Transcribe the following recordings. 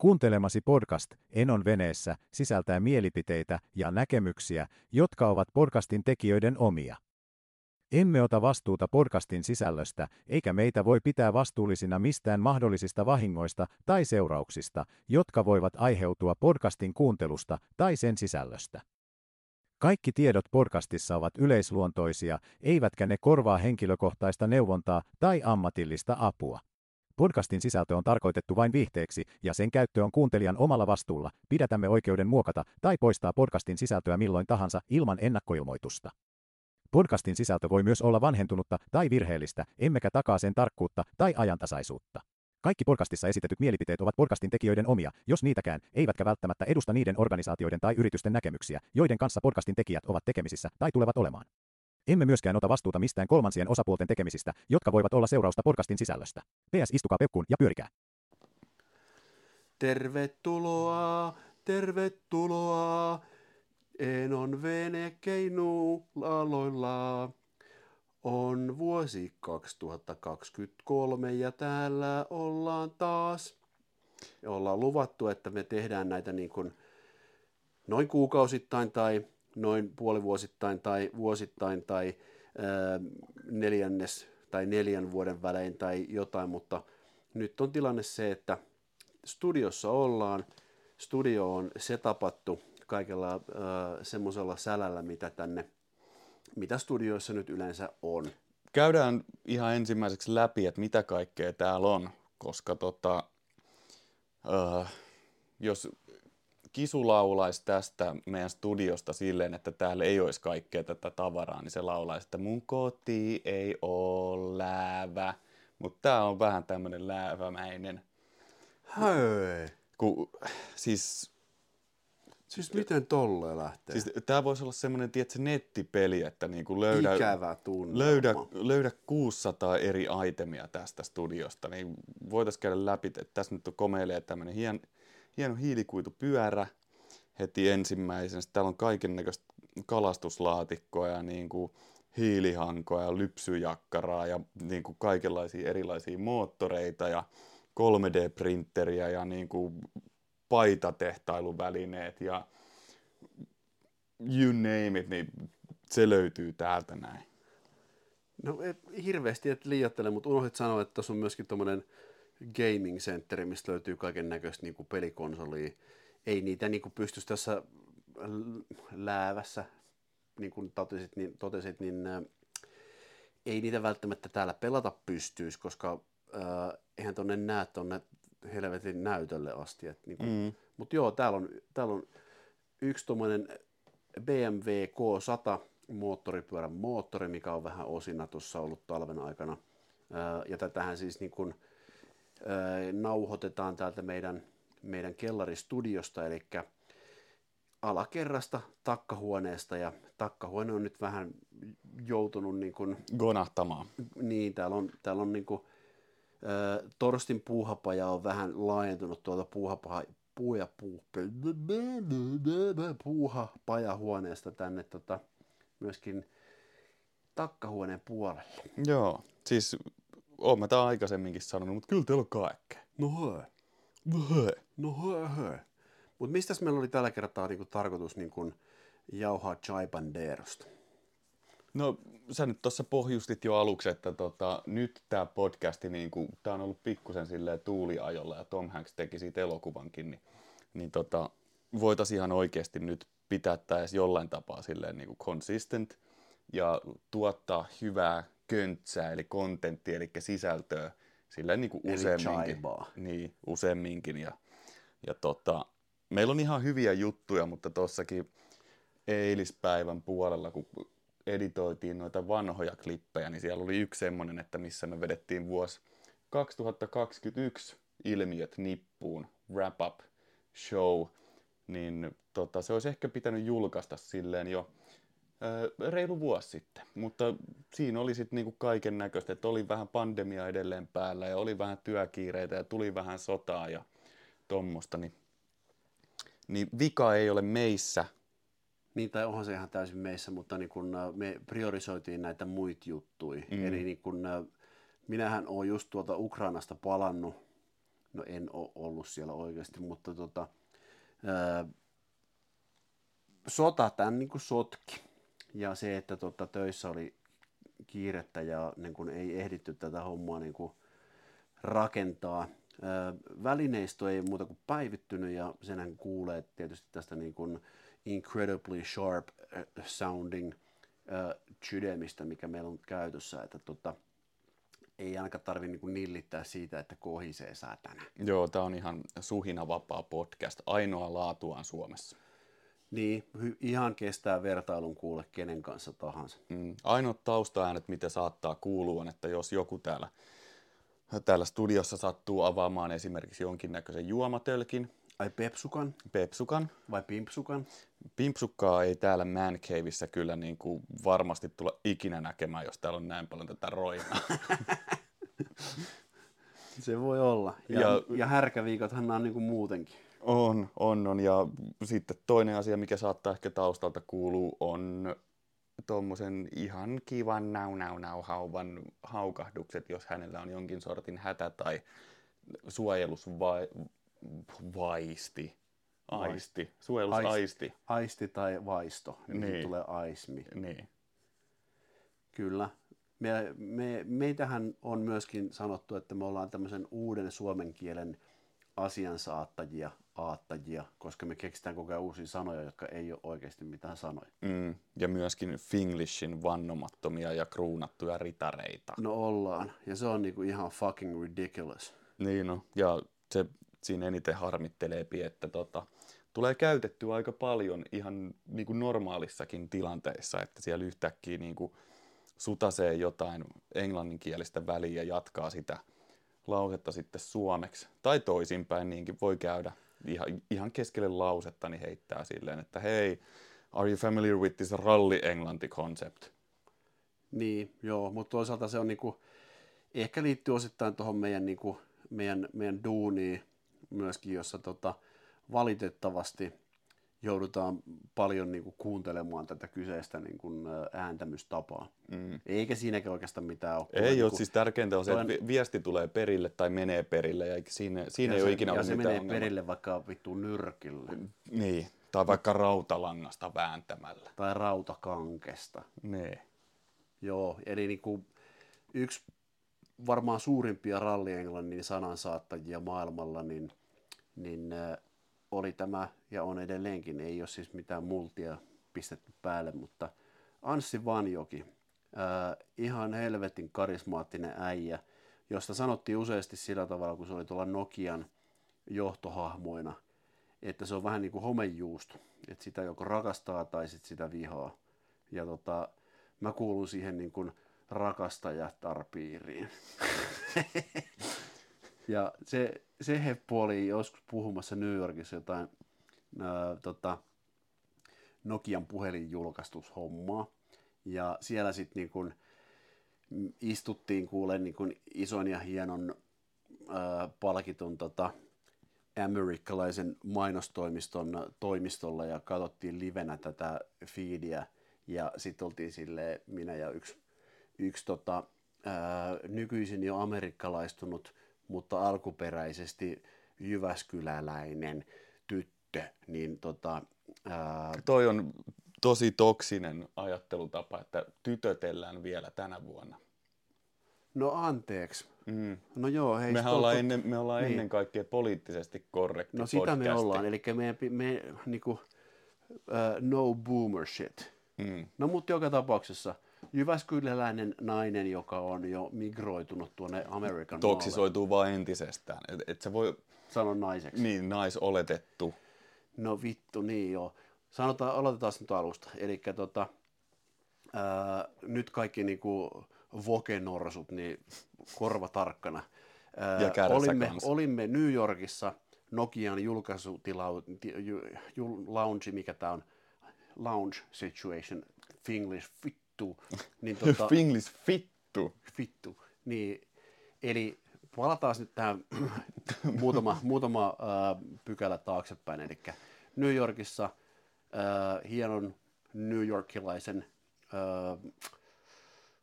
Kuuntelemasi podcast Enon veneessä sisältää mielipiteitä ja näkemyksiä, jotka ovat podcastin tekijöiden omia. Emme ota vastuuta podcastin sisällöstä, eikä meitä voi pitää vastuullisina mistään mahdollisista vahingoista tai seurauksista, jotka voivat aiheutua podcastin kuuntelusta tai sen sisällöstä. Kaikki tiedot podcastissa ovat yleisluontoisia, eivätkä ne korvaa henkilökohtaista neuvontaa tai ammatillista apua. Podcastin sisältö on tarkoitettu vain viihteeksi, ja sen käyttö on kuuntelijan omalla vastuulla. Pidätämme oikeuden muokata tai poistaa podcastin sisältöä milloin tahansa ilman ennakkoilmoitusta. Podcastin sisältö voi myös olla vanhentunutta tai virheellistä, emmekä takaa sen tarkkuutta tai ajantasaisuutta. Kaikki podcastissa esitetyt mielipiteet ovat podcastin tekijöiden omia, jos niitäkään, eivätkä välttämättä edusta niiden organisaatioiden tai yritysten näkemyksiä, joiden kanssa podcastin tekijät ovat tekemisissä tai tulevat olemaan. Emme myöskään ota vastuuta mistään kolmansien osapuolten tekemisistä, jotka voivat olla seurausta podcastin sisällöstä. PS istukaa pekkuun ja pyörikää. Tervetuloa, tervetuloa, Enon vene keinuu aloilla. On vuosi 2023 ja täällä ollaan taas. Ollaan luvattu, että me tehdään näitä niin kuin noin kuukausittain tai noin puolivuosittain tai vuosittain tai neljännes tai neljän vuoden välein tai jotain, mutta nyt on tilanne se, että studiossa ollaan, studio on setapattu kaikella semmoisella sälällä, mitä tänne, mitä studioissa nyt yleensä on. Käydään ihan ensimmäiseksi läpi, että mitä kaikkea täällä on, koska tota, äh, jos Kisu laulaisi tästä meidän studiosta silleen, että täällä ei olisi kaikkea tätä tavaraa, niin se laulaisi, että mun koti ei ole läävä. Mutta tää on vähän tämmönen läävämäinen. Hei. Ku, siis Siis miten tolle lähtee? Siis tää voisi olla semmoinen, tiedätkö, nettipeli, että niinku löydä, Ikävä tunnelma. löydä, löydä 600 eri itemia tästä studiosta, niin voitaisiin käydä läpi, että tässä nyt on komeilee tämmöinen hien, hieno hiilikuitupyörä heti ensimmäisenä. Sitten täällä on kaiken näköistä kalastuslaatikkoa ja niinku hiilihankoa ja lypsyjakkaraa ja niinku kaikenlaisia erilaisia moottoreita ja 3D-printeriä ja niinku paitatehtailun ja you name it, niin se löytyy täältä näin. No hirveästi et liioittele, mutta unohdit sanoa, että tuossa on myöskin tuommoinen gaming centeri, mistä löytyy kaiken näköistä niin pelikonsolia. Ei niitä niin kuin pystyisi tässä läävässä, niin kuin totesit, niin, totesit, niin äh, ei niitä välttämättä täällä pelata pystyisi, koska äh, eihän tuonne näe tuonne helvetin näytölle asti. niin mm. Mutta joo, täällä on, täällä on yksi tuommoinen BMW K100 moottoripyörän moottori, mikä on vähän osina tuossa ollut talven aikana. Ja tätähän siis niin kun, nauhoitetaan täältä meidän, meidän kellaristudiosta, eli alakerrasta takkahuoneesta, ja takkahuone on nyt vähän joutunut niin kun, Gonahtamaan. Niin, täällä on, täällä on niin kun, Torstin puuhapaja on vähän laajentunut tuolta puuhapaja, puu ja puu, puuhapajahuoneesta tänne tota, myöskin takkahuoneen puolelle. Joo, siis oon mä tää aikaisemminkin sanonut, mutta kyllä teillä on kaikkea. No hei. No hei. No hei hei. Mutta mistä meillä oli tällä kertaa niinku tarkoitus niinku jauhaa Chai Banderosta? No sä nyt tuossa pohjustit jo aluksi, että tota, nyt tämä podcasti, niin kuin, tää on ollut pikkusen silleen tuuliajolla ja Tom Hanks teki siitä elokuvankin, niin, niin tota, voitaisiin ihan oikeasti nyt pitää tämä edes jollain tapaa silleen niin kuin consistent ja tuottaa hyvää köntsää, eli kontenttia, eli sisältöä silleen niin kuin useamminkin. Niin, useamminkin. Ja, ja tota, meillä on ihan hyviä juttuja, mutta tuossakin eilispäivän puolella, kun editoitiin noita vanhoja klippejä, niin siellä oli yksi semmonen, että missä me vedettiin vuosi 2021 ilmiöt nippuun, wrap up show, niin tota, se olisi ehkä pitänyt julkaista silleen jo reilu vuosi sitten. Mutta siinä oli sitten niinku kaiken näköistä, että oli vähän pandemia edelleen päällä ja oli vähän työkiireitä ja tuli vähän sotaa ja tommosta, niin, niin vika ei ole meissä, niin, tai onhan se ihan täysin meissä, mutta niin kun, me priorisoitiin näitä muita juttuja. Mm. Eli niin kun, äh, minähän olen just tuolta Ukrainasta palannut No en ole ollut siellä oikeasti, mutta tota, ää, sota tämän niin sotki. Ja se, että tota, töissä oli kiirettä ja niin kuin ei ehditty tätä hommaa niin kuin rakentaa. Välineistö ei muuta kuin päivittynyt ja senhän kuulee tietysti tästä niin kuin incredibly sharp sounding chydemistä, mikä meillä on käytössä, että tota, ei ainakaan tarvitse niin nillittää siitä, että kohisee säätänä. Joo, tämä on ihan suhina vapaa podcast, ainoa laatuaan Suomessa. Niin, ihan kestää vertailun kuule kenen kanssa tahansa. Mm. Ainoat taustaäänet, mitä saattaa kuulua, on, että jos joku täällä, täällä studiossa sattuu avaamaan esimerkiksi jonkinnäköisen juomatölkin, Ai pepsukan pepsukan, vai pimpsukan? Pimpsukkaa ei täällä Man Caveissa kyllä niin kuin varmasti tulla ikinä näkemään, jos täällä on näin paljon tätä roinaa. Se voi olla. Ja, Ja- ja, ja härkäviikothan nämä on niin kuin muutenkin. On, on, on. Ja sitten toinen asia, mikä saattaa ehkä taustalta kuulua, on tuommoisen ihan kivan nau nau nau hauvan haukahdukset, jos hänellä on jonkin sortin hätä tai suojelusvaisti. Aisti. Suojelusaisti. Aisti tai vaisto, niin, Niin. niin. tulee aismi. Niin. Kyllä. Me, me, meitähän on myöskin sanottu, että me ollaan tämmöisen uuden suomen kielen asiansaattajia, aattajia, koska me keksitään koko ajan uusia sanoja, jotka ei ole oikeasti mitään sanoja. Mm. Ja myöskin Finglishin vannomattomia ja kruunattuja ritareita. No ollaan, ja se on niinku ihan fucking ridiculous. Niin no, ja se siinä eniten harmittelee, että tota, tulee käytettyä aika paljon ihan niin kuin normaalissakin tilanteissa, että siellä yhtäkkiä niin kuin sutasee jotain englanninkielistä väliä ja jatkaa sitä lausetta sitten suomeksi. Tai toisinpäin niinkin voi käydä ihan, ihan keskelle lausetta, niin heittää silleen, että hei, are you familiar with this ralli-englanti concept? Niin, joo, mutta toisaalta se on niinku, ehkä liittyy osittain tuohon meidän, niinku, meidän, meidän duuniin myöskin, jossa tota, valitettavasti joudutaan paljon niinku, kuuntelemaan tätä kyseistä niinku, ääntämystapaa. Mm. Eikä siinäkään oikeastaan mitään ole. Ei ole, Niinku- siis tärkeintä on se, että toinen- viesti tulee perille tai menee perille, ja siinä, siinä ei ja ole se, ikinä ja se menee ongelmaa. perille vaikka vittu nyrkillä Niin, tai vaikka rautalangasta vääntämällä. tai rautakankesta. Niin. Joo, eli niinku, yksi varmaan suurimpia rallienglannin sanansaattajia maailmalla, niin, niin oli tämä, ja on edelleenkin, ei ole siis mitään multia pistetty päälle, mutta Anssi Vanjoki, äh, ihan helvetin karismaattinen äijä, josta sanottiin useasti sillä tavalla, kun se oli tuolla Nokian johtohahmoina, että se on vähän niin kuin homejuusto, että sitä joko rakastaa tai sit sitä vihaa. Ja tota, mä kuulun siihen niin kuin rakastajatarpiiriin. ja se, se heppu oli joskus puhumassa New Yorkissa jotain ää, tota, Nokian puhelinjulkaistushommaa. Ja siellä sitten niin kuin mm, istuttiin kuulen niin kuin ison ja hienon ää, palkitun tota, amerikkalaisen mainostoimiston toimistolla ja katsottiin livenä tätä feedia ja sitten oltiin sille minä ja yksi, yksi tota, ää, nykyisin jo amerikkalaistunut, mutta alkuperäisesti jyväskyläläinen tyttö, niin tota, ää, Toi on tosi toksinen ajattelutapa, että tytötellään vielä tänä vuonna. no anteeksi. Mm. No joo, hei. Mehän ollaan, ennen, me ollaan niin. ennen kaikkea poliittisesti korrekti No sitä me podcasti. ollaan, eli meidän, me, niinku, uh, no boomer shit. Mm. No mutta joka tapauksessa Jyväskyläläinen nainen, joka on jo migroitunut tuonne Amerikan maalle, Toksisoituu vaan entisestään. Et, et se voi, sanon naiseksi. niin, naisoletettu. No vittu, niin joo. Sanotaan, aloitetaan nyt alusta. Eli tota, ää, nyt kaikki niinku vokenorsut, niin korva tarkkana. Ää, Ja olimme, kans. olimme New Yorkissa Nokian julkaisutilau, ti- ju, ju, lounge, mikä tämä on, lounge situation, Finglish, vittu. Niin tota, Finglis fittu. vittu. Niin, eli palataan nyt tähän muutama, muutama äh, pykälä taaksepäin. Eli New Yorkissa äh, hienon New Yorkilaisen äh,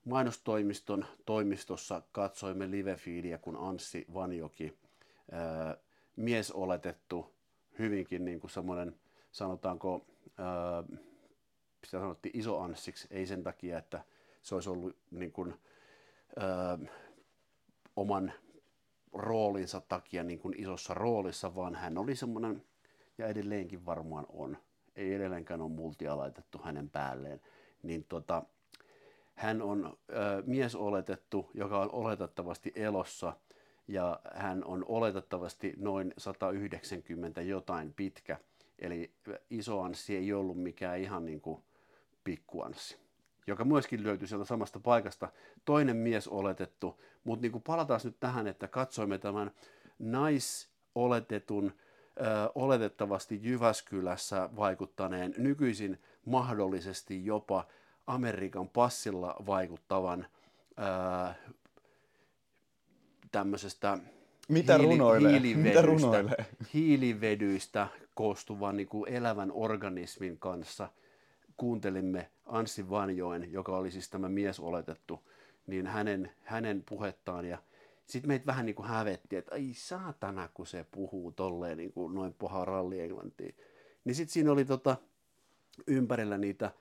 mainostoimiston toimistossa katsoimme livefeedia, kun Anssi Vanjoki ö, mies oletettu, hyvinkin niin kuin semmoinen, sanotaanko, ö, sitä sanottiin isoanssiksi, ei sen takia, että se olisi ollut niin kuin, ö, oman roolinsa takia niin kuin isossa roolissa, vaan hän oli semmoinen, ja edelleenkin varmaan on, ei edelleenkään ole multia laitettu hänen päälleen, niin tota, hän on ö, mies oletettu, joka on oletettavasti elossa, ja hän on oletettavasti noin 190 jotain pitkä, eli iso anssi ei ollut mikään ihan niin kuin pikkuanssi joka myöskin löytyi sieltä samasta paikasta. Toinen mies oletettu, mutta niin palataan nyt tähän, että katsoimme tämän naisoletetun, ö, oletettavasti Jyväskylässä vaikuttaneen, nykyisin mahdollisesti jopa Amerikan passilla vaikuttavan ö, tämmöisestä Mitä runoilee? Mitä hiilivedystä, runoilee? hiilivedyistä koostuvan niin kuin elävän organismin kanssa kuuntelimme Anssi Vanjoen, joka oli siis tämä mies oletettu, niin hänen, hänen puhettaan ja sitten meitä vähän niin kuin hävetti, että ai saatana, kun se puhuu tolleen niin kuin noin paha rallienglantia. Niin sitten siinä oli tota, ympärillä niitä,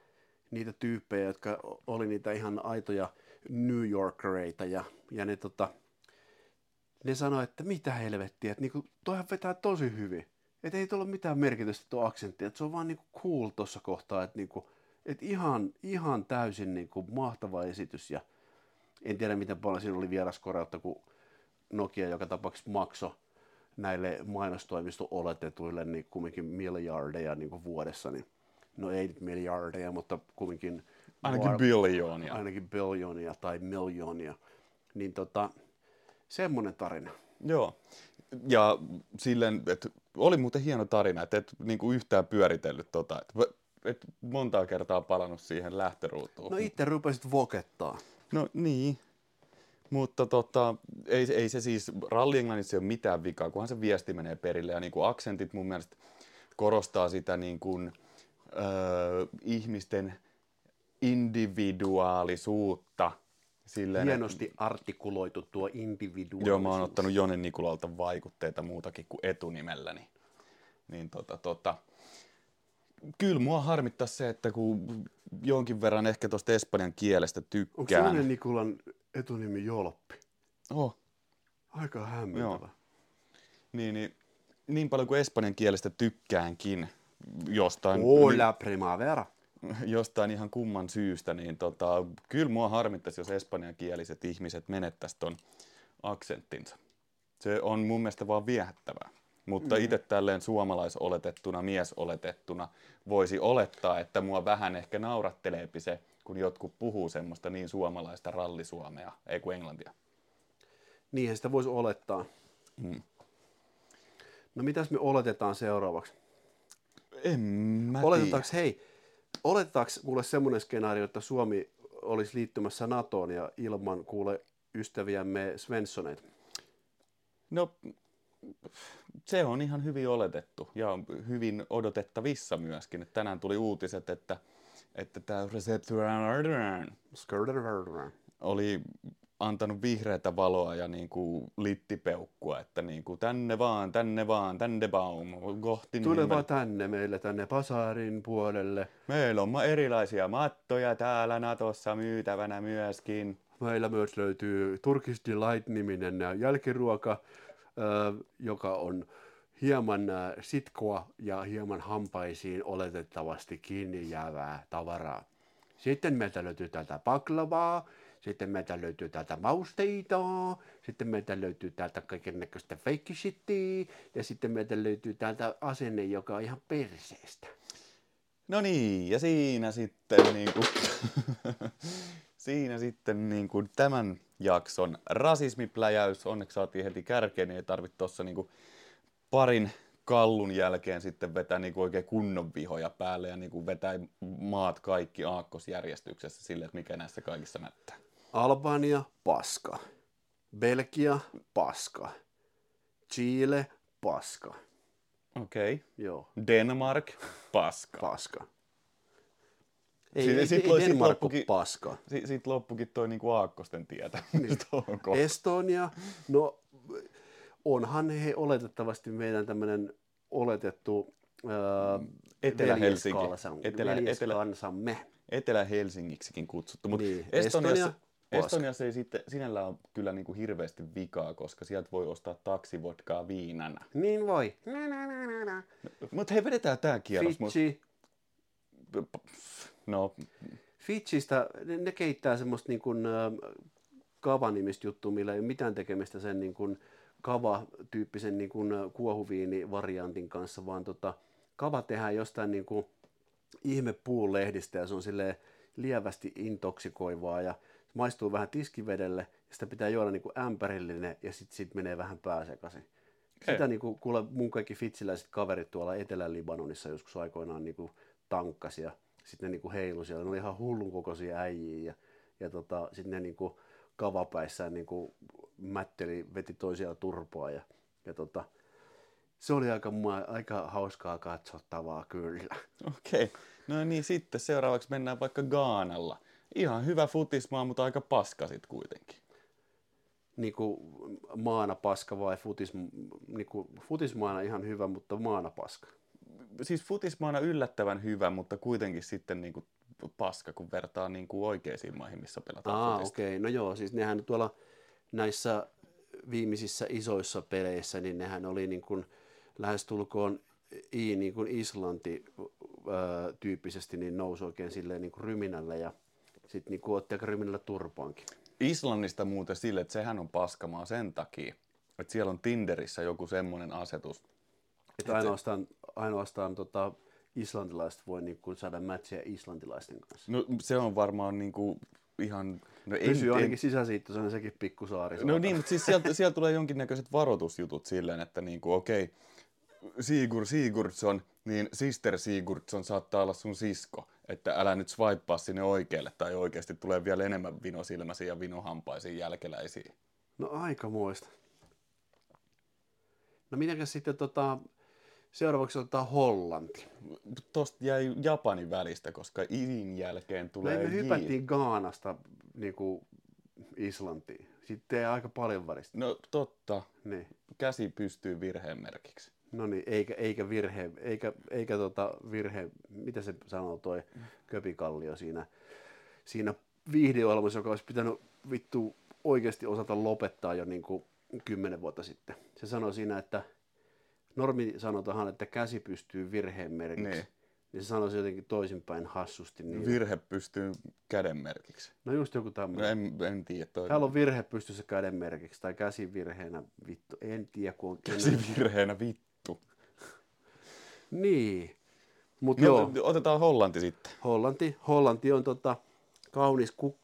niitä tyyppejä, jotka oli niitä ihan aitoja New Yorkereita ja, ja ne, tota, ne sanoi, että mitä helvettiä, että niinku, toihan vetää tosi hyvin. Että ei tuolla mitään merkitystä tuo aksentti, että se on vaan niinku cool tuossa kohtaa, että niinku, et ihan, ihan täysin niinku mahtava esitys ja en tiedä miten paljon siinä oli vieraskoreutta, kun Nokia joka tapauksessa maksoi näille mainostoimisto oletetuille niin kumminkin miljardeja niin kuin vuodessa, niin no ei nyt miljardeja, mutta kumminkin Ainakin var- biljoonia. ainakin biljoonia tai miljoonia, niin tota, semmoinen tarina. Joo. Ja silleen, että oli muuten hieno tarina, että et niinku yhtään pyöritellyt tota, että et montaa kertaa palannut siihen lähtöruutuun. No itse rupesit vokettaa. No niin, mutta tota, ei, ei se siis, rallienglannissa ei ole mitään vikaa, kunhan se viesti menee perille. Ja niin kuin aksentit mun mielestä korostaa sitä niin kuin, öö, ihmisten individuaalisuutta. Silleen, Hienosti artikuloitu tuo individuaalisuus. Joo, mä oon ottanut Jonen Nikulalta vaikutteita muutakin kuin etunimelläni. Niin tota, tota, kyllä mua harmittaa se, että kun jonkin verran ehkä tuosta espanjan kielestä Onko tykkään. Jonen Nikulan etunimi Jolppi? Oh, Aika hämmentävä. niin, niin, niin paljon kuin espanjan kielestä tykkäänkin jostain, Hola primavera. jostain ihan kumman syystä, niin tota, kyllä mua harmittaisi, jos espanjankieliset ihmiset menettäisi ton aksenttinsa. Se on mun mielestä vaan viehättävää. Mutta mm. itse tälleen suomalaisoletettuna, miesoletettuna voisi olettaa, että mua vähän ehkä nauratteleepi se, kun jotkut puhuu semmoista niin suomalaista rallisuomea, ei kuin englantia. Niinhän sitä voisi olettaa. Mm. No mitäs me oletetaan seuraavaksi? En mä Oletetaanko, hei, oletetaanko kuule semmoinen skenaario, että Suomi olisi liittymässä NATOon ja ilman kuule ystäviämme Svenssoneita? No, se on ihan hyvin oletettu ja hyvin odotettavissa myöskin. Et tänään tuli uutiset, että, että tämä Skirderverder. oli antanut vihreätä valoa ja niin kuin littipeukkua, että niin kuin tänne vaan, tänne vaan, tänne baum, kohti Tule niin vaan tänne meille, tänne Pasarin puolelle. Meillä on erilaisia mattoja täällä Natossa myytävänä myöskin. Meillä myös löytyy Turkish Delight-niminen jälkiruoka, joka on hieman sitkoa ja hieman hampaisiin oletettavasti kiinni jäävää tavaraa. Sitten meiltä löytyy täältä paklavaa, sitten meiltä löytyy täältä mausteita, sitten meiltä löytyy täältä kaiken näköistä feikkishittiä, ja sitten meiltä löytyy täältä asenne, joka on ihan perseestä. No niin, ja siinä sitten niin kuin, siinä sitten niin kuin tämän jakson rasismipläjäys. Onneksi saatiin heti kärkeen, niin ei tarvitse tuossa niin kuin parin kallun jälkeen sitten vetää niin kuin oikein kunnon vihoja päälle ja niin kuin vetää maat kaikki aakkosjärjestyksessä sille, että mikä näissä kaikissa mättää. Albania, paska. Belgia, paska. Chile, paska. Okei. Okay. Joo, Denmark, paska. paska. Ei, Sit- ei, sit ei sit Denmark loppukin- paska. Si- Sitten loppukin toi niin kuin aakkosten tietä. Niin. Onko? Estonia, no onhan he oletettavasti meidän tämmöinen oletettu ää, Etelä-Helsinki. Etelä- veljeskansamme. Etelä-Helsingiksikin kutsuttu, mutta Niin, Estoniassa, Estonia. Estoniassa ei sitten sinällään ole kyllä niin kuin hirveästi vikaa, koska sieltä voi ostaa taksivodkaa viinänä. Niin voi. Mutta hei, vedetään tämä kierros. Fitchi. No, Fitchistä, ne, ne keittää semmoista niin kuin, kava-nimistä juttua, millä ei ole mitään tekemistä sen niin kuin kava-tyyppisen niin kuin kuohuviini-variantin kanssa, vaan tota, kava tehdään jostain niin kuin ihme puulehdistä ja se on silleen lievästi intoksikoivaa ja maistuu vähän tiskivedelle ja sitä pitää juoda niin kuin ämpärillinen ja sitten sit menee vähän pääsekaisin. Okei. Sitä niin kuin, kuule mun kaikki fitsiläiset kaverit tuolla Etelä-Libanonissa joskus aikoinaan niin kuin tankkasi ja sitten ne niin kuin heilu siellä. Ne oli ihan hullun kokoisia äijiä ja, ja tota, sitten ne niin kuin kavapäissään niin kuin mätteli, veti toisiaan turpaa ja, ja tota, se oli aika, aika hauskaa katsottavaa kyllä. okei. No niin, sitten seuraavaksi mennään vaikka Gaanalla. Ihan hyvä futismaa, mutta aika paska sit kuitenkin. Niin kuin maana paska vai futis, niin kuin futismaana ihan hyvä, mutta maana paska. Siis futismaana yllättävän hyvä, mutta kuitenkin sitten niin kuin paska, kun vertaa niin kuin oikeisiin maihin, missä pelataan Aa, futista. okei. Okay. No joo, siis nehän tuolla näissä viimeisissä isoissa peleissä, niin nehän oli niin kuin lähestulkoon i niin kuin Islanti ää, tyyppisesti niin nousi oikein silleen niin kuin ryminällä ja sitten niin otti aika ryminällä turpaankin. Islannista muuten sille, että sehän on paskamaa sen takia, että siellä on Tinderissä joku semmoinen asetus. Että ainoastaan, ainoastaan tota, islantilaiset voi niin kuin saada matcheja islantilaisten kanssa. No se on varmaan niin kuin ihan... No, en, Pysyy en, ainakin sisäsiittoisena sekin pikkusaari. no niin, mutta siis sieltä, sieltä tulee jonkinnäköiset varoitusjutut silleen, että niin kuin, okei, Sigur Sigurdsson, niin Sister Sigurdsson saattaa olla sun sisko. Että älä nyt swipea sinne oikealle, tai oikeasti tulee vielä enemmän vinosilmäisiä ja vinohampaisia jälkeläisiä. No aikamoista. No mitenkäs sitten tota, seuraavaksi otetaan Hollanti. Tosta jäi Japanin välistä, koska Iin jälkeen No tulee me J. hypättiin Gaanasta niin kuin Islantiin. Sitten aika paljon välistä. No totta, Niin. käsi pystyy virheen merkiksi. No niin, eikä, eikä virhe, eikä, eikä tota virhe, mitä se sanoo toi Köpikallio siinä, siinä viihdeohjelmassa, joka olisi pitänyt vittu oikeasti osata lopettaa jo niin kuin kymmenen vuotta sitten. Se sanoi siinä, että normi sanotaan, että käsi pystyy virheen merkiksi. Niin. Niin. se sanoi se jotenkin toisinpäin hassusti. Niin, Virhe pystyy käden merkiksi. no just joku No tämmöinen. en, en tiedä. Toi... Täällä on virhe pystyssä käden merkiksi tai käsi virheenä, vittu, en tiedä kun on... Käsi virheenä vittu. Niin, mutta No, joo. otetaan Hollanti sitten. Hollanti, Hollanti on tota, kaunis kuk,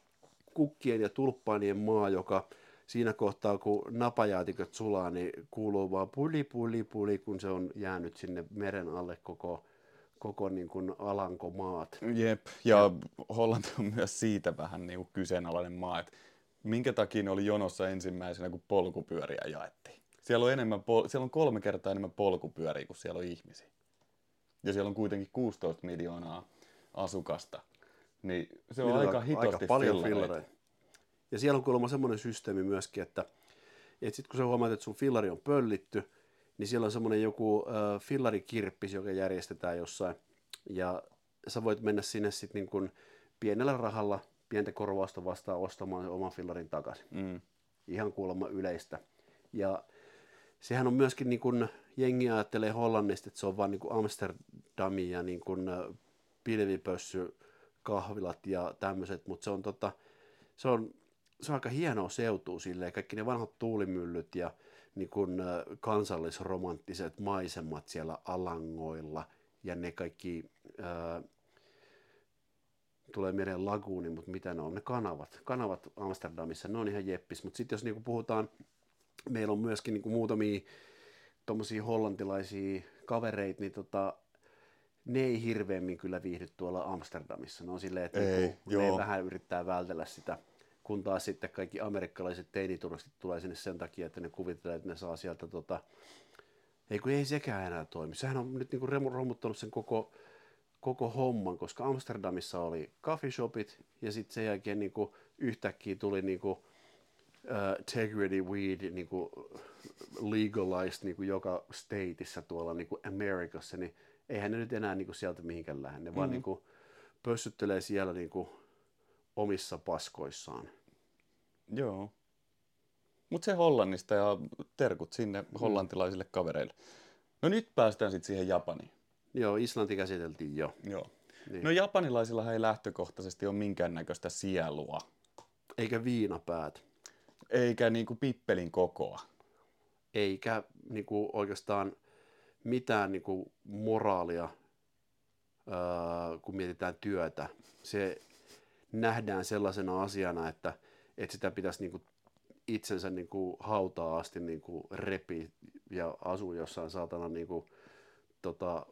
kukkien ja tulppaanien maa, joka siinä kohtaa, kun napajäätiköt sulaa, niin kuuluu vaan puli, puli, puli, kun se on jäänyt sinne meren alle koko, koko niin kuin alankomaat. Jep, ja Hollanti on myös siitä vähän niin kuin kyseenalainen maa, että minkä takia ne oli jonossa ensimmäisenä, kun polkupyöriä jaettiin. Siellä on, enemmän, pol- siellä on kolme kertaa enemmän polkupyöriä kuin siellä on ihmisiä. Ja siellä on kuitenkin 16 miljoonaa asukasta. Niin se on Niillä aika hitosti aika paljon fillareita. fillareita. Ja siellä on kuulemma semmoinen systeemi myöskin, että, että sitten kun sä huomaat, että sun fillari on pöllitty, niin siellä on semmoinen joku äh, fillarikirppis, joka järjestetään jossain. Ja sä voit mennä sinne sitten niin pienellä rahalla, pientä korvausta vastaan ostamaan sen oman fillarin takaisin. Mm. Ihan kuulemma yleistä. Ja sehän on myöskin niin kuin, jengi ajattelee Hollannista, että se on vaan niin kuin Amsterdam ja niin kuin äh, pilvipössy, kahvilat ja tämmöiset, mutta se on, tota, se on, se on aika hienoa seutua silleen, kaikki ne vanhat tuulimyllyt ja niin kuin, äh, kansallisromanttiset maisemat siellä alangoilla ja ne kaikki, ää, tulee mieleen laguuni, mutta mitä ne on, ne kanavat, kanavat Amsterdamissa, ne on ihan jeppis, mutta sitten jos niinku puhutaan, meillä on myöskin niinku muutamia tuommoisia hollantilaisia kavereita, niin tota, ne ei hirveämmin kyllä viihdy tuolla Amsterdamissa. Ne on silleen, että Ei, niinku, ne vähän yrittää vältellä sitä, kun taas sitten kaikki amerikkalaiset teinituristit tulee sinne sen takia, että ne kuvittelee, että ne saa sieltä tota, ei kun ei sekään enää toimi. Sehän on nyt niinku romuttanut sen koko, koko homman, koska Amsterdamissa oli coffee shopit ja sitten sen jälkeen niinku yhtäkkiä tuli niinku integrity weed niin kuin legalized niin kuin joka stateissa tuolla niin kuin Amerikassa, niin eihän ne nyt enää niin kuin sieltä mihinkään lähde. Ne mm-hmm. vaan niin kuin pössyttelee siellä niin kuin omissa paskoissaan. Joo. Mutta se Hollannista ja terkut sinne hollantilaisille kavereille. No nyt päästään sitten siihen Japaniin. Joo, Islanti käsiteltiin jo. Joo. Niin. No japanilaisilla ei lähtökohtaisesti ole minkäännäköistä sielua. Eikä viinapäät. Eikä niinku pippelin kokoa. Eikä niinku oikeastaan mitään niinku moraalia, öö, kun mietitään työtä. Se nähdään sellaisena asiana, että, että sitä pitäisi niinku itsensä niinku hautaa asti niinku repi ja asuu jossain saatana niinku, tota,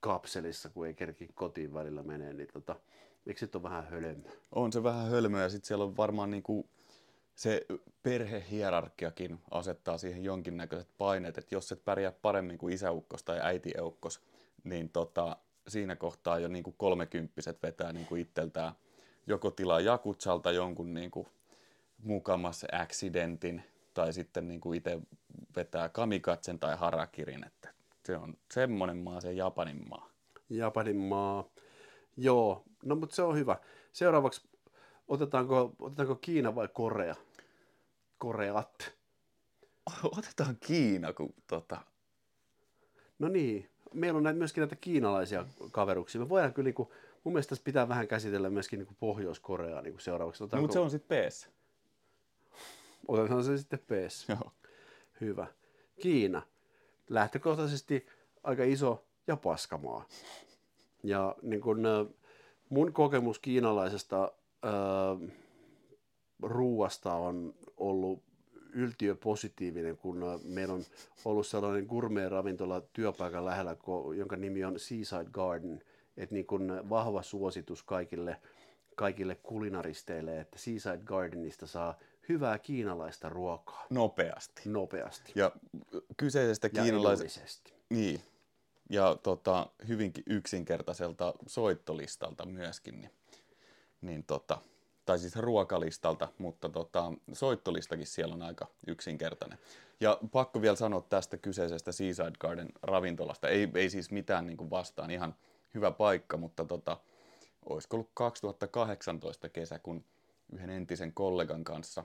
kapselissa, kun ei kerki kotiin välillä menee, niin tota, eikö se ole vähän hölmö? On se vähän hölmö ja sitten siellä on varmaan niinku se perhehierarkiakin asettaa siihen jonkinnäköiset paineet, että jos et pärjää paremmin kuin isäukkos tai äitieukos, niin tota, siinä kohtaa jo niinku kolmekymppiset vetää niinku itseltään joko tilaa Jakutsalta jonkun niinku mukamassa accidentin tai sitten niinku itse vetää kamikatsen tai harakirin, että se on semmoinen maa, se Japanin maa. Japanin maa. Joo, no mutta se on hyvä. Seuraavaksi otetaanko, otetaanko Kiina vai Korea? Koreat. Otetaan Kiina, kun tota... No niin, meillä on näitä, myöskin näitä kiinalaisia kaveruksia. Me voidaan kyllä, niin kuin, mun mielestä tässä pitää vähän käsitellä myöskin niin kuin Pohjois-Koreaa niin kuin seuraavaksi. Otetaanko... No, mutta se on sitten PS. Otetaan se sitten PS. Joo. Hyvä. Kiina lähtökohtaisesti aika iso ja paskamaa. Ja niin kun, mun kokemus kiinalaisesta ää, ruuasta on ollut yltiöpositiivinen, kun meillä on ollut sellainen gourmet-ravintola työpaikan lähellä, jonka nimi on Seaside Garden. Että niin kun vahva suositus kaikille, kaikille kulinaristeille, että Seaside Gardenista saa hyvää kiinalaista ruokaa. Nopeasti. Nopeasti. Ja kyseisestä kiinalaisesta... Niin. Ja tota, hyvinkin yksinkertaiselta soittolistalta myöskin. Niin, niin tota, tai siis ruokalistalta, mutta tota, soittolistakin siellä on aika yksinkertainen. Ja pakko vielä sanoa tästä kyseisestä Seaside Garden ravintolasta. Ei, ei siis mitään niin vastaan, ihan hyvä paikka, mutta tota, olisiko ollut 2018 kesä, kun yhden entisen kollegan kanssa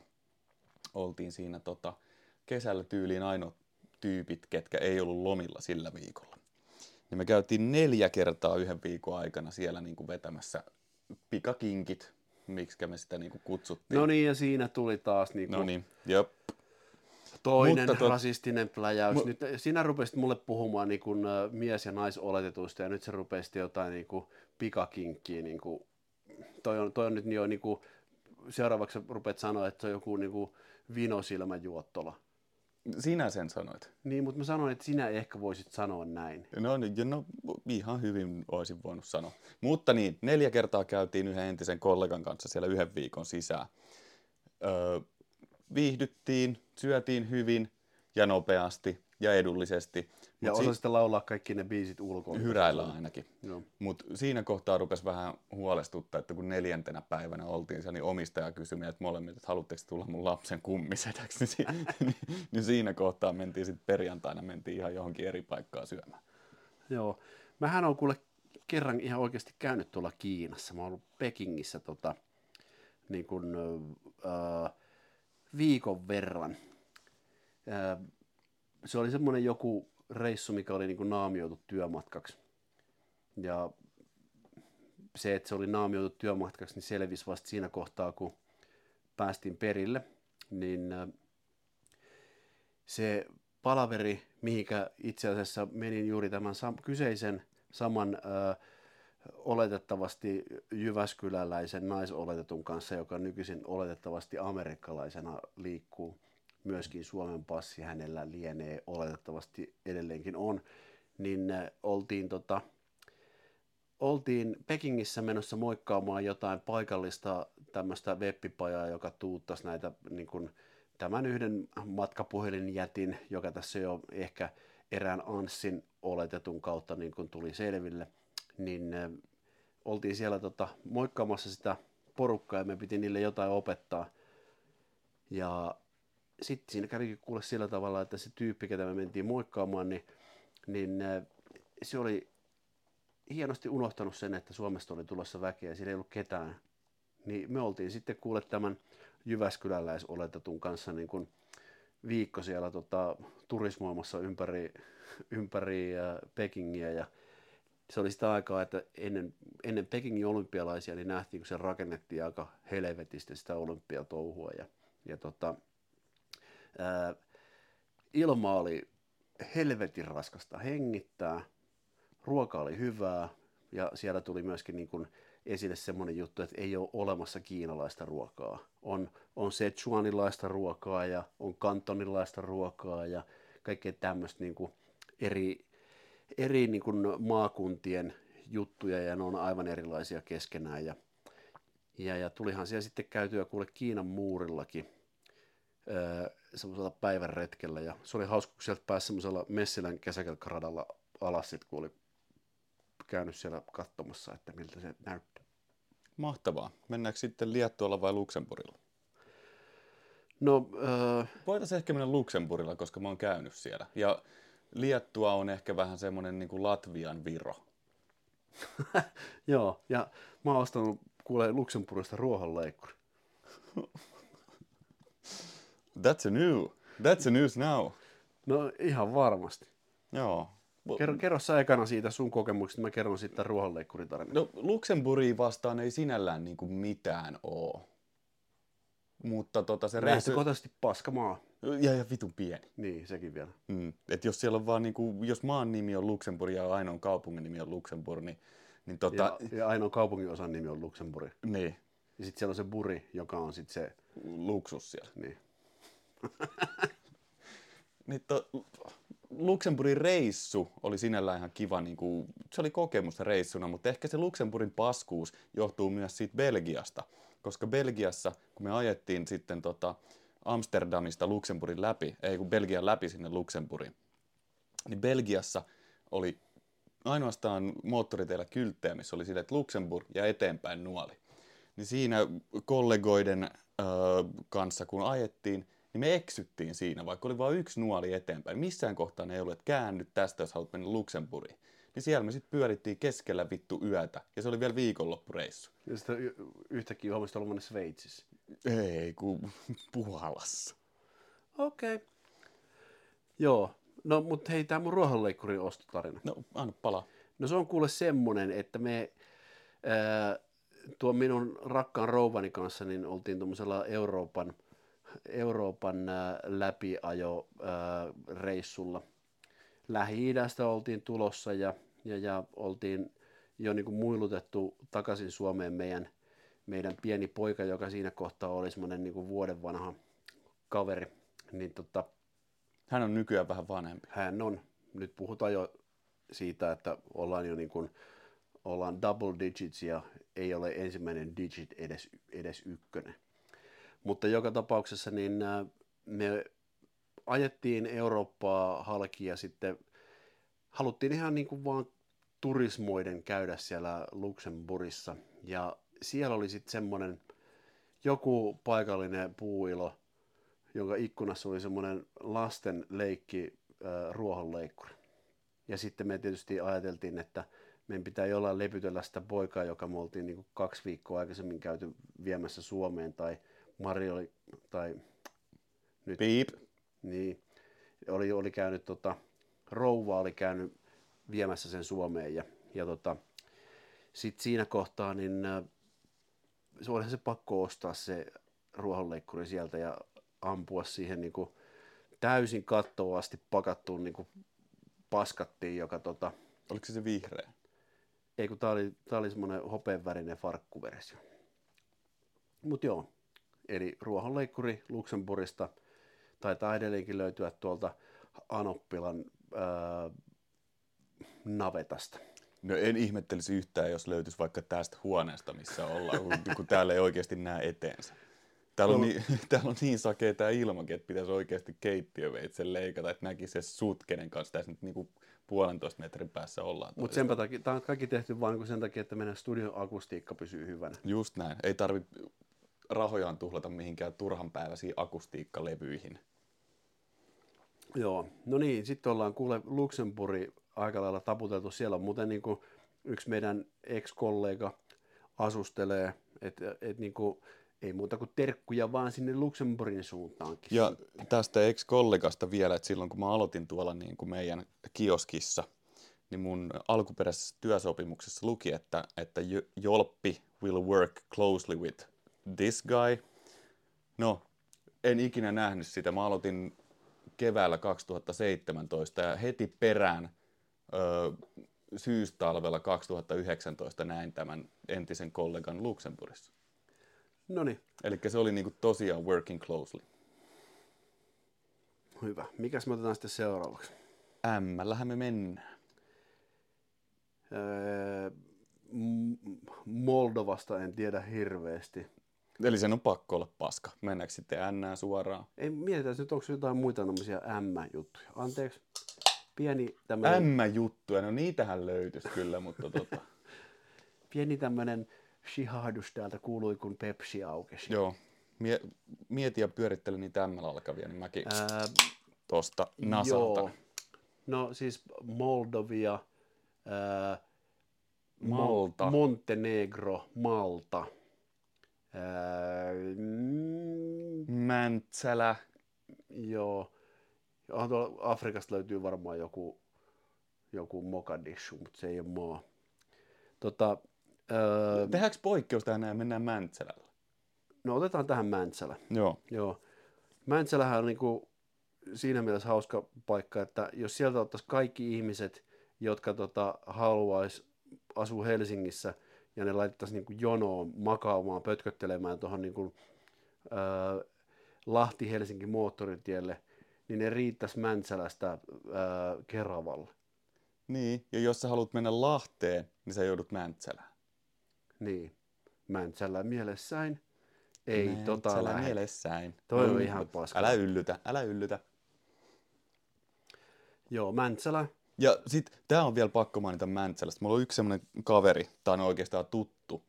oltiin siinä tota, kesällä tyyliin ainoa tyypit, ketkä ei ollut lomilla sillä viikolla. Niin me käytiin neljä kertaa yhden viikon aikana siellä niin kuin vetämässä pikakinkit, miksi me sitä niin kuin kutsuttiin. No niin, ja siinä tuli taas niin kuin... No niin, jop. Toinen Mutta to... rasistinen pläjäys. Mu... Nyt sinä rupesit mulle puhumaan niin kuin, mies- ja naisoletetuista, ja nyt se rupesi jotain niin kuin, pikakinkkiä. Niin kuin... Toi, on, toi on nyt jo niin kuin, seuraavaksi rupeat sanoa, että se on joku niin kuin vinosilmäjuottola. Sinä sen sanoit. Niin, mutta mä sanoin, että sinä ehkä voisit sanoa näin. No, no ihan hyvin olisin voinut sanoa. Mutta niin, neljä kertaa käytiin yhden entisen kollegan kanssa siellä yhden viikon sisään. Öö, viihdyttiin, syötiin hyvin ja nopeasti ja edullisesti. Ja Mut osasitte si- laulaa kaikki ne biisit ulkoa. Hyräillä ainakin. Mutta siinä kohtaa rupesi vähän huolestuttaa, että kun neljäntenä päivänä oltiin siellä, niin omistaja kysyi meidät molemmit, että haluatteko tulla mun lapsen kummisedäksi. niin, niin, niin siinä kohtaa mentiin sitten perjantaina mentiin ihan johonkin eri paikkaa syömään. Joo. Mähän on kuule kerran ihan oikeasti käynyt tuolla Kiinassa. Mä oon ollut Pekingissä tota, niin kun, äh, viikon verran. Äh, se oli semmoinen joku reissu, mikä oli niin kuin naamioitu työmatkaksi. Ja se, että se oli naamioitu työmatkaksi, niin selvisi vasta siinä kohtaa, kun päästiin perille. Niin se palaveri, mihinkä itse asiassa menin juuri tämän sam- kyseisen saman ö, oletettavasti Jyväskyläläisen naisoletetun kanssa, joka nykyisin oletettavasti amerikkalaisena liikkuu myöskin Suomen passi hänellä lienee, oletettavasti edelleenkin on, niin äh, oltiin, tota, oltiin Pekingissä menossa moikkaamaan jotain paikallista tämmöistä webbipajaa, joka tuuttasi näitä niin kuin, tämän yhden matkapuhelinjätin, joka tässä jo ehkä erään Anssin oletetun kautta niin kuin tuli selville, niin äh, oltiin siellä tota, moikkaamassa sitä porukkaa ja me piti niille jotain opettaa – Ja sitten siinä kävikin kuule sillä tavalla, että se tyyppi, ketä me mentiin moikkaamaan, niin, niin äh, se oli hienosti unohtanut sen, että Suomesta oli tulossa väkeä ja siellä ei ollut ketään. Niin me oltiin sitten kuule tämän Jyväskyläläisoletetun kanssa niin kuin viikko siellä tota, turismoimassa ympäri, ympäri äh, Pekingiä ja se oli sitä aikaa, että ennen, ennen Pekingin olympialaisia niin nähtiin, kun se rakennettiin aika helvetisti sitä olympiatouhua ja, ja tota, ilma oli helvetin raskasta hengittää, ruoka oli hyvää ja siellä tuli myöskin niin kuin esille semmoinen juttu, että ei ole olemassa kiinalaista ruokaa. On, on Sichuanilaista ruokaa ja on kantonilaista ruokaa ja kaikkea tämmöistä niin kuin eri, eri niin kuin maakuntien juttuja ja ne on aivan erilaisia keskenään. Ja, ja, ja tulihan siellä sitten käytyä kuule Kiinan muurillakin öö, semmoisella päivän retkellä ja se oli hauska, kun sieltä pääsi semmoisella Messilän kesäkelkkaradalla alas, sit, kun oli käynyt siellä katsomassa, että miltä se näyttää. Mahtavaa. Mennäänkö sitten Liettualla vai Luxemburgilla? No, öö, Voitaisiin ehkä mennä Luxemburgilla, koska mä oon käynyt siellä. Ja Liettua on ehkä vähän semmoinen niin kuin Latvian Viro. joo, ja mä oon ostanut kuule Luxemburgista ruohonleikkuri. That's a new. That's a news now. No ihan varmasti. Joo. Kerro, kerro sä ekana siitä sun kokemuksesta, mä kerron sitten ruohonleikkuritarinan. No Luxemburgia vastaan ei sinällään niin kuin mitään oo. Mutta tota se reissu... Lähtökohtaisesti paska maa. Ja, ja vitun pieni. Niin, sekin vielä. Mm. Et jos siellä on vaan niinku, jos maan nimi on Luxemburg ja ainoan kaupungin nimi on Luxemburg, niin, niin tota... Ja, ja ainoa kaupungin osan nimi on Luxemburg. Niin, Ja sitten siellä on se buri, joka on sitten se, luksus siellä. niin. Niin to, Luxemburgin reissu oli sinällään ihan kiva, niin kuin, se oli kokemus reissuna, mutta ehkä se Luxemburgin paskuus johtuu myös siitä Belgiasta, koska Belgiassa, kun me ajettiin sitten tota Amsterdamista Luxemburgin läpi, ei kun Belgian läpi sinne Luxemburgiin, niin Belgiassa oli ainoastaan moottoriteillä kylttejä, missä oli sille, että Luxemburg ja eteenpäin nuoli. Niin siinä kollegoiden ö, kanssa, kun ajettiin, niin me eksyttiin siinä, vaikka oli vain yksi nuoli eteenpäin. Missään kohtaa ne ei ollut, että käänny tästä, jos haluat mennä Luxemburgiin. Niin siellä me sitten pyörittiin keskellä vittu yötä, ja se oli vielä viikonloppureissu. Ja sitten yhtäkkiä huomista olevanne Sveitsissä. Ei, kun Puolassa. Okei. Okay. Joo. No, mutta hei, tämä mun ruohonleikkurin ostotarina. No, anna palaa. No se on kuule semmonen, että me ää, tuon minun rakkaan rouvani kanssa niin oltiin tuommoisella Euroopan, Euroopan ää, läpiajo ää, reissulla. Lähi-idästä oltiin tulossa ja, ja, ja oltiin jo niin kuin muilutettu takaisin Suomeen meidän, meidän pieni poika, joka siinä kohtaa oli semmoinen niin vuoden vanha kaveri. Niin tota, Hän on nykyään vähän vanhempi. hän on, nyt puhutaan jo siitä, että ollaan jo niin kuin, ollaan double digits ja ei ole ensimmäinen digit edes, edes ykkönen. Mutta joka tapauksessa niin ää, me ajettiin Eurooppaa halki ja sitten haluttiin ihan niin kuin vaan turismoiden käydä siellä Luxemburgissa. Ja siellä oli sitten semmoinen joku paikallinen puuilo, jonka ikkunassa oli semmoinen lasten leikki äh, ruohonleikkuri. Ja sitten me tietysti ajateltiin, että meidän pitää jollain lepytellä sitä poikaa, joka me oltiin niin kuin kaksi viikkoa aikaisemmin käyty viemässä Suomeen, tai Mari oli, tai nyt, Piip. niin, oli, oli käynyt, tota, rouva oli käynyt viemässä sen Suomeen, ja, ja tota, sitten siinä kohtaa, niin äh, se olihan se pakko ostaa se ruohonleikkuri sieltä ja ampua siihen niin kuin täysin kattoon asti pakattuun niin kuin paskattiin, joka tota, Oliko se se vihreä? ei kun tää oli, tää oli semmoinen hopeenvärinen farkkuversio. Mut joo, eli ruohonleikkuri Luxemburgista taitaa edelleenkin löytyä tuolta Anoppilan ää, navetasta. No en ihmettelisi yhtään, jos löytyisi vaikka tästä huoneesta, missä ollaan, kun, kun täällä ei oikeasti näe eteensä. Täällä on, No. niin, täällä on niin sakea tämä ilmakin, että pitäisi oikeasti keittiöveitsen leikata, että näkisi se sut, kenen kanssa tässä nyt niinku puolentoista metrin päässä ollaan. Mutta senpä takia, tämä on kaikki tehty vain sen takia, että meidän studion akustiikka pysyy hyvänä. Just näin. Ei tarvi rahojaan tuhlata mihinkään turhanpäiväisiin akustiikkalevyihin. Joo, no niin, sitten ollaan kuule Luxemburgi aika lailla taputeltu. Siellä on muuten niin kuin yksi meidän ex-kollega asustelee, että et niin kuin, ei muuta kuin terkkuja vaan sinne Luxemburgin suuntaankin. Ja tästä ex-kollegasta vielä, että silloin kun mä aloitin tuolla niin kuin meidän kioskissa, niin mun alkuperäisessä työsopimuksessa luki, että, että Jolppi will work closely with this guy. No, en ikinä nähnyt sitä. Mä aloitin keväällä 2017 ja heti perään ö, syystalvella 2019 näin tämän entisen kollegan Luxemburgissa. No niin. Eli se oli niinku tosiaan working closely. Hyvä. Mikäs me otetaan sitten seuraavaksi? M-lähän me mennään. Öö, Moldovasta en tiedä hirveästi. Eli sen on pakko olla paska. Mennäänkö sitten N suoraan? Ei, mietitään nyt, onko jotain muita tämmöisiä M-juttuja. Anteeksi. Pieni tämmöinen... M-juttuja, no niitähän löytyisi kyllä, mutta tota... Pieni tämmöinen shihahdus täältä kuului, kun Pepsi aukesi. Joo. Mie- mieti ja pyörittele niitä M alkavia, niin mäkin Ää, tosta nasalta. Joo. No siis Moldovia, ää, Malta. Montenegro, Malta. Ää, mm, Mäntsälä. Joo. Afrikasta löytyy varmaan joku, joku Mogadishu, mutta se ei ole maa. Tota, öö, Tehdäänkö poikkeus tähän ja mennään Mäntsälällä? No otetaan tähän Mäntsälä. Joo. Joo. Mäntsälähän on niinku siinä mielessä hauska paikka, että jos sieltä ottaisiin kaikki ihmiset, jotka tota, haluaisi asua Helsingissä, ja ne laitettaisiin niinku jonoon makaamaan, pötköttelemään tuohon niinku, öö, Lahti-Helsinki moottoritielle, niin ne riittäisi Mäntsälästä ää, Keravalle. Niin, ja jos sä haluat mennä Lahteen, niin sä joudut Mäntsälään. Niin, Mäntsälä mielessäin. Ei Mäntsälä tota lähde. mielessäin. Toi on ihan paska. Älä yllytä, älä yllytä. Joo, Mäntsälä. Ja sit tää on vielä pakko mainita Mäntsälästä. Mulla on yksi semmonen kaveri, tai on oikeastaan tuttu,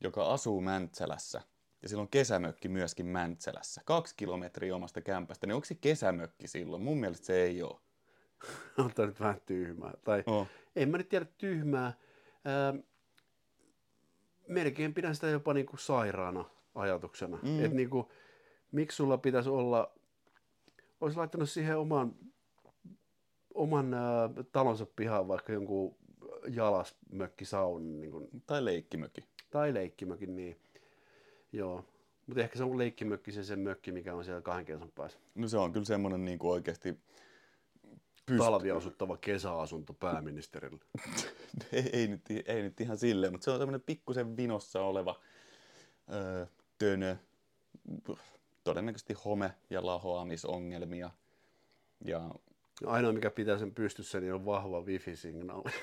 joka asuu Mäntsälässä. Ja silloin kesämökki myöskin Mäntsälässä. Kaksi kilometriä omasta kämpästä. Niin onko se kesämökki silloin? Mun mielestä se ei ole. on tämä nyt vähän tyhmää. Tai oh. en mä nyt tiedä tyhmää. Ää, melkein pidän sitä jopa niinku sairaana ajatuksena. Mm. Että niinku, miksi sulla pitäisi olla, olisi laittanut siihen oman, oman ää, talonsa pihaan vaikka jonkun jalasmökkisaunan. Niin kuin, tai leikkimökki. Tai leikkimökin, niin. Joo. Mutta ehkä se on leikkimökki se, se mökki, mikä on siellä kahden kesän päässä. No se on kyllä semmoinen niin kuin oikeasti pyst... talviasuttava kesäasunto pääministerille. ei, ei, nyt, ei nyt ihan silleen, mutta se on semmoinen pikkusen vinossa oleva öö, tönö. Todennäköisesti home- ja lahoamisongelmia. Ja... Ainoa mikä pitää sen pystyssä, niin on vahva wifi-signaali.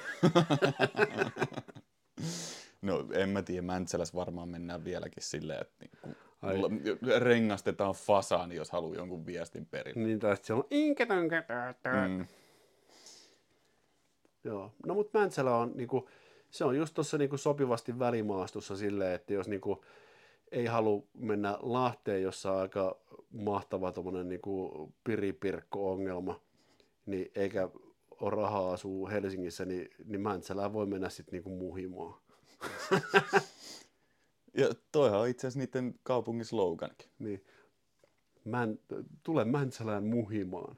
No en mä tiedä, Mäntsälässä varmaan mennään vieläkin silleen, että niinku, rengastetaan fasaani, jos haluaa jonkun viestin perille. Niin, tai se on mm. Joo, no mutta Mäntsälä on niinku, se on just tuossa niinku sopivasti välimaastossa silleen, että jos niinku ei halua mennä Lahteen, jossa on aika mahtava tuommoinen niinku piripirkko-ongelma, niin eikä ole rahaa asuu Helsingissä, niin, niin Mäntsälään voi mennä sitten niinku muhimaan. ja toihan on itse asiassa niiden kaupungin sloganikin. Niin. Män, tule Mäntsälään muhimaan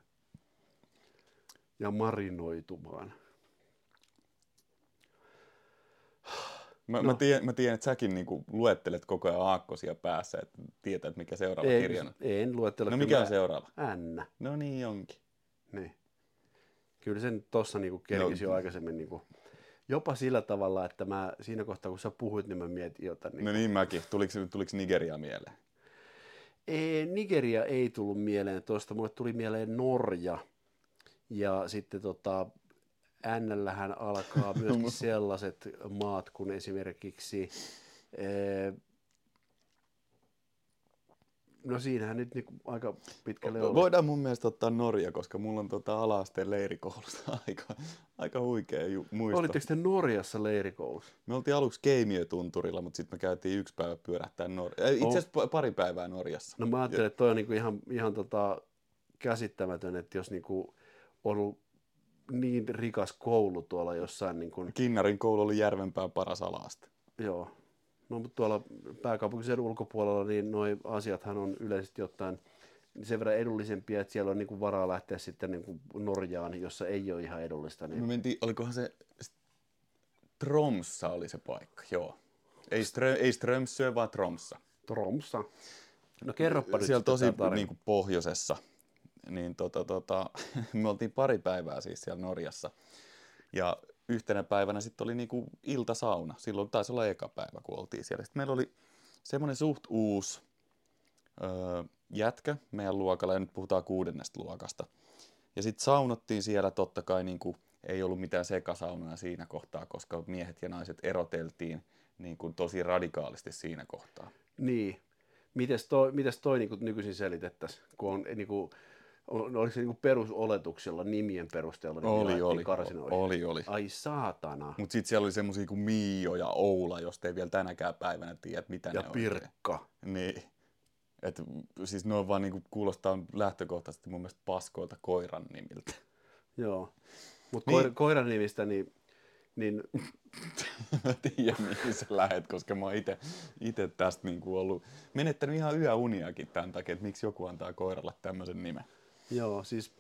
ja marinoitumaan. Mä, no. mä, tiedän, mä tiedän, että säkin niinku luettelet koko ajan aakkosia päässä, että tietää, että mikä seuraava ei, kirja on. En luettele. No mikä on seuraava? N. No niin onkin. Niin. Kyllä sen tuossa niinku kerkisi no. jo aikaisemmin niinku jopa sillä tavalla, että mä siinä kohtaa, kun sä puhuit, niin mä mietin jotain. Niin no niin mäkin. Tuliko, tuliko Nigeria mieleen? Ei, Nigeria ei tullut mieleen tuosta. Mulle tuli mieleen Norja. Ja sitten tota, Nllähän alkaa myöskin sellaiset maat kuin esimerkiksi ee, No siinähän nyt niinku aika pitkälle oli. Voidaan mun mielestä ottaa Norja, koska mulla on tota ala-asteen leirikoulusta aika, aika huikea ju- muisto. Olitteko te Norjassa leirikoulussa? Me oltiin aluksi Keimiötunturilla, mutta sitten me käytiin yksi päivä pyörähtää Norjassa. Itse asiassa pa- pari päivää Norjassa. No mä ajattelin, että toi on niinku ihan, ihan tota käsittämätön, että jos niinku on ollut niin rikas koulu tuolla jossain, niinku, Kinnarin koulu oli Järvenpään paras ala-aste. joo. No mutta tuolla pääkaupunkiseudun ulkopuolella, niin noi asiathan on yleisesti ottaen sen verran edullisempia, että siellä on niinku varaa lähteä sitten niinku Norjaan, jossa ei ole ihan edullista. Me Niin... mentiin, olikohan se Tromssa oli se paikka, joo. Ei, Strö, ei Strömsö, vaan Tromssa. Tromsa. No kerropa nyt Siellä tosi niin kuin pohjoisessa. Niin tota, tota, me oltiin pari päivää siis siellä Norjassa. Ja yhtenä päivänä sitten oli niinku iltasauna. Silloin taisi olla eka päivä, kun oltiin siellä. Sitten meillä oli semmoinen suht uusi öö, jätkä meidän luokalla, ja nyt puhutaan kuudennesta luokasta. Ja sitten saunottiin siellä totta kai, niinku, ei ollut mitään sekasaunoja siinä kohtaa, koska miehet ja naiset eroteltiin niin kuin tosi radikaalisti siinä kohtaa. Niin. Mites toi, mites toi niin nykyisin selitettäisiin, kun on niin kuin, oliko se niin perusoletuksella nimien perusteella niin Oli, oli, karsinoihin? oli, oli. Ai saatana. Mutta sitten siellä oli semmoisia kuin Miio ja Oula, josta ei vielä tänäkään päivänä tiedä, mitä Ja ne on. Pirkka. Niin. Et, siis ne on vaan niinku, kuulostaa lähtökohtaisesti mun mielestä paskoilta koiran nimiltä. Joo. Mutta Niin. koir, koiran nimistä, niin, niin Mä tiedän, mihin sä lähet, koska mä oon ite tästä niinku ollut menettänyt ihan yöuniakin tämän takia, että miksi joku antaa koiralle tämmöisen nimen. Joo, siis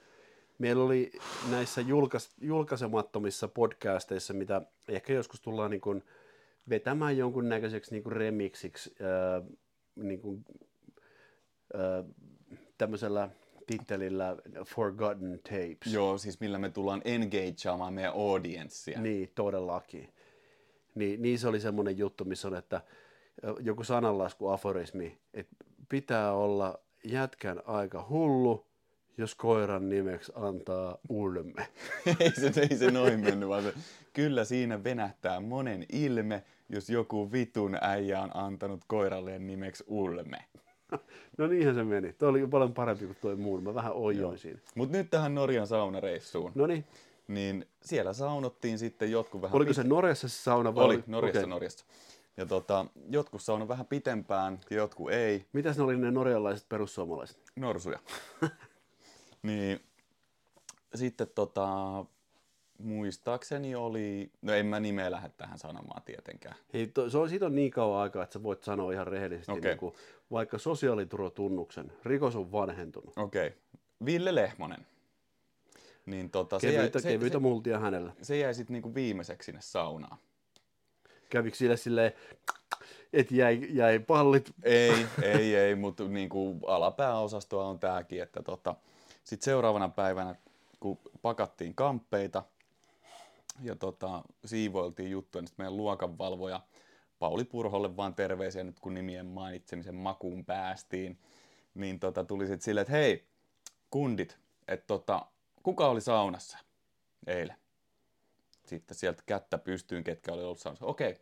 meillä oli näissä julkais, julkaisemattomissa podcasteissa, mitä ehkä joskus tullaan niin kuin vetämään jonkun näköiseksi niin kuin remixiksi ää, niin kuin, ää, tämmöisellä tittelillä Forgotten Tapes. Joo, siis millä me tullaan engageaamaan meidän audienssia. Niin, todellakin. Niin, niin se oli semmoinen juttu, missä on, että ö, joku sananlasku, aforismi, että pitää olla jätkän aika hullu, jos koiran nimeksi antaa ulme. ei, se, ei se noin mennyt, vaan se, kyllä siinä venähtää monen ilme, jos joku vitun äijä on antanut koiralleen nimeksi Ulme. No niinhän se meni. Tuo oli paljon parempi kuin tuo muun. Mä vähän ojoin siinä. Mutta nyt tähän Norjan saunareissuun. No niin, Niin siellä saunottiin sitten jotkut vähän... oliko se Norjassa se sauna vai? Oli, Norjassa, Okei. Norjassa. Ja tota, jotkut saunoi vähän pitempään ja jotkut ei. Mitäs ne oli ne norjalaiset perussuomalaiset? Norsuja. niin sitten tota, muistaakseni oli, no en mä nimeä lähde tähän sanomaan tietenkään. Hei, to, se on, siitä on niin kauan aikaa, että sä voit sanoa ihan rehellisesti, Okei. niin kuin, vaikka sosiaaliturvatunnuksen, rikos on vanhentunut. Okei. Okay. Ville Lehmonen. Niin tota, se, jäi, Kevyitä, se, kevyitä se, multia hänellä. se jäi sitten niinku viimeiseksi sinne saunaan. Kävikö sille silleen, että jäi, jäi pallit? Ei, ei, ei, mutta niinku alapääosastoa on tääkin, että tota, sitten seuraavana päivänä, kun pakattiin kamppeita ja tota, siivoiltiin juttuja, niin sit meidän luokanvalvoja Pauli Purholle vaan terveisiä nyt, kun nimien mainitsemisen makuun päästiin, niin tota, tuli sitten silleen, että hei, kundit, että tota, kuka oli saunassa eilen? Sitten sieltä kättä pystyyn, ketkä oli ollut saunassa. Okei,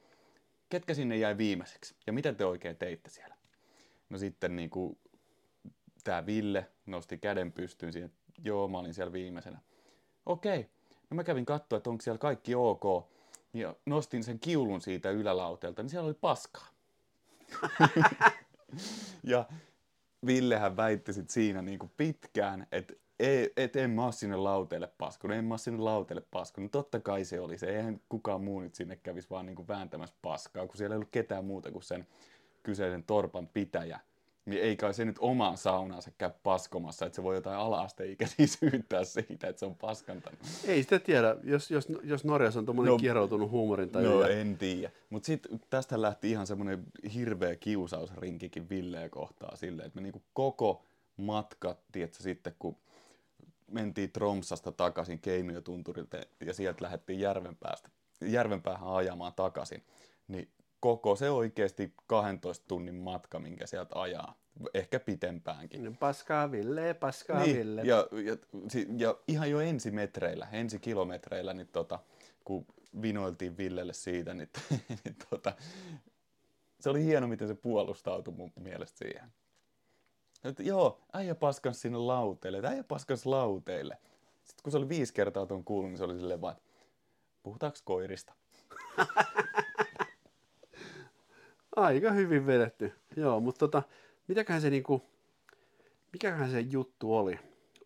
ketkä sinne jäi viimeiseksi ja mitä te oikein teitte siellä? No sitten niin kuin, tämä Ville nosti käden pystyyn siihen, että joo, mä olin siellä viimeisenä. Okei, no mä kävin katsoa, että onko siellä kaikki ok. Ja nostin sen kiulun siitä ylälauteelta, niin siellä oli paskaa. ja Villehän väitti sit siinä niin kuin pitkään, että ei, et en mä sinne lauteelle paskunut, en mä sinne lauteelle paskunut. Totta kai se oli se, eihän kukaan muu nyt sinne kävisi vaan niin kuin vääntämässä paskaa, kun siellä ei ollut ketään muuta kuin sen kyseisen torpan pitäjä. Niin ei kai se nyt omaan saunaansa käy paskomassa, että se voi jotain ala-asteikäisiä syyttää siitä, että se on paskantanut. Ei sitä tiedä, jos, jos, jos Norjassa on tuommoinen No, kieroutunut huumorin tai No en tiedä. Mutta sitten tästä lähti ihan semmoinen hirveä kiusausrinkikin Villeä kohtaa silleen, että me niinku koko matka, tiedätkö, sitten kun mentiin Tromsasta takaisin Keimiötunturilta ja sieltä lähdettiin Järvenpäästä, Järvenpäähän ajamaan takaisin, niin koko se oikeasti 12 tunnin matka, minkä sieltä ajaa, ehkä pitempäänkin. Paskaa Ville, paskaa Niin, Ville. ja, ja, ja ihan jo ensimetreillä, ensikilometreillä, niin tota, kun vinoiltiin Villelle siitä, niin, niin tota, se oli hieno, miten se puolustautui mun mielestä siihen. Että joo, äijä paskas sinne lauteille, että äijä paskas lauteille. Sitten kun se oli viisi kertaa tuon kuullut, niin se oli silleen vaan, puhutaanko koirista? Aika hyvin vedetty. Joo, mutta tota, mitäköhän se niinku, mikäköhän se juttu oli?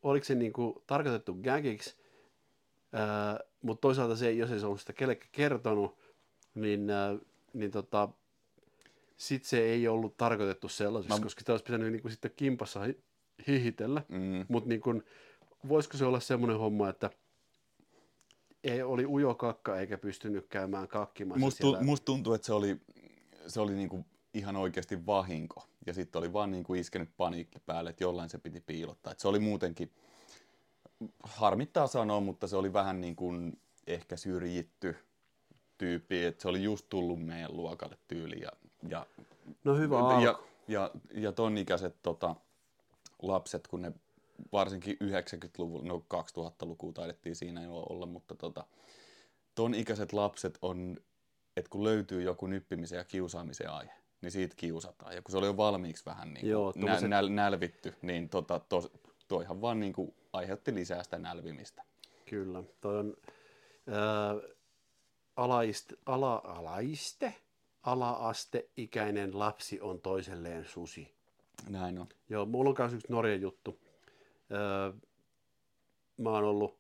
Oliko se niinku tarkoitettu gagiksi, ää, mutta toisaalta se, jos ei se ollut sitä kellekään kertonut, niin, ää, niin tota, sit se ei ollut tarkoitettu sellaiseksi, Mä- koska sitä olisi pitänyt niinku sitten kimpassa hi- hihitellä. Mm. Mutta niinku, voisiko se olla semmoinen homma, että ei oli ujo kakka eikä pystynyt käymään kakkimassa Musta, siellä. musta tuntuu, että se oli, se oli niinku ihan oikeasti vahinko. Ja sitten oli vaan niinku iskenyt paniikki päälle, että jollain se piti piilottaa. Et se oli muutenkin, harmittaa sanoa, mutta se oli vähän niin kuin ehkä syrjitty tyyppi. Että se oli just tullut meidän luokalle tyyli. Ja, ja, No hyvä ja, alku. ja, ja, ja ton ikäiset tota, lapset, kun ne varsinkin 90-luvulla, no 2000-lukua taidettiin siinä jo olla, mutta tota, ton ikäiset lapset on, että kun löytyy joku nyppimisen ja kiusaamisen aihe, niin siitä kiusataan. Ja kun se oli jo valmiiksi vähän niin Joo, nä- tommoset- näl- nälvitty, niin tota, tos, toihan vaan niin kuin aiheutti lisää sitä nälvimistä. Kyllä, toi on ää, alaiste, ala, alaiste, ala-asteikäinen lapsi on toiselleen susi. Näin on. Joo, mulla on myös yksi Norjan juttu. Öö, mä oon ollut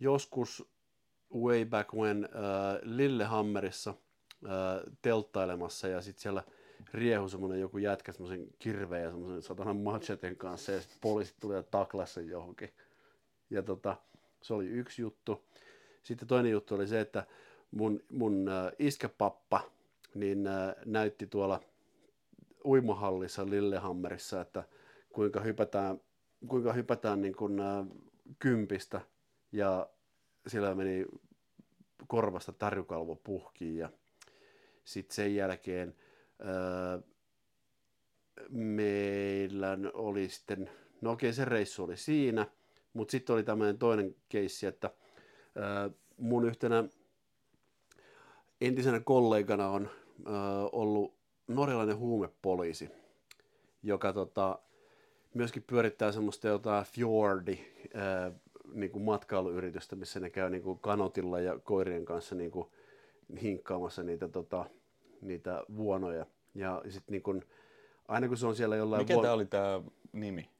joskus way back when äh, Lillehammerissa äh, telttailemassa ja sitten siellä riehu semmonen joku jätkä semmoisen kirveen ja semmoisen satanan macheten kanssa ja sitten poliisit tuli ja taklasi johonkin. Ja tota, se oli yksi juttu. Sitten toinen juttu oli se, että mun, mun äh, iskäpappa niin äh, näytti tuolla uimahallissa Lillehammerissa, että kuinka hypätään, kuinka hypätään niin kuin, äh, kympistä ja siellä meni korvasta tarjukalvo puhkiin ja sitten sen jälkeen ää, meillä oli sitten, no okei se reissu oli siinä, mutta sitten oli tämmöinen toinen keissi, että ää, mun yhtenä entisenä kollegana on ää, ollut norjalainen huumepoliisi, joka tota, myöskin pyörittää semmoista jotain fjordi ää, niin kuin matkailuyritystä, missä ne käy niin kuin kanotilla ja koirien kanssa niin kuin hinkkaamassa niitä, tota, niitä vuonoja. Ja sitten niin kuin, aina kun se on siellä jollain... Mikä tämä oli tämä nimi?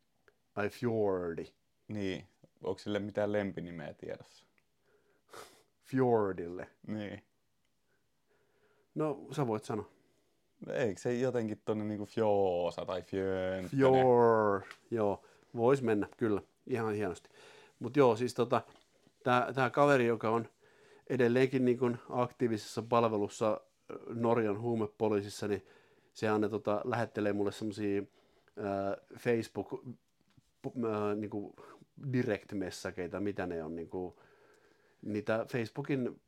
Ai fjordi. Niin, onko sille mitään lempinimeä tiedossa? Fjordille. Niin. No, sä voit sanoa. Eikö se jotenkin tonne niinku fjoosa tai fjön? Fjord. Joo, vois mennä, kyllä. Ihan hienosti. Mutta joo, siis tota, tämä kaveri, joka on edelleenkin niin kun aktiivisessa palvelussa Norjan huumepoliisissa, niin se aina tota, lähettelee mulle semmoisia Facebook äh, niin kuin direct-messageita, mitä ne on, niin kuin, niitä Facebookin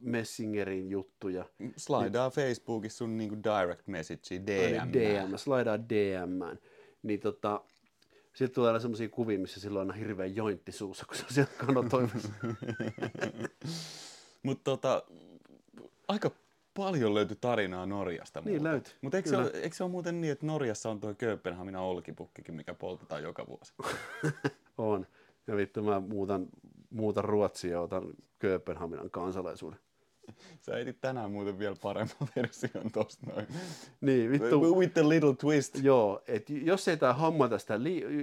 Messengerin juttuja. Slaidaa Facebookissa sun niinku direct message, DM. DM, slaidaa DM. Niin tota, sitten tulee aina semmoisia kuvia, missä silloin on aina hirveä jointti suussa, kun se on siellä kanotoimassa. Mutta tota, aika paljon löytyi tarinaa Norjasta. Niin löytyi, Mutta eikö, ole- eikö se ole muuten niin, että Norjassa on tuo Kööpenhaminan olkipukkikin, mikä poltetaan joka vuosi? on. Ja vittu mä muutan, muutan Ruotsia ja otan Kööpenhaminan kansalaisuuden. Sä etit tänään muuten vielä paremman version tosta noin. Niin, vittu. With the little twist. Joo, että jos ei tämä homma tästä,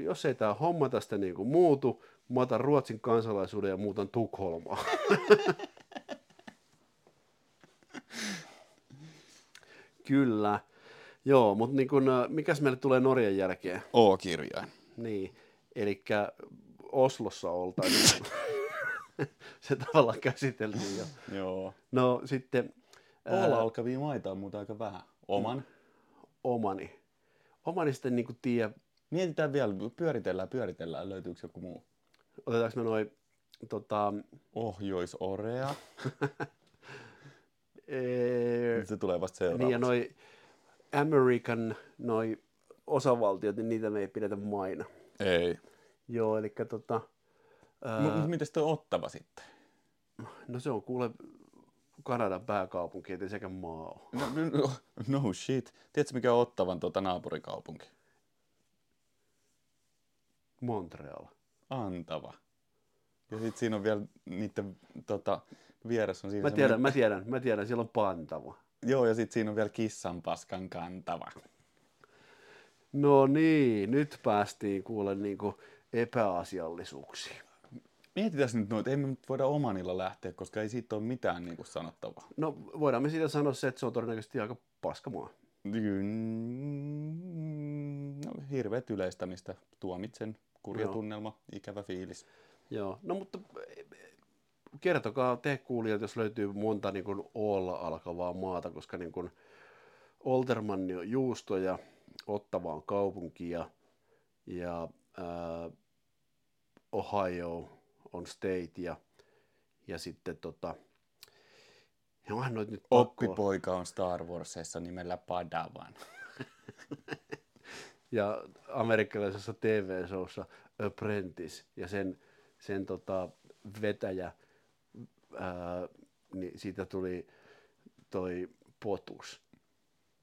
jos ei tää homma tästä niinku muutu, mä otan Ruotsin kansalaisuuden ja muutan Tukholmaan. Kyllä. Joo, mutta niin kun, äh, mikäs meille tulee Norjan jälkeen? O-kirjain. Niin, eli Oslossa oltaisiin. Se tavallaan käsiteltiin jo. Joo. No sitten Olla alkavia maita on muuten aika vähän. Oman. omani. Omani sitten niin kuin tiedä, Mietitään vielä, pyöritellään, pyöritellään, löytyykö joku muu. otetaanko me noin tota, Ohjois-Orea. ee, Se tulee vasta niin ja seuraavaksi. noi American noi osavaltiot, niin niitä me ei pidetä maina. Ei. Joo, eli tota, Mutta miten toi Ottava sitten? no se on kuule Kanadan pääkaupunki, ettei sekä maa ole. No, no, no shit. Tiedätkö mikä on Ottavan tuota naapurikaupunki? Montreal. Antava. Ja sitten siinä on vielä niiden tota, vieressä on siinä Mä tiedän, mä tiedän, mä tiedän, siellä on Pantava. Joo, ja sitten siinä on vielä kissanpaskan kantava. No niin, nyt päästiin kuule niinku epäasiallisuuksiin. Mietitään nyt noita, ei me nyt voida omanilla lähteä, koska ei siitä ole mitään niin kuin sanottavaa. No voidaan me siitä sanoa se, että se on todennäköisesti aika paskamaa. No, hirveät yleistämistä, tuomitsen, kurja Joo. tunnelma, ikävä fiilis. Joo, no mutta kertokaa te kuulijat, jos löytyy monta niin kuin Oolla alkavaa maata, koska niin kuin Oltermanni on juusto ja Ottava on kaupunki ja, ja ää, Ohio on state ja, ja sitten tota, ja onhan noit nyt pakko- Oppipoika on Star Warsissa nimellä Padawan. ja amerikkalaisessa TV-showssa Apprentice ja sen, sen tota, vetäjä, ää, niin siitä tuli toi potus.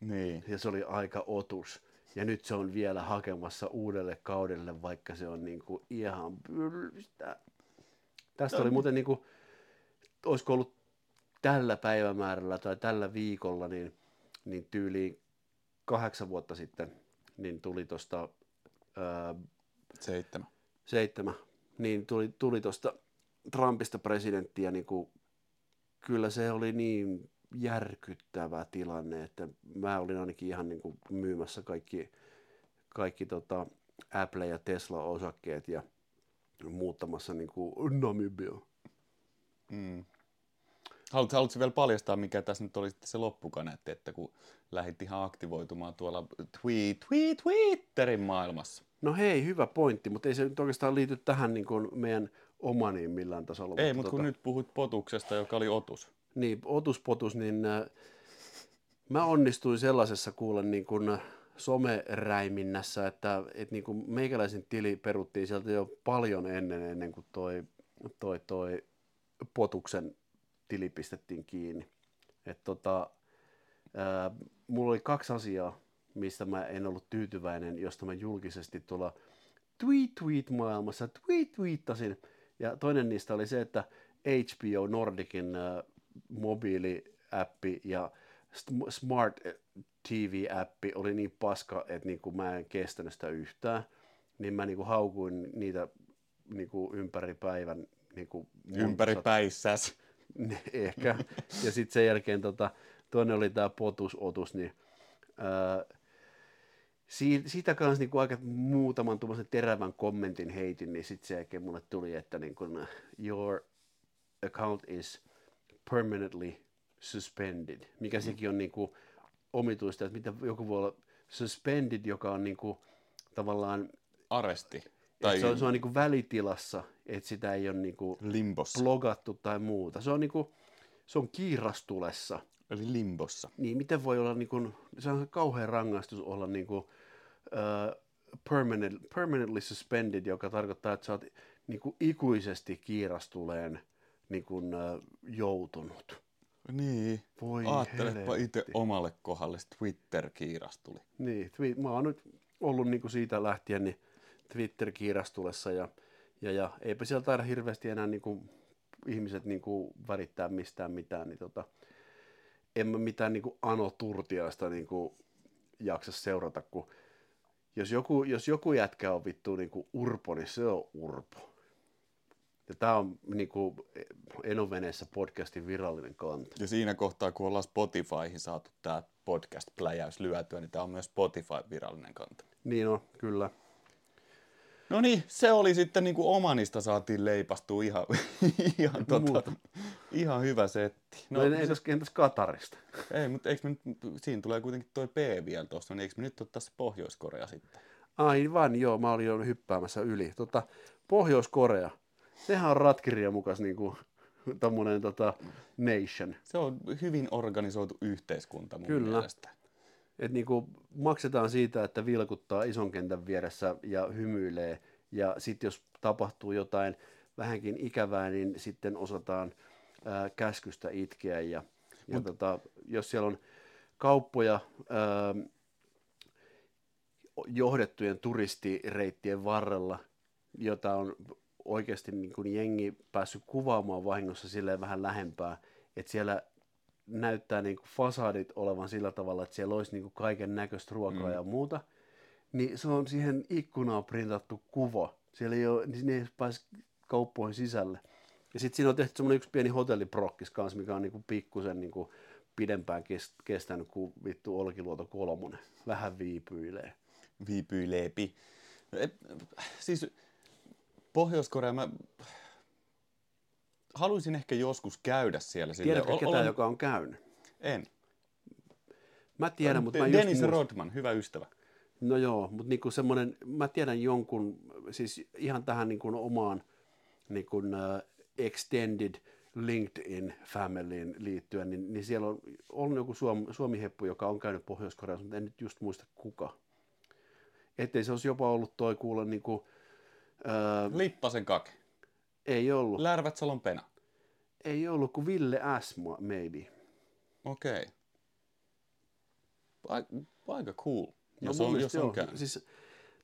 Niin. Ja se oli aika otus. Ja nyt se on vielä hakemassa uudelle kaudelle, vaikka se on niinku ihan pylstä. Tästä oli muuten niinku, olisiko ollut tällä päivämäärällä tai tällä viikolla, niin, niin tyyliin kahdeksan vuotta sitten, niin tuli tuosta Seitsemän. seitsemän, niin tuli, tuli tuosta Trumpista presidenttiä, niin kuin, kyllä se oli niin järkyttävä tilanne, että mä olin ainakin ihan niin kuin myymässä kaikki, kaikki tota Apple ja Tesla osakkeet ja muuttamassa niin kuin Namibia. Mm. Haluatko, haluatko vielä paljastaa, mikä tässä nyt oli sitten se loppukaneetti, että kun lähdit ihan aktivoitumaan tuolla tweet, tweet, Twitterin maailmassa? No hei, hyvä pointti, mutta ei se nyt oikeastaan liity tähän niin kuin meidän omaniin millään tasolla. Ei, mutta kun tota- nyt puhuit potuksesta, joka oli otus. Niin, otuspotus, niin äh, mä onnistuin sellaisessa kuulla niin kuin äh, someräiminnässä, että, että niin kuin meikäläisen tili peruttiin sieltä jo paljon ennen, ennen kuin toi, toi, toi potuksen tili pistettiin kiinni. Et tota, ää, mulla oli kaksi asiaa, mistä mä en ollut tyytyväinen, josta mä julkisesti tuolla tweet tweet maailmassa tweet tweetasin. Ja toinen niistä oli se, että HBO Nordicin äh, mobiiliäppi ja Smart TV-appi oli niin paska, että niin kuin mä en kestänyt sitä yhtään. Niin mä niin kuin haukuin niitä niin kuin ympäri päivän. Niin kuin Ympäri päissäs. Ehkä. Ja sitten sen jälkeen tota, toinen oli tämä potusotus, niin ää, siitä, kanssa niinku aika muutaman tuommoisen terävän kommentin heitin, niin sitten sen jälkeen mulle tuli, että niin kun, your account is permanently suspended, mikä sekin on niinku omituista, että miten joku voi olla suspended, joka on niinku tavallaan, Aresti. tai se on, se on niinku välitilassa, että sitä ei ole niinku limbossa. blogattu tai muuta. Se on, niinku, se on kiirastulessa. Eli limbossa. Niin miten voi olla, niinku, se on kauhean rangaistus olla niinku, uh, permanent, permanently suspended, joka tarkoittaa, että sä oot niinku, ikuisesti kiirastuleen niinku, uh, joutunut. Niin. Voi Aattelepa itse omalle kohdalle Twitter-kiiras tuli. Niin, twi- mä oon nyt ollut niinku siitä lähtien niin Twitter-kiirastulessa ja, ja, ja eipä siellä taida hirveästi enää niinku ihmiset niinku välittää mistään mitään, niin tota, en mä mitään niinku Ano Turtiaista niinku jaksa seurata, kun jos joku, jos joku jätkä on vittu niinku urpo, niin se on urpo. Ja tää on niinku Enoveneessä podcastin virallinen kanta. Ja siinä kohtaa, kun ollaan Spotifyhin saatu tämä podcast-pläjäys lyötyä, niin tämä on myös Spotify-virallinen kanta. Niin on, kyllä. No niin, se oli sitten niin kuin omanista saatiin leipastua ihan, ihan, tota, ihan hyvä setti. No, no entäs, entäs Katarista? ei, mutta eikö me nyt, siinä tulee kuitenkin toi P vielä tuossa, niin eikö me nyt ole tässä Pohjois-Korea sitten? Aivan, joo, mä olin jo hyppäämässä yli. Tota, Pohjois-Korea, sehän on ratkirja mukas niinku tommonen tota, nation. Se on hyvin organisoitu yhteiskunta mun Kyllä. mielestä. Et niinku maksetaan siitä, että vilkuttaa ison kentän vieressä ja hymyilee. Ja sitten jos tapahtuu jotain vähänkin ikävää, niin sitten osataan ää, käskystä itkeä. Ja, ja tota, jos siellä on kauppoja ää, johdettujen turistireittien varrella, jota on oikeasti niin kuin jengi päässyt kuvaamaan vahingossa silleen vähän lähempää, että siellä näyttää niin kuin fasadit olevan sillä tavalla, että siellä olisi niin kuin kaiken näköistä ruokaa mm. ja muuta, niin se on siihen ikkunaan printattu kuva. Siellä ei ole, niin ne ei pääse kauppoihin sisälle. Ja sitten siinä on tehty semmoinen yksi pieni hotelliprokkis kanssa, mikä on niin kuin pikkusen niin kuin pidempään kestänyt kuin vittu Olkiluoto kolmonen. Vähän viipyilee. Viipyileepi. Siis Pohjois-Korea, mä haluaisin ehkä joskus käydä siellä. Tiedätkö ketään, olen... joka on käynyt? En. Mä tiedän, mutta mä Dennis just. Rodman, hyvä ystävä. No joo, mutta niinku semmoinen, mä tiedän jonkun, siis ihan tähän niinku omaan niinku, uh, extended LinkedIn familyin liittyen, niin, niin siellä on ollut joku Suom, Suomi-heppu, joka on käynyt Pohjois-Koreassa, mutta en nyt just muista kuka. Ettei se olisi jopa ollut toi kuule niin kuin, Öö, Lippasen kake. Ei ollut. Lärvätsalon pena. Ei ollut kuin Ville S. maybe. Okei. Okay. Aika cool. No, jos on, jos on käynyt. Siis,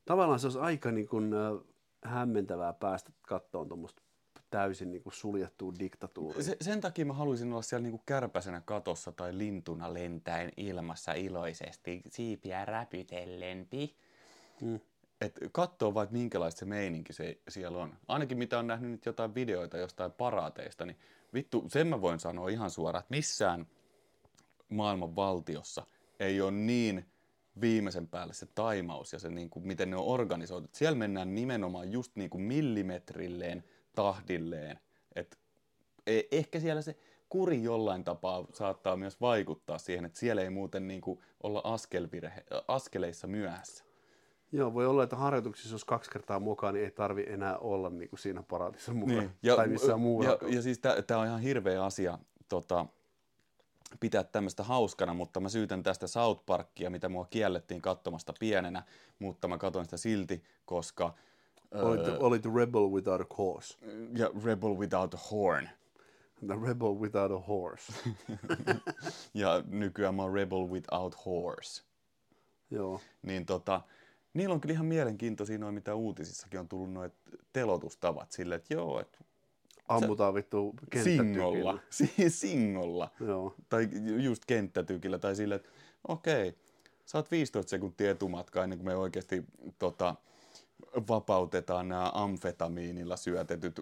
tavallaan se olisi aika niin kuin, äh, hämmentävää päästä kattoon tuommoista täysin niin kuin suljettua diktatuuria. Se, sen takia mä haluaisin olla siellä niin kuin kärpäsenä katossa tai lintuna lentäen ilmassa iloisesti, siipiä räpytellenpi. Mm että katsoo vaikka minkälaista se meininki se siellä on. Ainakin mitä on nähnyt nyt jotain videoita jostain paraateista, niin vittu, sen mä voin sanoa ihan suoraan, että missään maailman valtiossa ei ole niin viimeisen päälle se taimaus ja se, niin kuin, miten ne on organisoitu. Siellä mennään nimenomaan just niin kuin millimetrilleen, tahdilleen. Et e, ehkä siellä se kuri jollain tapaa saattaa myös vaikuttaa siihen, että siellä ei muuten niin kuin olla askelvirhe, askeleissa myöhässä. Joo, voi olla, että harjoituksissa, jos kaksi kertaa mukaan, niin ei tarvi enää olla niin kuin siinä paraatissa mukaan. Niin. Ja, tai missään muualla. Ja, ja siis tämä on ihan hirveä asia tota, pitää tämmöistä hauskana, mutta mä syytän tästä South Parkia, mitä mua kiellettiin katsomasta pienenä, mutta mä katsoin sitä silti, koska... Olit, öö, olit Rebel without a cause. Ja Rebel without a horn. The Rebel without a horse. ja nykyään mä oon Rebel without horse. Joo. Niin tota, niillä on kyllä ihan mielenkiintoisia noin, mitä uutisissakin on tullut noin telotustavat sille, että joo, että Ammutaan vittu kenttätykillä. Singolla. Singolla. Joo. Tai just kenttätykillä. Tai sille, että okei, okay, saat 15 sekuntia etumatkaa ennen kuin me oikeasti tota, vapautetaan nämä amfetamiinilla syötetyt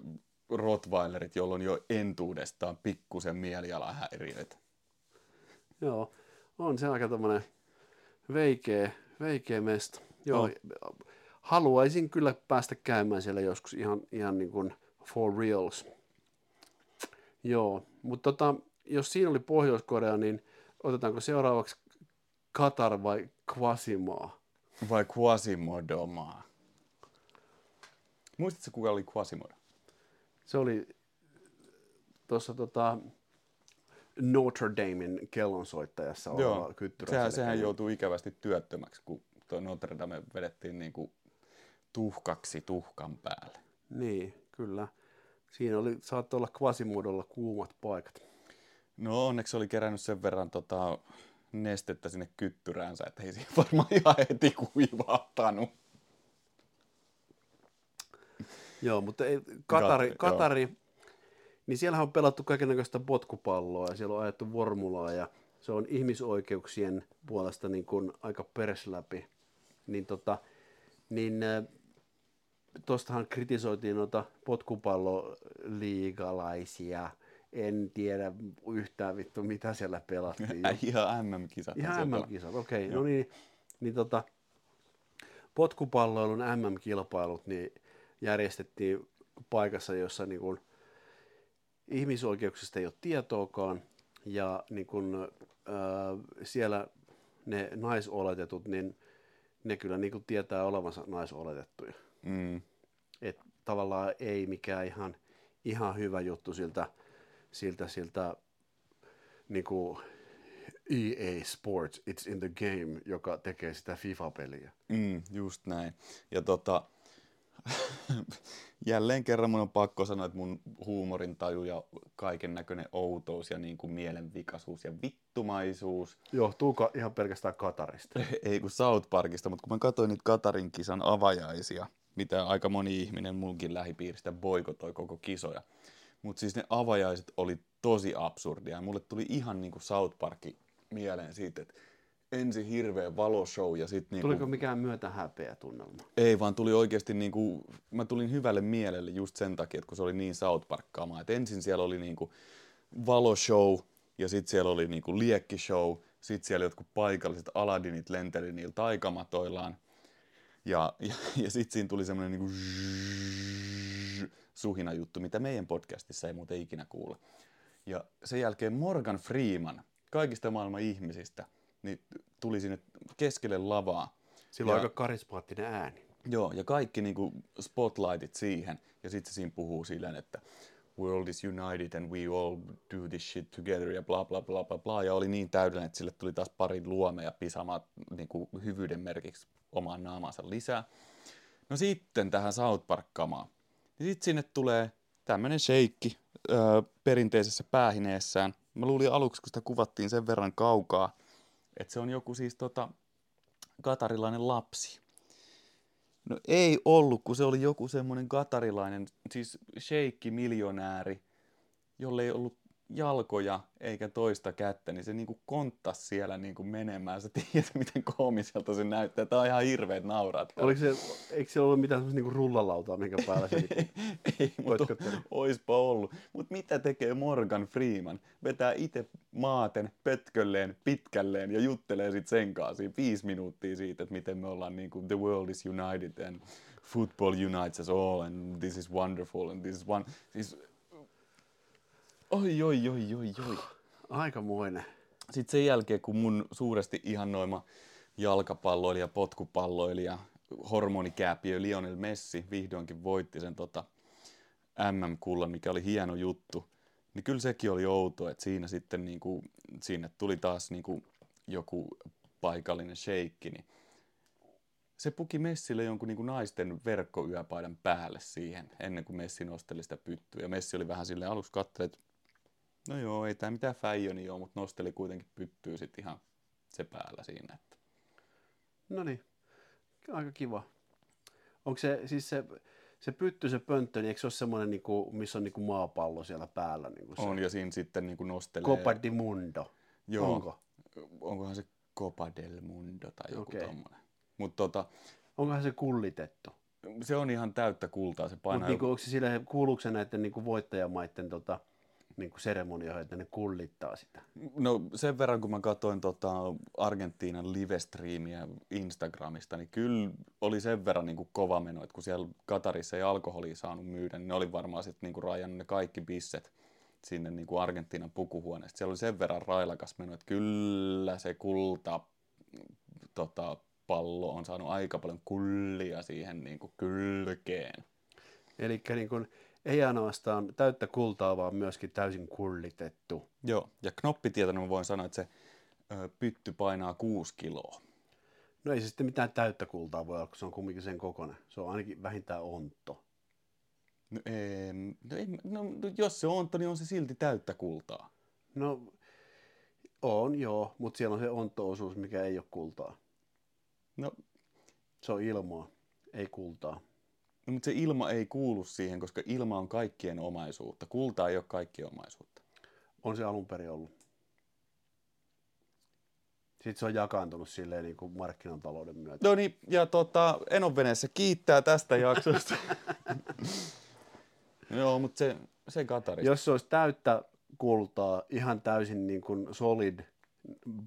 rottweilerit, jolla on jo entuudestaan pikkusen mielialahäiriöitä. Joo, on se aika tämmöinen veikeä, veikeä mesta. Joo, no. haluaisin kyllä päästä käymään siellä joskus ihan, ihan niin kuin for reals. Joo, mutta tota, jos siinä oli Pohjois-Korea, niin otetaanko seuraavaksi Katar vai Quasimaa? Vai Quasimodomaa? Muistatko, kuka oli Quasimodo? Se oli tuossa tota, Notre Damein kellonsoittajassa oleva kyttyrä. Sehän, sehän joutuu ikävästi työttömäksi, kun tuo Notre Dame vedettiin niin kuin tuhkaksi tuhkan päälle. Niin, kyllä. Siinä oli, saattoi olla kvasimuodolla kuumat paikat. No onneksi oli kerännyt sen verran tota, nestettä sinne kyttyräänsä, että ei siihen varmaan ihan heti kuivahtanut. Joo, mutta ei, Katari, Kat, Katari joo. niin siellä on pelattu kaikenlaista potkupalloa ja siellä on ajettu formulaa ja se on ihmisoikeuksien puolesta niin kuin aika peres läpi niin, tota, niin tuostahan kritisoitiin noita potkupalloliigalaisia. En tiedä yhtään vittu, mitä siellä pelattiin. Ihan MM-kisat. Ihan MM-kisat, okei. Okay. No niin, niin tota, potkupalloilun MM-kilpailut niin järjestettiin paikassa, jossa niin kun, ihmisoikeuksista ei ole tietoakaan. Ja niin kun, äh, siellä ne naisoletetut, niin ne kyllä niin kuin tietää olevansa naisoletettuja. Mm. Et tavallaan ei mikään ihan, ihan hyvä juttu siltä, siltä, siltä niin kuin EA Sports, It's in the Game, joka tekee sitä FIFA-peliä. Mm, just näin. Ja tota, jälleen kerran mun on pakko sanoa, että mun huumorintaju ja kaiken näköinen outous ja niin kuin mielenvikaisuus ja vittumaisuus. Johtuu ihan pelkästään Katarista. Ei kun South Parkista, mutta kun mä katsoin niitä Katarin kisan avajaisia, mitä aika moni ihminen munkin lähipiiristä boikotoi koko kisoja. Mutta siis ne avajaiset oli tosi absurdia. Ja mulle tuli ihan niinku South Park mieleen siitä, että ensin hirveä valoshow ja sitten niinku... Tuliko mikään myötä häpeä tunnelma? Ei, vaan tuli oikeasti niinku, mä tulin hyvälle mielelle just sen takia, että kun se oli niin South park että ensin siellä oli niinku valoshow ja sitten siellä oli niinku liekkishow, sitten siellä jotkut paikalliset Aladdinit lenteli niillä taikamatoillaan ja, ja, ja sitten siinä tuli semmoinen niinku suhina juttu, mitä meidän podcastissa ei muuten ikinä kuule. Ja sen jälkeen Morgan Freeman, kaikista maailman ihmisistä, niin tuli sinne keskelle lavaa. Sillä on Ja- aika karismaattinen ääni. Joo, ja kaikki niinku spotlightit siihen, ja sitten se siinä puhuu silleen, että world is united and we all do this shit together ja bla bla bla bla bla, ja oli niin täydellinen, että sille tuli taas pari luomeja pisamaa niinku hyvyyden merkiksi omaan naamansa lisää. No sitten tähän South Park-kamaan. Ja sitten sinne tulee tämmönen sheikki öö, perinteisessä päähineessään. Mä luulin aluksi, kun sitä kuvattiin sen verran kaukaa, että se on joku siis tota, katarilainen lapsi. No ei ollut, kun se oli joku semmoinen katarilainen, siis sheikki miljonääri, jolle ei ollut jalkoja eikä toista kättä, niin se niinku konttas siellä niinku menemään. Sä tiedät, miten koomiselta se näyttää. Tää on ihan hirveet nauraa. Oliko se, eikö siellä ollut mitään semmoista niinku rullalautaa, minkä päällä se niinku ei, mutta oispa ollut. Mutta mitä tekee Morgan Freeman? Vetää itse maaten pötkölleen, pitkälleen ja juttelee sit sen kanssa viisi minuuttia siitä, että miten me ollaan niin kuin, the world is united and football unites us all and this is wonderful and this is one... Siis, oi, oi, oi, oi, oi. Aikamoinen. Sitten sen jälkeen, kun mun suuresti ihannoima jalkapalloilija, potkupalloilija, hormonikääpiö Lionel Messi vihdoinkin voitti sen tota MM-kullan, mikä oli hieno juttu, niin kyllä sekin oli outo, että siinä sitten niinku, sinne tuli taas niinku joku paikallinen sheikki, niin se puki Messille jonkun niinku naisten verkkoyöpaidan päälle siihen, ennen kuin Messi nosteli sitä pyttyä. Ja Messi oli vähän sille aluksi katsoa, että no joo, ei tämä mitään fäijoni ole, mutta nosteli kuitenkin pyttyä sitten ihan se päällä siinä. Että. No niin, aika kiva. Onko se, siis se, se pytty, se pönttö, niin eikö se ole semmoinen, niinku, missä on niinku maapallo siellä päällä? Niinku se On ja siinä sitten niinku nostelee... Copa di Mundo. Joo. Onko? Onkohan se Copa del Mundo tai joku okay. tommonen. Mutta tota, Onkohan se kullitettu? se on ihan täyttä kultaa, se Mutta painaa... niinku, onko se sille, kuuluuko se näiden niinku voittajamaiden tota, niinku seremonioihin, että ne kullittaa sitä? No sen verran, kun mä katsoin tota Argentiinan live-striimiä Instagramista, niin kyllä oli sen verran niin kuin kova meno, että kun siellä Katarissa ei alkoholia saanut myydä, niin ne oli varmaan sitten niin kuin rajannut ne kaikki bisset sinne niin kuin Argentiinan pukuhuoneesta. Siellä oli sen verran railakas meno, että kyllä se kulta tota, pallo on saanut aika paljon kullia siihen niin kuin kylkeen. Eli niin kun, ei ainoastaan täyttä kultaa, vaan myöskin täysin kullitettu. Joo, ja knoppitietona mä voin sanoa, että se ö, pytty painaa kuusi kiloa. No ei se sitten mitään täyttä kultaa voi olla, kun se on kumminkin sen kokoinen. Se on ainakin vähintään ontto. No, ei, no, ei, no, jos se on, niin on se silti täyttä kultaa. No on joo, mutta siellä on se ontto-osuus, mikä ei ole kultaa. No, Se on ilmaa, ei kultaa. No, mutta se ilma ei kuulu siihen, koska ilma on kaikkien omaisuutta. Kulta ei ole kaikkien omaisuutta. On se alun perin ollut. Sitten se on jakaantunut silleen niin kuin markkinatalouden myötä. No niin, ja tota, Enonveneessä kiittää tästä jaksosta. Joo, mutta se, se Katari. Jos se olisi täyttä kultaa, ihan täysin niin kuin solid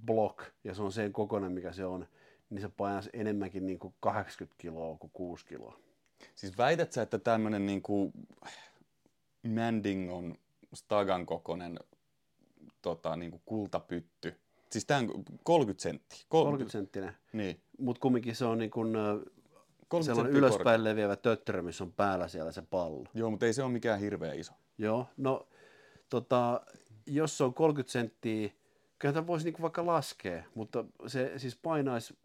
block, ja se on sen kokoinen, mikä se on, niin se painaisi enemmänkin niin kuin 80 kiloa kuin 6 kiloa. Siis väität sä, että tämmönen niinku Mandingon stagan kokoinen tota, niinku kultapytty, siis tää on 30 senttiä. Kol- 30 senttinen. Niin. Mutta kumminkin se on niin kuin, ö, 30 sellainen senttiä ylöspäin leviävä töttörö, missä on päällä siellä se pallo. Joo, mutta ei se ole mikään hirveä iso. Joo, no tota, jos se on 30 senttiä, kyllä tämä voisi niinku vaikka laskea, mutta se siis painaisi,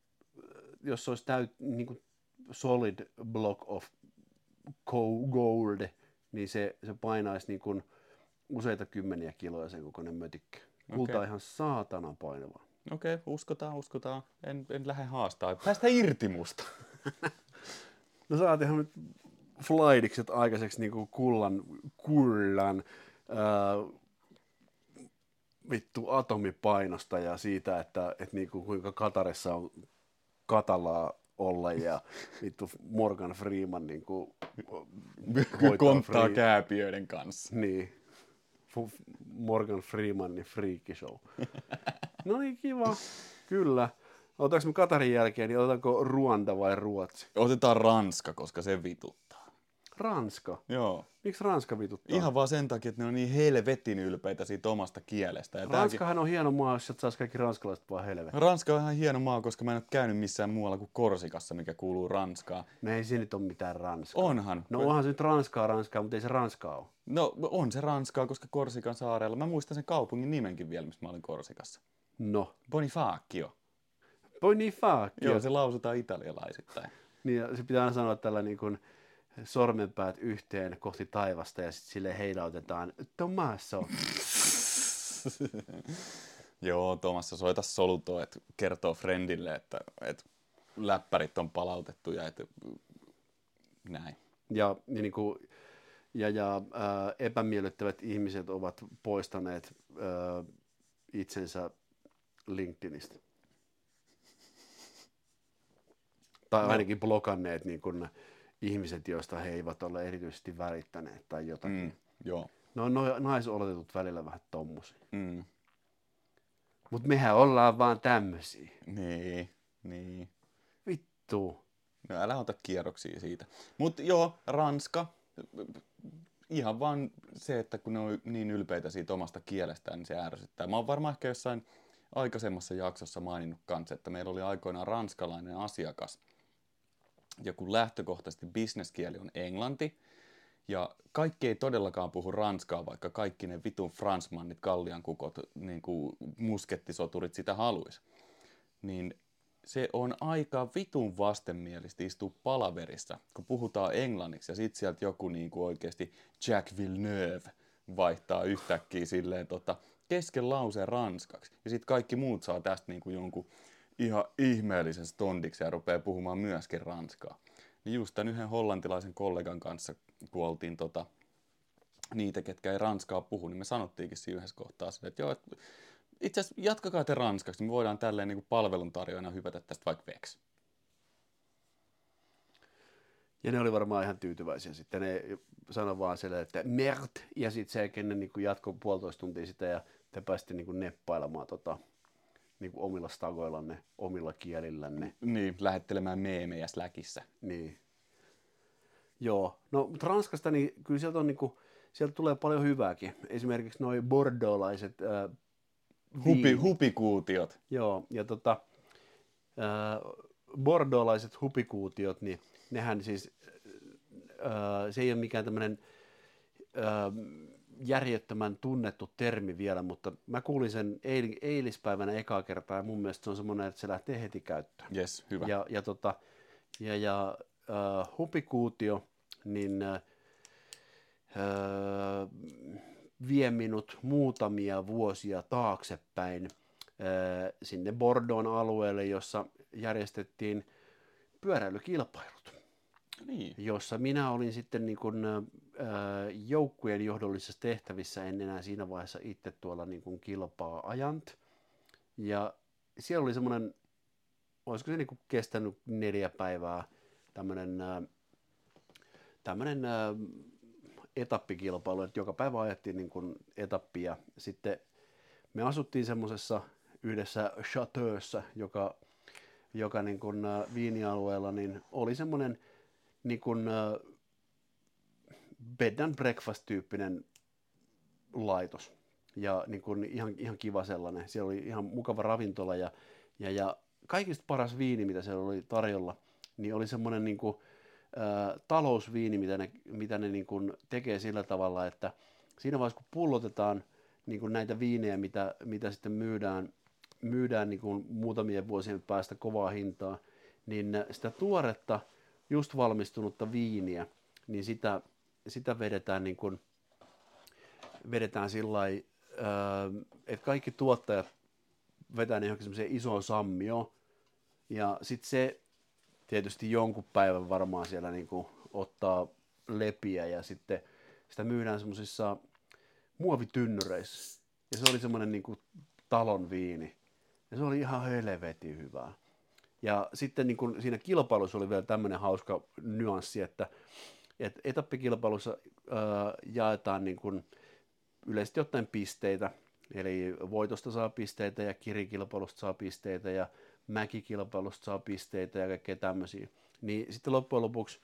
jos se olisi täyt, niinku solid block of gold, niin se, se painaisi niinku useita kymmeniä kiloja sen kokoinen mötikkä. Kulta on ihan saatana painava. Okei, uskotaan, uskotaan. En, en lähde haastaa. Päästä irti musta. No saatiin nyt flightikset aikaiseksi niinku kullan, kullan ää, vittu atomipainosta ja siitä, että, että niinku, kuinka Katarissa on katalaa olla ja vittu Morgan Freeman niinku, hoitaa Konttaa free- kääpiöiden kanssa. Niin. Morgan Freemanin freaky show. No niin, kiva. Kyllä. Otetaanko me Katarin jälkeen, niin otetaanko Ruanda vai Ruotsi? Otetaan Ranska, koska se vituttaa. Ranska. Joo. Miksi Ranska vituttaa? Ihan vaan sen takia, että ne on niin helvetin ylpeitä siitä omasta kielestä. Ja Ranskahan on hieno maa, jos et saisi kaikki ranskalaiset vaan helvetin. Ranska on ihan hieno maa, koska mä en ole käynyt missään muualla kuin Korsikassa, mikä kuuluu Ranskaan. No ei se nyt ole mitään Ranskaa. Onhan. No onhan se nyt Ranskaa Ranskaa, mutta ei se Ranskaa ole. No on se Ranskaa, koska Korsikan saarella. Mä muistan sen kaupungin nimenkin vielä, missä mä olin Korsikassa. No. Niin fuck. Joo, se lausutaan italialaisittain. Niin, se pitää sanoa tällä niin kuin sormenpäät yhteen kohti taivasta ja sitten sille heilautetaan Tommaso. Joo, Tomassa soita solutoa, että kertoo friendille, että, että läppärit on palautettu ja että näin. Ja, ja, niin kuin, ja, ja ää, epämiellyttävät ihmiset ovat poistaneet ää, itsensä LinkedInistä. Tai No. ainakin blokanneet niin kuin, ihmiset, joista he eivät ole erityisesti välittäneet tai jotakin. Mm, joo. No, no naisoletetut välillä vähän tommosia. Mm, Mutta mehän ollaan vaan tämmöisiä. niin, niin. Vittu. No älä ota kierroksia siitä. Mutta joo, Ranska, ihan vaan se, että kun ne on niin ylpeitä siitä omasta kielestään, niin se ärsyttää. Mä oon varmaan ehkä jossain aikaisemmassa jaksossa maininnut kanssa, että meillä oli aikoinaan ranskalainen asiakas. Ja kun lähtökohtaisesti bisneskieli on englanti, ja kaikki ei todellakaan puhu ranskaa, vaikka kaikki ne vitun fransmannit, kalliankukot, niin kuin muskettisoturit sitä haluis. Niin se on aika vitun vastenmielistä istua palaverissa, kun puhutaan englanniksi ja sit sieltä joku niin kuin oikeasti Jack Villeneuve vaihtaa yhtäkkiä silleen tota, kesken lauseen ranskaksi. Ja sitten kaikki muut saa tästä niin kuin jonkun ihan ihmeellisen stondiksi ja rupeaa puhumaan myöskin ranskaa. Niin just tämän yhden hollantilaisen kollegan kanssa, kun oltiin tota, niitä, ketkä ei ranskaa puhu, niin me sanottiinkin siinä yhdessä kohtaa että joo, et itse asiassa jatkakaa te ranskaksi, niin me voidaan tälleen niin palveluntarjoajana hypätä tästä vaikka veksi. Ja ne oli varmaan ihan tyytyväisiä. Sitten ne sanoi vaan sille, että merd, ja sitten se kenen niin jatkoi puolitoista tuntia sitä, ja te pääsitte niin kuin neppailemaan tota, niin kuin omilla stagoillanne, omilla kielillänne. Niin, lähettelemään meemejä Slackissa. Niin. Joo. No, mutta Ranskasta, niin kyllä sieltä, on, niin kuin, sieltä tulee paljon hyvääkin. Esimerkiksi nuo bordeauxlaiset ää, Hupi, hupikuutiot. Joo, ja tota, ää, bordeauxlaiset hupikuutiot, niin nehän siis, ää, se ei ole mikään tämmöinen ää, järjettömän tunnettu termi vielä, mutta mä kuulin sen eil, eilispäivänä ekaa kertaa, ja mun mielestä se on semmoinen, että se lähtee heti käyttöön. Yes, hyvä. Ja, ja, tota, ja, ja äh, hupikuutio, niin äh, vie minut muutamia vuosia taaksepäin äh, sinne Bordon alueelle, jossa järjestettiin pyöräilykilpailut, Niin. jossa minä olin sitten niin kuin, joukkueen johdollisissa tehtävissä, en enää siinä vaiheessa itse tuolla niin kuin kilpaa ajant. Ja siellä oli semmoinen olisiko se niinku kestänyt neljä päivää tämmöinen tämmönen, etappikilpailu, että joka päivä ajettiin niin kuin etappia. Sitten me asuttiin semmoisessa yhdessä chateaussa, joka, joka niin kuin, viinialueella niin oli semmoinen niin kuin, bed and breakfast-tyyppinen laitos. Ja niin kuin ihan, ihan kiva sellainen. Siellä oli ihan mukava ravintola ja, ja, ja kaikista paras viini, mitä siellä oli tarjolla, niin oli semmoinen niin kuin, ä, talousviini, mitä ne, mitä ne niin kuin tekee sillä tavalla, että siinä vaiheessa kun pullotetaan niin kuin näitä viinejä, mitä, mitä sitten myydään, myydään niin kuin muutamien vuosien päästä kovaa hintaa, niin sitä tuoretta, just valmistunutta viiniä, niin sitä, sitä vedetään niin kuin, vedetään sillä lailla, että kaikki tuottajat vetää ne johonkin semmoiseen isoon sammioon, ja sitten se tietysti jonkun päivän varmaan siellä niin kuin ottaa lepiä ja sitten sitä myydään semmoisissa muovitynnyreissä. Ja se oli semmoinen niin kuin talon viini. Ja se oli ihan helvetin hyvää. Ja sitten niin kuin siinä kilpailussa oli vielä tämmöinen hauska nyanssi, että, että etappikilpailussa ää, jaetaan niin kuin yleisesti ottaen pisteitä. Eli voitosta saa pisteitä ja kirikilpailusta saa pisteitä ja mäkikilpailusta saa pisteitä ja kaikkea tämmöisiä. Niin sitten loppujen lopuksi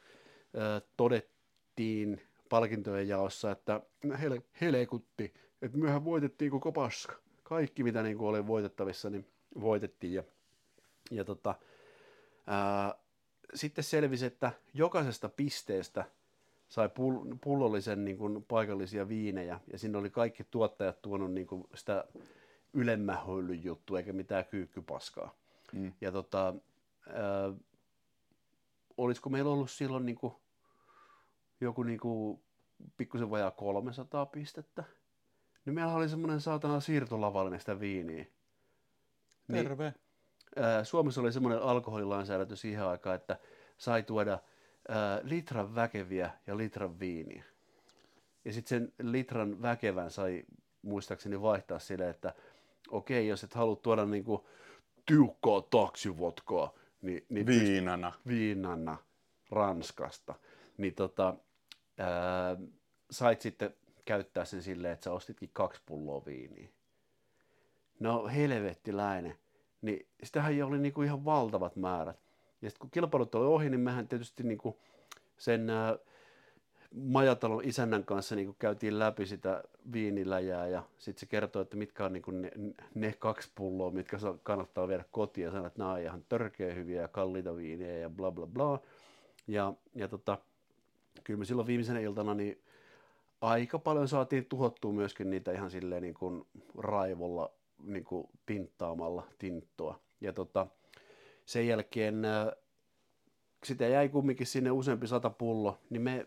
ää, todettiin palkintojen jaossa, että hele, helekutti, että myöhän voitettiin koko paska. Kaikki, mitä niin kuin oli voitettavissa, niin voitettiin. Ja, ja tota, ää, sitten selvisi, että jokaisesta pisteestä sai pullollisen niin kuin, paikallisia viinejä, ja sinne oli kaikki tuottajat tuonut niin kuin, sitä ylemmähöllyn juttua, eikä mitään kyykkypaskaa. Mm. Ja tota, ää, olisiko meillä ollut silloin niin kuin, joku niin kuin, pikkusen vajaa 300 pistettä, niin meillä oli semmoinen saatana siirtolavallinen sitä viiniä. Niin, Terve. ää, Suomessa oli semmoinen alkoholilainsäädäntö siihen aikaan, että sai tuoda ää, litran väkeviä ja litran viiniä. Ja sitten sen litran väkevän sai muistaakseni vaihtaa sille, että okei, jos et halua tuoda niinku tiukkaa taksivotkoa, niin, niin viinana. Pyst- viinana Ranskasta, niin tota, ää, sait sitten käyttää sen silleen, että sä ostitkin kaksi pulloa viiniä. No helvettiläinen. Niin sitähän oli niinku ihan valtavat määrät. Ja sitten kun kilpailut oli ohi, niin mehän tietysti niinku sen ää, majatalon isännän kanssa niinku käytiin läpi sitä viiniläjää ja sitten se kertoi, että mitkä on niinku ne, ne kaksi pulloa, mitkä kannattaa viedä kotiin ja sanoa, että nämä on ihan törkeä hyviä ja kalliita viiniä ja bla bla bla. Ja, ja tota, kyllä me silloin viimeisenä iltana niin aika paljon saatiin tuhottua myöskin niitä ihan silleen niin kuin raivolla niin kuin tinttaamalla tinttoa. Ja tota, sen jälkeen äh, sitä jäi kumminkin sinne useampi sata pullo, niin me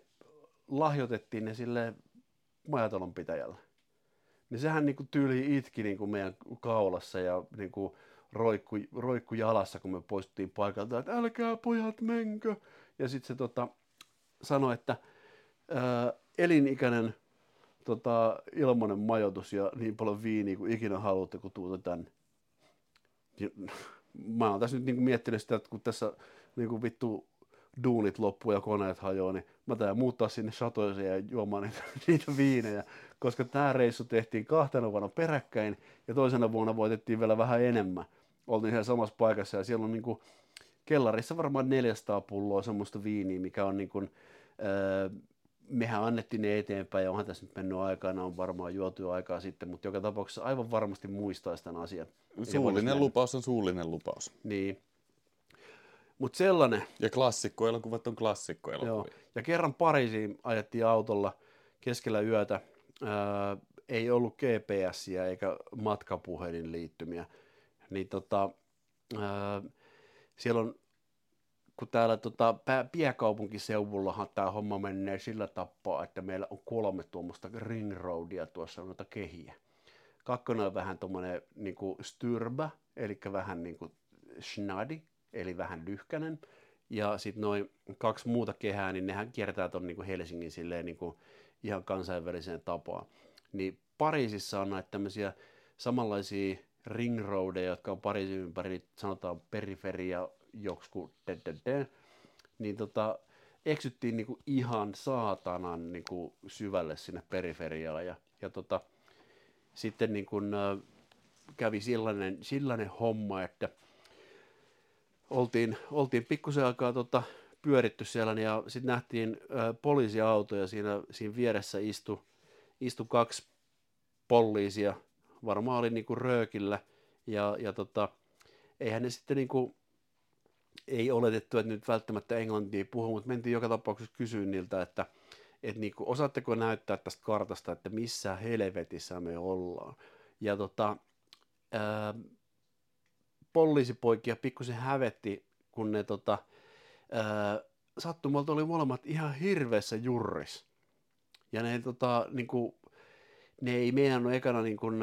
lahjoitettiin ne sille majatalon pitäjälle. Niin sehän niin kuin tyyli itki niin kuin meidän kaulassa ja niin kuin roikku, roikku jalassa, kun me poistuttiin paikalta, että älkää pojat menkö. Ja sitten se tota, sanoi, että ää, elinikäinen tota, ilmainen majoitus ja niin paljon viiniä kuin ikinä haluatte, kun tuutte tänne. Mä oon tässä nyt niin kuin miettinyt sitä, että kun tässä niin kuin vittu duunit loppuu ja koneet hajoaa, niin mä täytyy muuttaa sinne chatoiseen ja juomaan niitä, niitä viinejä, koska tämä reissu tehtiin kahtena vuonna peräkkäin ja toisena vuonna voitettiin vielä vähän enemmän. Oltiin siellä samassa paikassa ja siellä on niin kuin, kellarissa varmaan 400 pulloa semmoista viiniä, mikä on niin kuin, öö, mehän annettiin ne eteenpäin ja onhan tässä nyt mennyt aikana, on varmaan juotu aikaa sitten, mutta joka tapauksessa aivan varmasti muistaa tämän asian. Suullinen lupaus on suullinen lupaus. Niin. Mutta sellainen. Ja klassikkoelokuvat on klassikkoelokuvia. Joo. Ja kerran Pariisiin ajettiin autolla keskellä yötä. Ää, ei ollut GPSiä eikä matkapuhelin liittymiä. Niin tota, ää, siellä on kun täällä tota, piekaupunkiseudullahan tämä homma menee sillä tapaa, että meillä on kolme tuommoista ring roadia tuossa noita kehiä. Kakkonen on vähän tuommoinen niin styrbä, eli vähän niin kuin schnadi, eli vähän lyhkänen. Ja sitten noin kaksi muuta kehää, niin nehän kiertää tuon niin Helsingin silleen niin kuin ihan kansainväliseen tapaan. Niin Pariisissa on näitä tämmöisiä samanlaisia ring roadeja, jotka on Pariisin ympäri, sanotaan periferia joksku de, de, de, niin tota, eksyttiin niinku ihan saatanan niinku syvälle sinne periferiaan ja, ja tota, sitten niinku, kävi sellainen, sellainen homma, että oltiin, oltiin pikkusen aikaa tota, pyöritty siellä ja sitten nähtiin äh, poliisiautoja siinä, siinä vieressä istu, istu kaksi poliisia, varmaan oli niinku röökillä ja, ja tota, eihän ne sitten niinku ei oletettu, että nyt välttämättä englantia puhuu, mutta mentiin joka tapauksessa kysyä niiltä, että, että niin kuin, osaatteko näyttää tästä kartasta, että missä helvetissä me ollaan. Ja tota, ää, poliisipoikia pikkusen hävetti, kun ne tota, ää, sattumalta oli molemmat ihan hirveässä jurris. Ja ne, tota, niin kuin, ne ei meidän ekana niin kuin,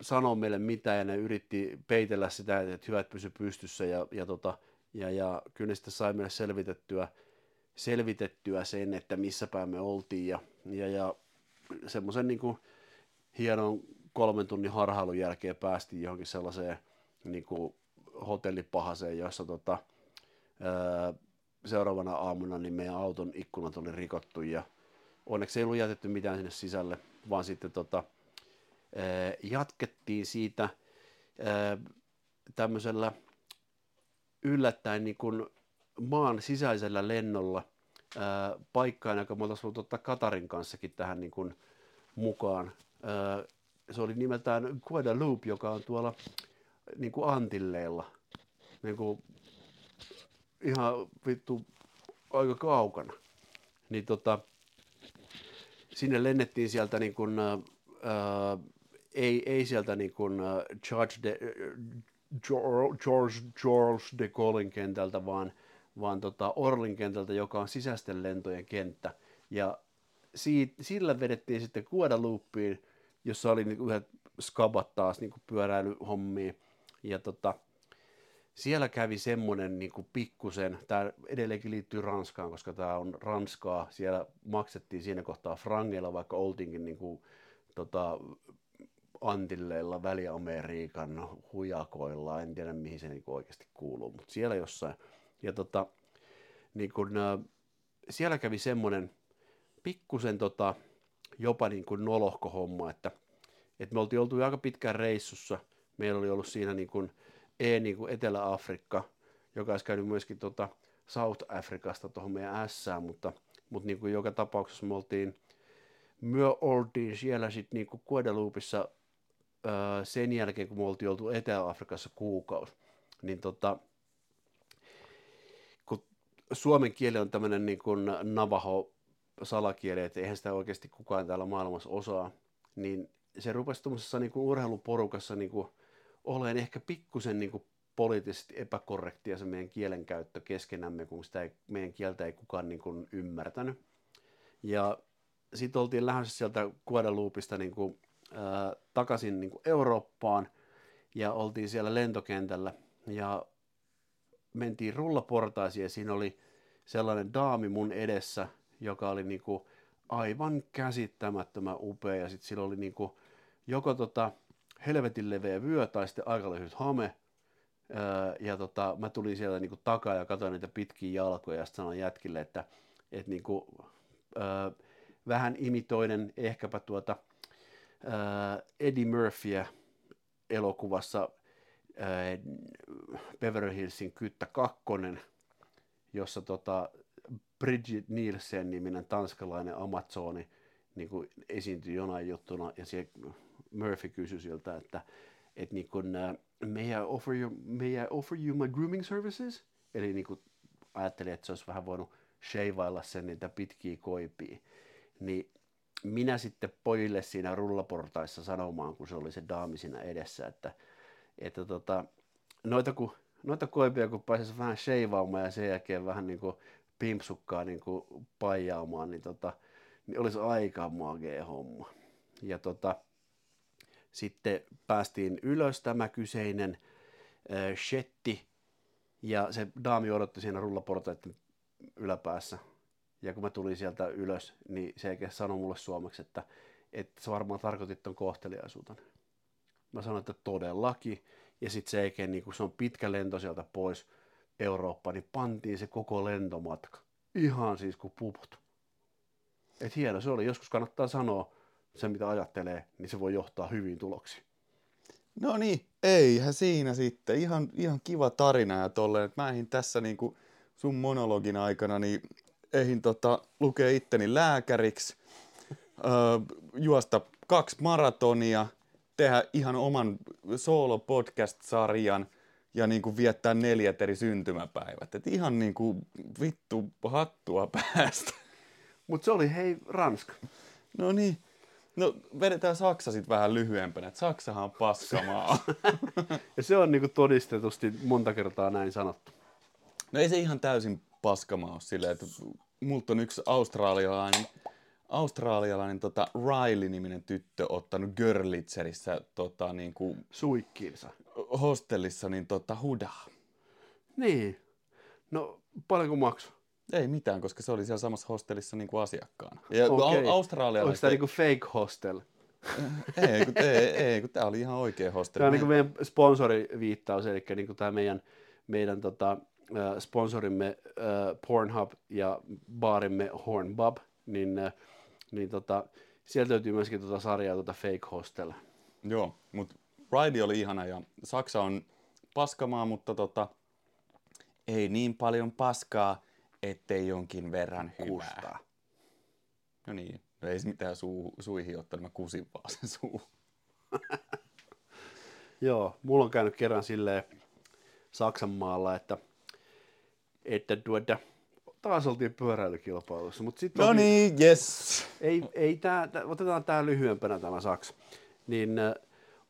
sanoa meille mitään ja ne yritti peitellä sitä, että hyvät pysy pystyssä ja, ja tota, Ja, ja kyllä ne sitten sai meille selvitettyä, selvitettyä sen, että missä päin me oltiin. Ja, ja, ja semmoisen niin kuin hienon kolmen tunnin harhailun jälkeen päästiin johonkin sellaiseen niin kuin hotellipahaseen, jossa tota, ää, seuraavana aamuna niin meidän auton ikkunat oli rikottu ja onneksi ei ollut jätetty mitään sinne sisälle, vaan sitten tota, jatkettiin siitä tämmöisellä yllättäen niin kuin maan sisäisellä lennolla ää, paikkaan, joka me oltaisiin ottaa Katarin kanssakin tähän niin kuin mukaan. Ää, se oli nimeltään Guadeloupe, joka on tuolla niin kuin Antilleilla. Niin kuin, ihan vittu aika kaukana. Niin tota, sinne lennettiin sieltä niin kuin, ää, ei, ei sieltä niin kuin George de, George, George de Gaullein kentältä, vaan, vaan tota Orlin kentältä, joka on sisäisten lentojen kenttä. Ja siitä, sillä vedettiin sitten Guadalupiin, jossa oli niin yhdet skabat taas niin pyöräilyhommia. Ja tota, siellä kävi semmoinen niin pikkusen, tämä edelleenkin liittyy Ranskaan, koska tämä on Ranskaa, siellä maksettiin siinä kohtaa frangeilla, vaikka oltiinkin niin kuin, tota, Antilleilla, Väli-Amerikan hujakoilla, en tiedä mihin se niin oikeasti kuuluu, mutta siellä jossain. Ja tota, niin kun, siellä kävi semmoinen pikkusen tota, jopa niin kuin nolohko homma, että, että me oltiin oltu aika pitkään reissussa. Meillä oli ollut siinä niin kuin E niin kuin Etelä-Afrikka, joka olisi käynyt myöskin tota South Afrikasta tuohon meidän ässään, mutta, mutta niin kuin joka tapauksessa me oltiin, myö oltiin siellä sitten niin kuin Guadeloupissa sen jälkeen, kun me oltiin oltu Etelä-Afrikassa kuukausi, niin tota, kun suomen kieli on tämmöinen niin kuin navaho salakieli, että eihän sitä oikeasti kukaan täällä maailmassa osaa, niin se rupesi tuommoisessa niin kuin urheiluporukassa niin kuin olemaan ehkä pikkusen niin poliittisesti epäkorrektia se meidän kielenkäyttö keskenämme, kun sitä ei, meidän kieltä ei kukaan niin kuin ymmärtänyt. Ja sitten oltiin lähdössä sieltä Guadalupeista niin kuin takaisin niin kuin Eurooppaan ja oltiin siellä lentokentällä ja mentiin rullaportaisiin ja siinä oli sellainen daami mun edessä, joka oli niin kuin aivan käsittämättömän upea ja sitten sillä oli niin kuin joko tota helvetin leveä vyö tai sitten aika lyhyt hame. ja tota, mä tulin siellä niin kuin takaa ja katsoin niitä pitkiä jalkoja ja sitten sanoin jätkille, että, että niin kuin, vähän imitoinen ehkäpä tuota Eddie Murphyä elokuvassa Beverly Hillsin Kyttä kakkonen, jossa tota, Bridget Nielsen niminen tanskalainen Amazoni niin kuin esiintyi jonain juttuna ja siellä Murphy kysyi siltä, että et niin kuin, may, I offer you, may I offer you my grooming services? Eli niin kuin ajattelin, että se olisi vähän voinut sheivailla sen niitä pitkiä koipia. Niin minä sitten pojille siinä rullaportaissa sanomaan, kun se oli se daami siinä edessä, että, että tota, noita, kun, noita koipia kun pääsisi vähän sheivaamaan ja sen jälkeen vähän niin kuin pimpsukkaa niin kuin paijaamaan, niin, tota, niin olisi aika magea homma. Ja tota, sitten päästiin ylös tämä kyseinen äh, shetti, ja se daami odotti siinä rullaportaiden yläpäässä ja kun mä tulin sieltä ylös, niin se eikä sanoi mulle suomeksi, että, että sä varmaan tarkoitit ton kohteliaisuuden. Mä sanoin, että todellakin. Ja sitten se eikä, niin kun se on pitkä lento sieltä pois Eurooppaan, niin pantiin se koko lentomatka. Ihan siis kuin puput. Et hieno se oli. Joskus kannattaa sanoa se, mitä ajattelee, niin se voi johtaa hyviin tuloksiin. No niin, eihän siinä sitten. Ihan, ihan kiva tarina ja tolleen. Mä en tässä niinku sun monologin aikana niin eihin tota, lukea itteni lääkäriksi, öö, juosta kaksi maratonia, tehdä ihan oman solo-podcast-sarjan ja niin kuin viettää neljät eri syntymäpäivät. Et ihan niin kuin vittu hattua päästä. Mutta se oli hei Ranska. No niin. No vedetään Saksa sitten vähän lyhyempänä, että Saksahan on paskamaa. ja se on niinku todistetusti monta kertaa näin sanottu. No ei se ihan täysin paskamaa silleen, että multa on yksi australialainen, australialainen tota, Riley-niminen tyttö ottanut Görlitserissä tota, niin kuin, Suikkiinsa. hostellissa niin tota, hudaa. Niin. No, paljonko maksu? Ei mitään, koska se oli siellä samassa hostellissa niin kuin asiakkaana. Ja okay. Onko tämä niinku fake hostel? ei, kun, ei, ei, kun tämä oli ihan oikea hostelli. Tämä on niinku meidän sponsoriviittaus, eli niinku tämä meidän, meidän tota, äh, sponsorimme äh, Pornhub ja baarimme Hornbub, niin, äh, niin tota, sieltä löytyy myöskin tota sarjaa tota Fake Hostel. Joo, mutta ride oli ihana ja Saksa on paskamaa, mutta tota, ei niin paljon paskaa, ettei jonkin verran hyvää. Kustaa. No niin, no ei se mitään suu, suihin ottanut, mä kusin vaan sen suu. Joo, mulla on käynyt kerran silleen Saksan maalla, että, että tuota, taas oltiin pyöräilykilpailussa, mutta sitten No niin, yes. ei, ei tää, tää, otetaan tämä lyhyempänä tämä Saksa. Niin äh,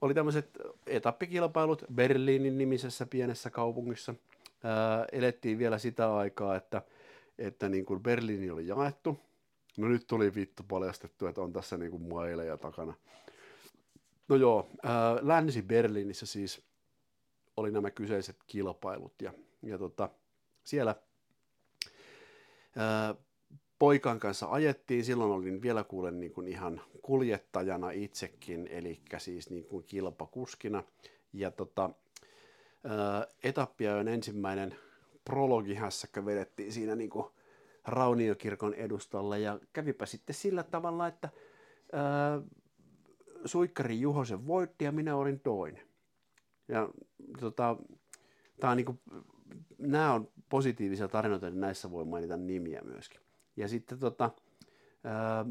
oli tämmöiset etappikilpailut Berliinin nimisessä pienessä kaupungissa. Äh, elettiin vielä sitä aikaa, että, että niin kuin Berliini oli jaettu. No nyt tuli vittu paljastettu, että on tässä niin kuin maileja takana. No joo, äh, Länsi-Berliinissä siis oli nämä kyseiset kilpailut ja, ja tota, siellä ää, poikan kanssa ajettiin, silloin olin vielä kuulen niin kuin ihan kuljettajana itsekin, eli siis niin kuin kilpakuskina. Ja tota, ää, etappiajon ensimmäinen prologihässäkkä vedettiin siinä niin kuin Rauniokirkon edustalla ja kävipä sitten sillä tavalla, että ää, Suikkari Juhosen voitti ja minä olin toinen. Ja tota, tää on niinku, nämä on positiivisia tarinoita, niin näissä voi mainita nimiä myöskin. Ja sitten tota, ää,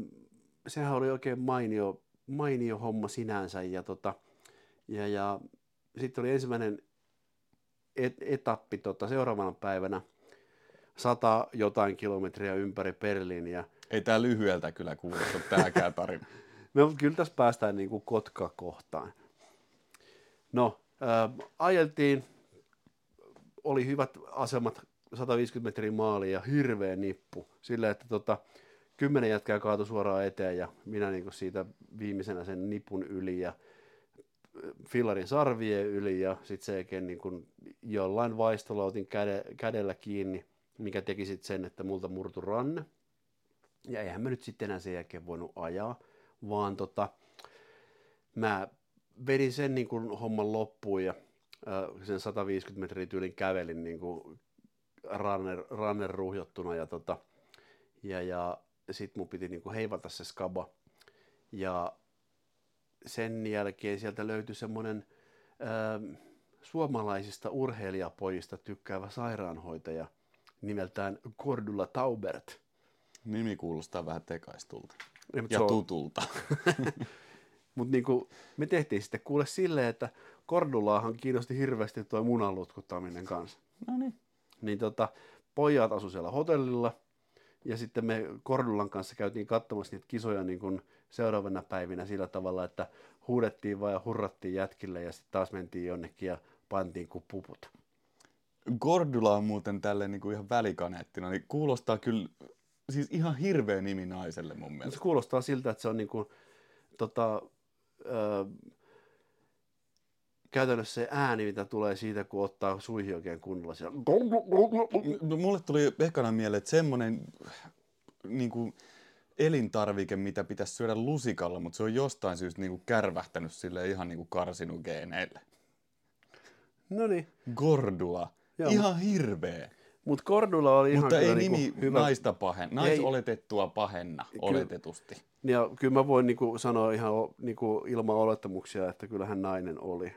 sehän oli oikein mainio, mainio homma sinänsä ja, tota, ja, ja sitten oli ensimmäinen et, etappi tota, seuraavana päivänä sata jotain kilometriä ympäri Berliiniä. Ei tää lyhyeltä kyllä kuulosta tääkään tarina. Me, kyllä tässä päästään niin kuin Kotka-kohtaan. No, ää, ajeltiin, oli hyvät asemat, 150 metriä maali ja hirveä nippu. Sillä, että tota, kymmenen jätkää kaatui suoraan eteen ja minä niin kuin siitä viimeisenä sen nipun yli ja fillarin sarvien yli ja sitten se oikein niin kuin jollain vaistolla otin käde, kädellä kiinni, mikä teki sitten sen, että multa murtu ranne. Ja eihän mä nyt sitten enää sen jälkeen voinut ajaa, vaan tota, mä vedin sen niin kuin homman loppuun ja sen 150 metriä tyylin kävelin niin kuin ranner, ranner ruhjottuna ja, tota, ja, ja sit mun piti niin kuin heivata se skaba. Ja sen jälkeen sieltä löytyi semmoinen äh, suomalaisista urheilijapojista tykkäävä sairaanhoitaja nimeltään Cordula Taubert. Nimi kuulostaa vähän tekaistulta. Ja, Ja tutulta. Mutta niinku, me tehtiin sitten kuule silleen, että Kordulaahan kiinnosti hirveästi tuo munan lutkuttaminen kanssa. No niin. Niin tota, pojat asu siellä hotellilla ja sitten me Kordulan kanssa käytiin katsomassa niitä kisoja niin kuin seuraavana päivinä sillä tavalla, että huudettiin vaan ja hurrattiin jätkille ja sitten taas mentiin jonnekin ja pantiin kuin puput. Gordula on muuten tälleen niin kuin ihan välikaneettina, niin kuulostaa kyllä siis ihan hirveä nimi naiselle mun Mutta se mielestä. kuulostaa siltä, että se on niin kuin, tota, ö, käytännössä se ääni, mitä tulee siitä, kun ottaa suihin oikein kunnolla. Siellä. No, mulle tuli ekana mieleen, että semmonen niin kuin elintarvike, mitä pitäisi syödä lusikalla, mutta se on jostain syystä niin kuin kärvähtänyt sille ihan niin kuin karsinogeeneille. No niin. Gordula. Joo, ihan hirveä. Mutta Kordula oli ihan Mutta ei kyllä nimi niinku hyvä. naista pahen, naisoletettua pahenna, oletetusti. Ja kyllä mä voin niinku sanoa ihan niinku ilman olettamuksia, että kyllähän nainen oli.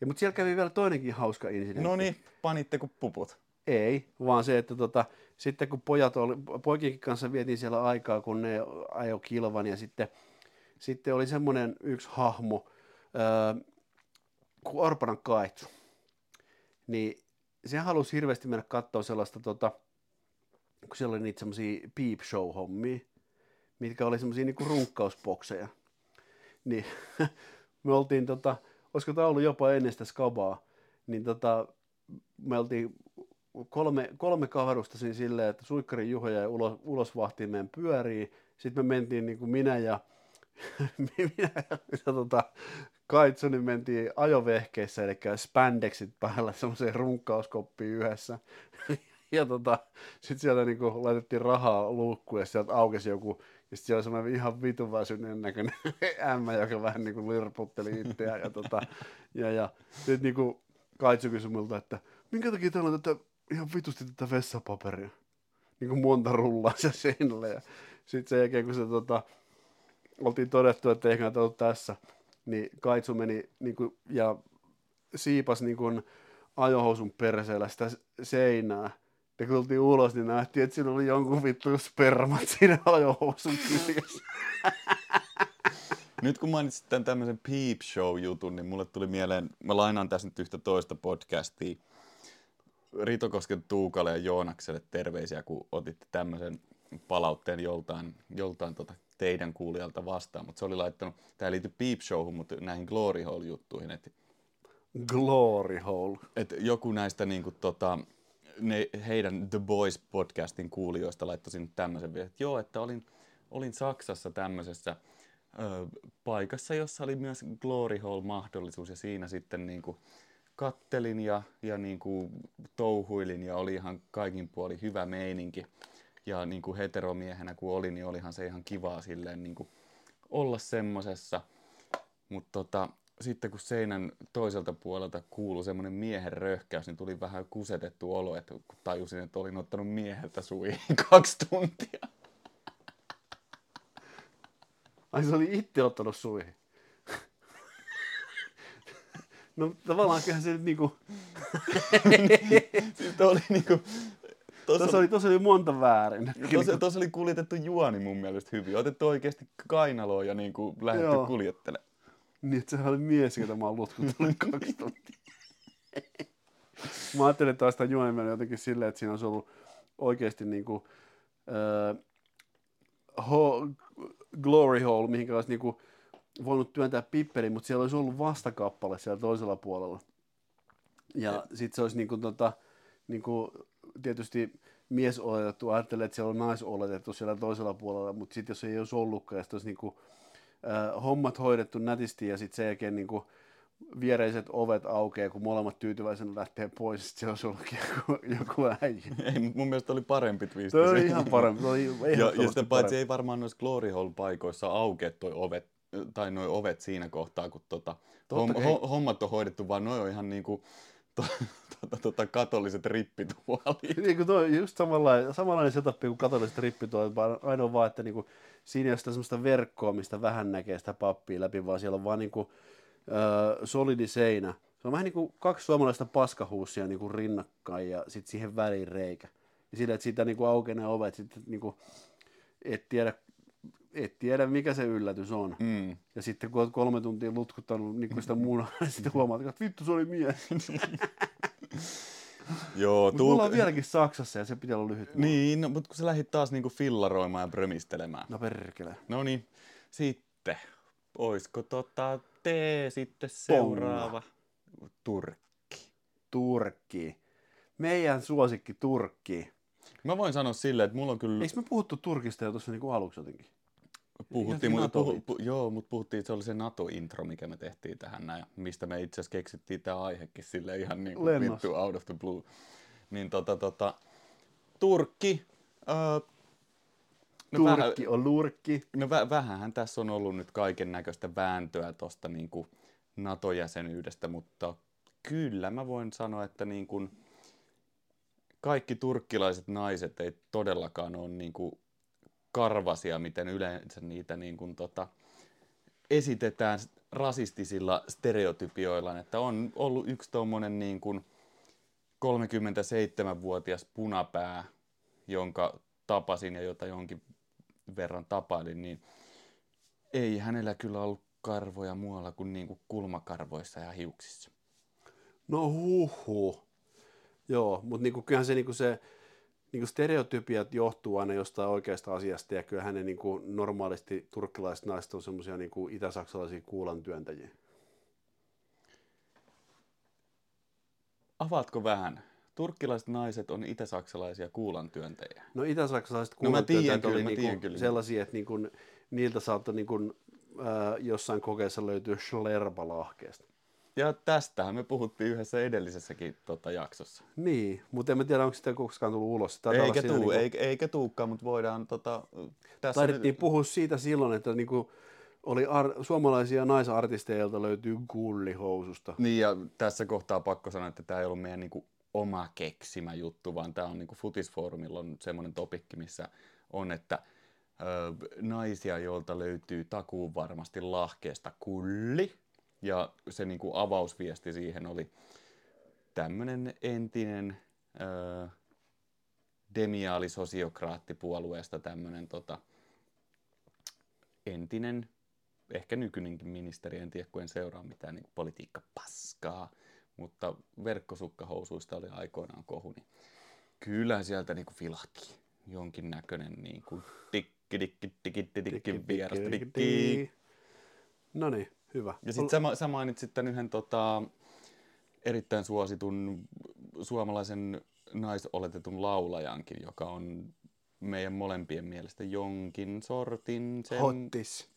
Ja, mutta siellä kävi vielä toinenkin hauska incidentti. No niin, panitteko puput? Ei, vaan se, että tota, sitten kun pojat oli, poikienkin kanssa vietiin siellä aikaa, kun ne ajo kilvan ja sitten, sitten oli semmoinen yksi hahmo, ää, kuin Orpanan Kaitsu. Niin se halusi hirveästi mennä katsoa sellaista, tota, kun siellä oli niitä semmoisia peep show hommia, mitkä oli semmoisia niinku runkkausbokseja. Niin me oltiin, tota, olisiko tämä ollut jopa ennen sitä skabaa, niin tota, me oltiin kolme, kolme kaverusta siinä silleen, että Suikkarin Juho jäi ulos, ulos vahtiin meidän pyöriin. Sitten me mentiin niin kuin minä ja, minä ja, ja tota, Kaitsu, niin mentiin ajovehkeissä, eli spandexit päällä semmoiseen runkkauskoppiin yhdessä. ja tota, sitten siellä niinku laitettiin rahaa luukkuun ja sieltä aukesi joku, ja sitten siellä oli ihan vitun väsyneen näköinen ämmä, joka vähän niinku lirputteli itseään. Ja, tota, ja, ja sitten niinku Kaitsu kysyi multa, että minkä takia täällä on tätä ihan vitusti tätä vessapaperia? Niin kuin monta rullaa se seinälle. Ja sitten sen jälkeen, kun se tota, oltiin todettu, että eihän tämä ollut tässä, niin Kaitsu meni niin kuin, ja siipas niin kuin, ajohousun perseellä sitä seinää. Ja kun tultiin ulos, niin nähtiin, että siinä oli jonkun vittu spermat siinä ajohousun kyljessä. Nyt kun mainitsit tämän tämmöisen peep show-jutun, niin mulle tuli mieleen, mä lainaan tässä nyt yhtä toista podcastia. Ritokosken Tuukalle ja Joonakselle terveisiä, kun otitte tämmöisen palautteen joltain, joltain tota teidän kuulijalta vastaan. Mutta se oli laittanut, tämä liittyy Peep Showhun, mutta näihin Glory Hole-juttuihin. Että Glory hole. et joku näistä niinku, tota, ne, heidän The Boys podcastin kuulijoista laittoi sinne tämmöisen viestin, että joo, että olin, olin Saksassa tämmöisessä ö, paikassa, jossa oli myös Glory Hole-mahdollisuus ja siinä sitten niinku, kattelin ja, ja niinku, touhuilin ja oli ihan kaikin puoli hyvä meininki. Ja niinku, heteromiehenä kun olin, niin olihan se ihan kivaa silleen niinku, olla semmosessa. Mutta tota, sitten kun seinän toiselta puolelta kuului semmoinen miehen röhkäys, niin tuli vähän kusetettu olo, että kun tajusin, että olin ottanut mieheltä suihin kaksi tuntia. Ai se oli itse ottanut suihin. No tavallaan kyllähän se nyt niinku, Siis oli niinku, tuossa tossa, oli, tossa oli monta väärin. tossa, tossa oli kuljetettu juoni mun mielestä hyvin. Otettu oikeasti kainaloa ja niinku lähdetty kuljettelemaan. Niin, että sehän oli mies, jota mä oon lutkuttanut kaksi tuntia. mä ajattelin taas sitä juonen mennyt jotenkin silleen, että siinä olisi ollut oikeasti niinku, äh, ho, glory hole, mihin olisi niinku voinut työntää pipperi, mutta siellä olisi ollut vastakappale siellä toisella puolella. Ja sitten se olisi niinku, tota, niinku, tietysti mies oletettu, ajattelee, että siellä on nais oletettu siellä toisella puolella, mutta sitten jos ei olisi ollutkaan, ja olisi niinku, äh, hommat hoidettu nätisti ja sitten sen jälkeen niinku, viereiset ovet aukeaa, kun molemmat tyytyväisenä lähtee pois, sitten siellä olisi ollutkin joku, joku äijä. Ei, mun mielestä oli parempi twisti. Se oli se. ihan parempi. Se oli Ja, ja ehdottomasti sitten paitsi ei varmaan noissa Glory Hole-paikoissa aukea toi ovet, tai noi ovet siinä kohtaa, kun tota, hommat on hoidettu, vaan noi on ihan niinku to, tota, tota, katoliset rippituolit. Niin kuin toi, just samanlainen, samanlainen setup kuin katoliset rippituolit, vaan ainoa vaan, että niinku, siinä ei ole sitä semmoista verkkoa, mistä vähän näkee sitä pappia läpi, vaan siellä on vaan niinku, ö, solidi seinä. Se on vähän niin kuin kaksi suomalaista paskahuussia niin kuin rinnakkain ja sitten siihen väliin reikä. Ja sillä, että siitä niin kuin aukenee ovet, sitten niin kuin, et, tiedä, et tiedä, mikä se yllätys on. Mm. Ja sitten kun olet kolme tuntia lutkuttanut niin kuin sitä munaa, niin sitten huomaat, että vittu se oli mies. Joo, Mutta me ollaan vieläkin Saksassa ja se pitää olla lyhyt. Niin, no, mutta kun sä lähdit taas niinku fillaroimaan ja brömistelemään. No perkele. No niin, sitten. Oisko tota tee sitten seuraava? Turkki. Turkki. Meidän suosikki Turkki. Mä voin sanoa silleen, että mulla on kyllä... Eikö me puhuttu Turkista jo tuossa niinku aluksi jotenkin? Puhuttiin, mutta puhu, pu, joo, mutta puhuttiin, että se oli se NATO-intro, mikä me tehtiin tähän näin, mistä me itse asiassa keksittiin tämä aihekin sille ihan niin kuin vittu out of the blue. Niin tota, tota, Turkki, öö, no, vähän, Turkki on lurkki. no vä, vähänhän tässä on ollut nyt kaiken näköistä vääntöä tuosta niin kuin NATO-jäsenyydestä, mutta kyllä mä voin sanoa, että niin kuin kaikki turkkilaiset naiset ei todellakaan ole niin kuin karvasia, miten yleensä niitä niin kuin tota, esitetään rasistisilla stereotypioilla, että on ollut yksi tuommoinen niin kuin 37-vuotias punapää, jonka tapasin ja jota jonkin verran tapailin, niin ei hänellä kyllä ollut karvoja muualla kuin, niin kuin kulmakarvoissa ja hiuksissa. No huhu. Joo, mutta niinku, kyllähän se, niinku se niinku stereotypiat johtuu aina jostain oikeasta asiasta ja kyllähän ne niinku normaalisti turkkilaiset naiset on semmoisia niinku itä-saksalaisia kuulan työntäjiä. Avaatko vähän? Turkkilaiset naiset on itä-saksalaisia kuulantyöntäjiä. No itä-saksalaiset No kuulantyöntäjät kyllä, oli mä niinku tiedän kyllä. sellaisia, että niinku, niiltä saattoi niinku ää, jossain kokeessa löytyy Schlerba-lahkeesta. Ja tästähän me puhuttiin yhdessä edellisessäkin tota, jaksossa. Niin, mutta en mä tiedä, onko sitä koskaan tullut ulos. Taitaa Eikä, tuu, niinku- eikä, eikä tuukaan, mutta voidaan tota, tässä Taidettiin nyt- puhua siitä silloin, että niinku oli ar- suomalaisia naisartisteja, joilta löytyy gullihoususta. Niin ja tässä kohtaa pakko sanoa, että tämä ei ollut meidän niinku oma keksimä juttu, vaan tämä on niinku Futisfoorumilla on semmoinen topikki, missä on, että ö, naisia, joilta löytyy takuun varmasti lahkeesta kulli. Ja se niinku avausviesti siihen oli tämmöinen entinen ö, demiaalisosiokraattipuolueesta tämmöinen tota, entinen, ehkä nykyinenkin ministeri, en tiedä kun en seuraa mitään niin politiikka paskaa, mutta verkkosukkahousuista oli aikoinaan kohu, niin kyllä sieltä niin kuin filahti jonkinnäköinen niin kuin tikki, tikki, tikki, tikki, vierasta tikki. No niin, hyvä. Ja sitten sä, sä mainitsit tämän yhden tota, erittäin suositun suomalaisen naisoletetun laulajankin, joka on meidän molempien mielestä jonkin sortin sen... Hottis.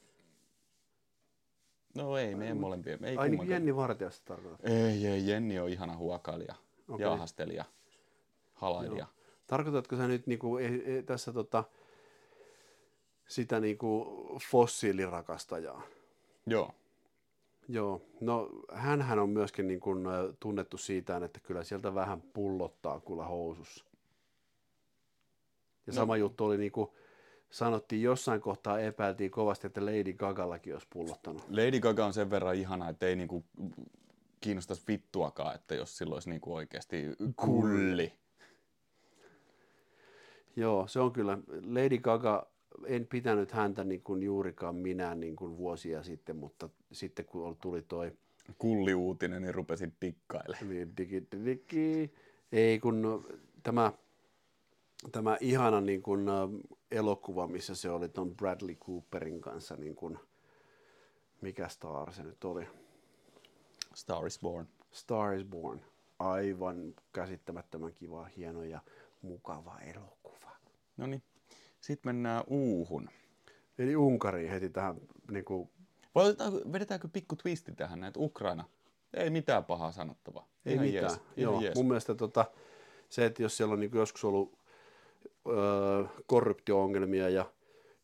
No ei, meidän molempien. Ei Ai niin. Jenni Vartijasta tarkoitat. Ei, ei, Jenni on ihana huokailija, okay. jaahastelija, halailija. Tarkoitatko sä nyt niinku, e, e, tässä tota, sitä niinku fossiilirakastajaa? Joo. Joo, no hänhän on myöskin niin kuin, tunnettu siitä, että kyllä sieltä vähän pullottaa kyllä housussa. Ja No. sama juttu oli niin kuin sanottiin jossain kohtaa, epäiltiin kovasti, että Lady Gagallakin olisi pullottanut. Lady Gaga on sen verran ihana, että ei niinku kiinnostaisi vittuakaan, että jos sillä olisi niinku oikeasti kulli. Joo, se on kyllä. Lady Gaga, en pitänyt häntä niin kuin juurikaan minä niin kuin vuosia sitten, mutta sitten kun tuli toi Kulliuutinen, niin rupesin dikkailemaan. Niin, digi, digi. Ei kun tämä, tämä ihana niin kuin, elokuva, missä se oli ton Bradley Cooperin kanssa, niin kuin, mikä star se nyt oli? Star is Born. Star is Born. Aivan käsittämättömän kiva, hieno ja mukava elokuva. No niin, sitten mennään uuhun. Eli Unkari heti tähän niin kuin, Vai otetaanko- vedetäänkö pikku twisti tähän, että Ukraina, ei mitään pahaa sanottavaa. ei Ihan mitään. Jees, Joo, jees. mun mielestä tota, se, että jos siellä on niin kuin joskus ollut öö, korruptio-ongelmia ja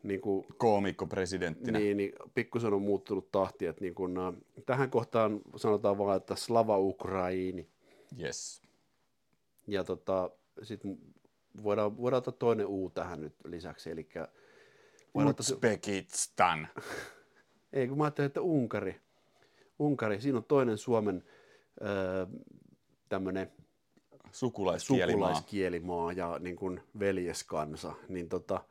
niin kuin, Koomikko presidenttinä. Niin, niin pikkusen on muuttunut tahti, että niin kun, äh, tähän kohtaan sanotaan vaan, että Slava Ukraini. Yes. Ja tota, sitten voidaan, voidaan ottaa toinen U tähän nyt lisäksi, eli Uzbekistan. ei kun mä ajattelin, että Unkari. Unkari, siinä on toinen Suomen öö, tämmöinen Sukulaiskielimaa. sukulaiskielimaa ja niin kuin veljeskansa, niin tota,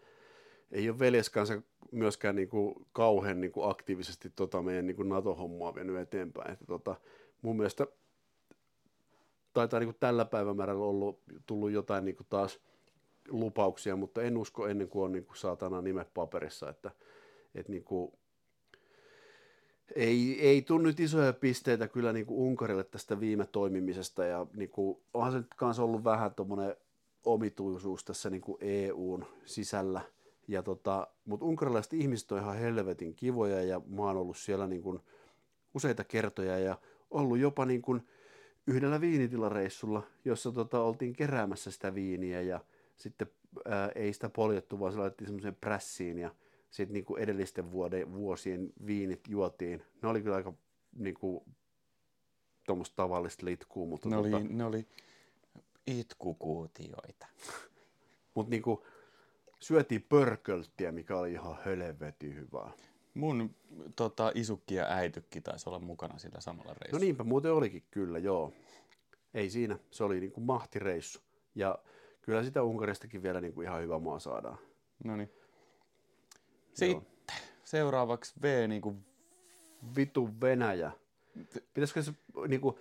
ei ole veljeskansa myöskään niin kuin kauhean niin kuin aktiivisesti tota meidän niin kuin NATO-hommaa vienyt eteenpäin. Että tota, mun mielestä taitaa niin kuin tällä päivämäärällä ollut, tullut jotain niin kuin taas lupauksia, mutta en usko ennen kuin on niin kuin saatana nimet paperissa, että, että niin kuin, ei, ei tule nyt isoja pisteitä kyllä niin kuin Unkarille tästä viime toimimisesta ja niin kuin, onhan se nyt kanssa ollut vähän tuommoinen omituisuus tässä niin kuin EUn sisällä. Ja tota, mutta unkarilaiset ihmiset on ihan helvetin kivoja ja mä oon ollut siellä niin kuin useita kertoja ja ollut jopa niin kuin yhdellä viinitilareissulla, jossa tota, oltiin keräämässä sitä viiniä ja sitten ää, ei sitä poljettu, vaan se laitettiin semmoiseen prässiin ja sitten niin kuin edellisten vuoden, vuosien viinit juotiin. Ne oli kyllä aika niin kuin, tuommoista tavallista litkuu, mutta, Ne oli, tota, ne oli itkukuutioita. mutta niin kuin, syötiin pörkölttiä, mikä oli ihan hölvetin hyvää. Mun tota, isukki ja äitykki taisi olla mukana sillä samalla No reissulla. niinpä muuten olikin kyllä, joo. Ei siinä, se oli niin kuin mahtireissu. Ja kyllä sitä Unkaristakin vielä niin kuin ihan hyvä maa saadaan. No niin. Sitten seuraavaksi V niin kuin Vitu Venäjä. Pitäisikö se niin kuin,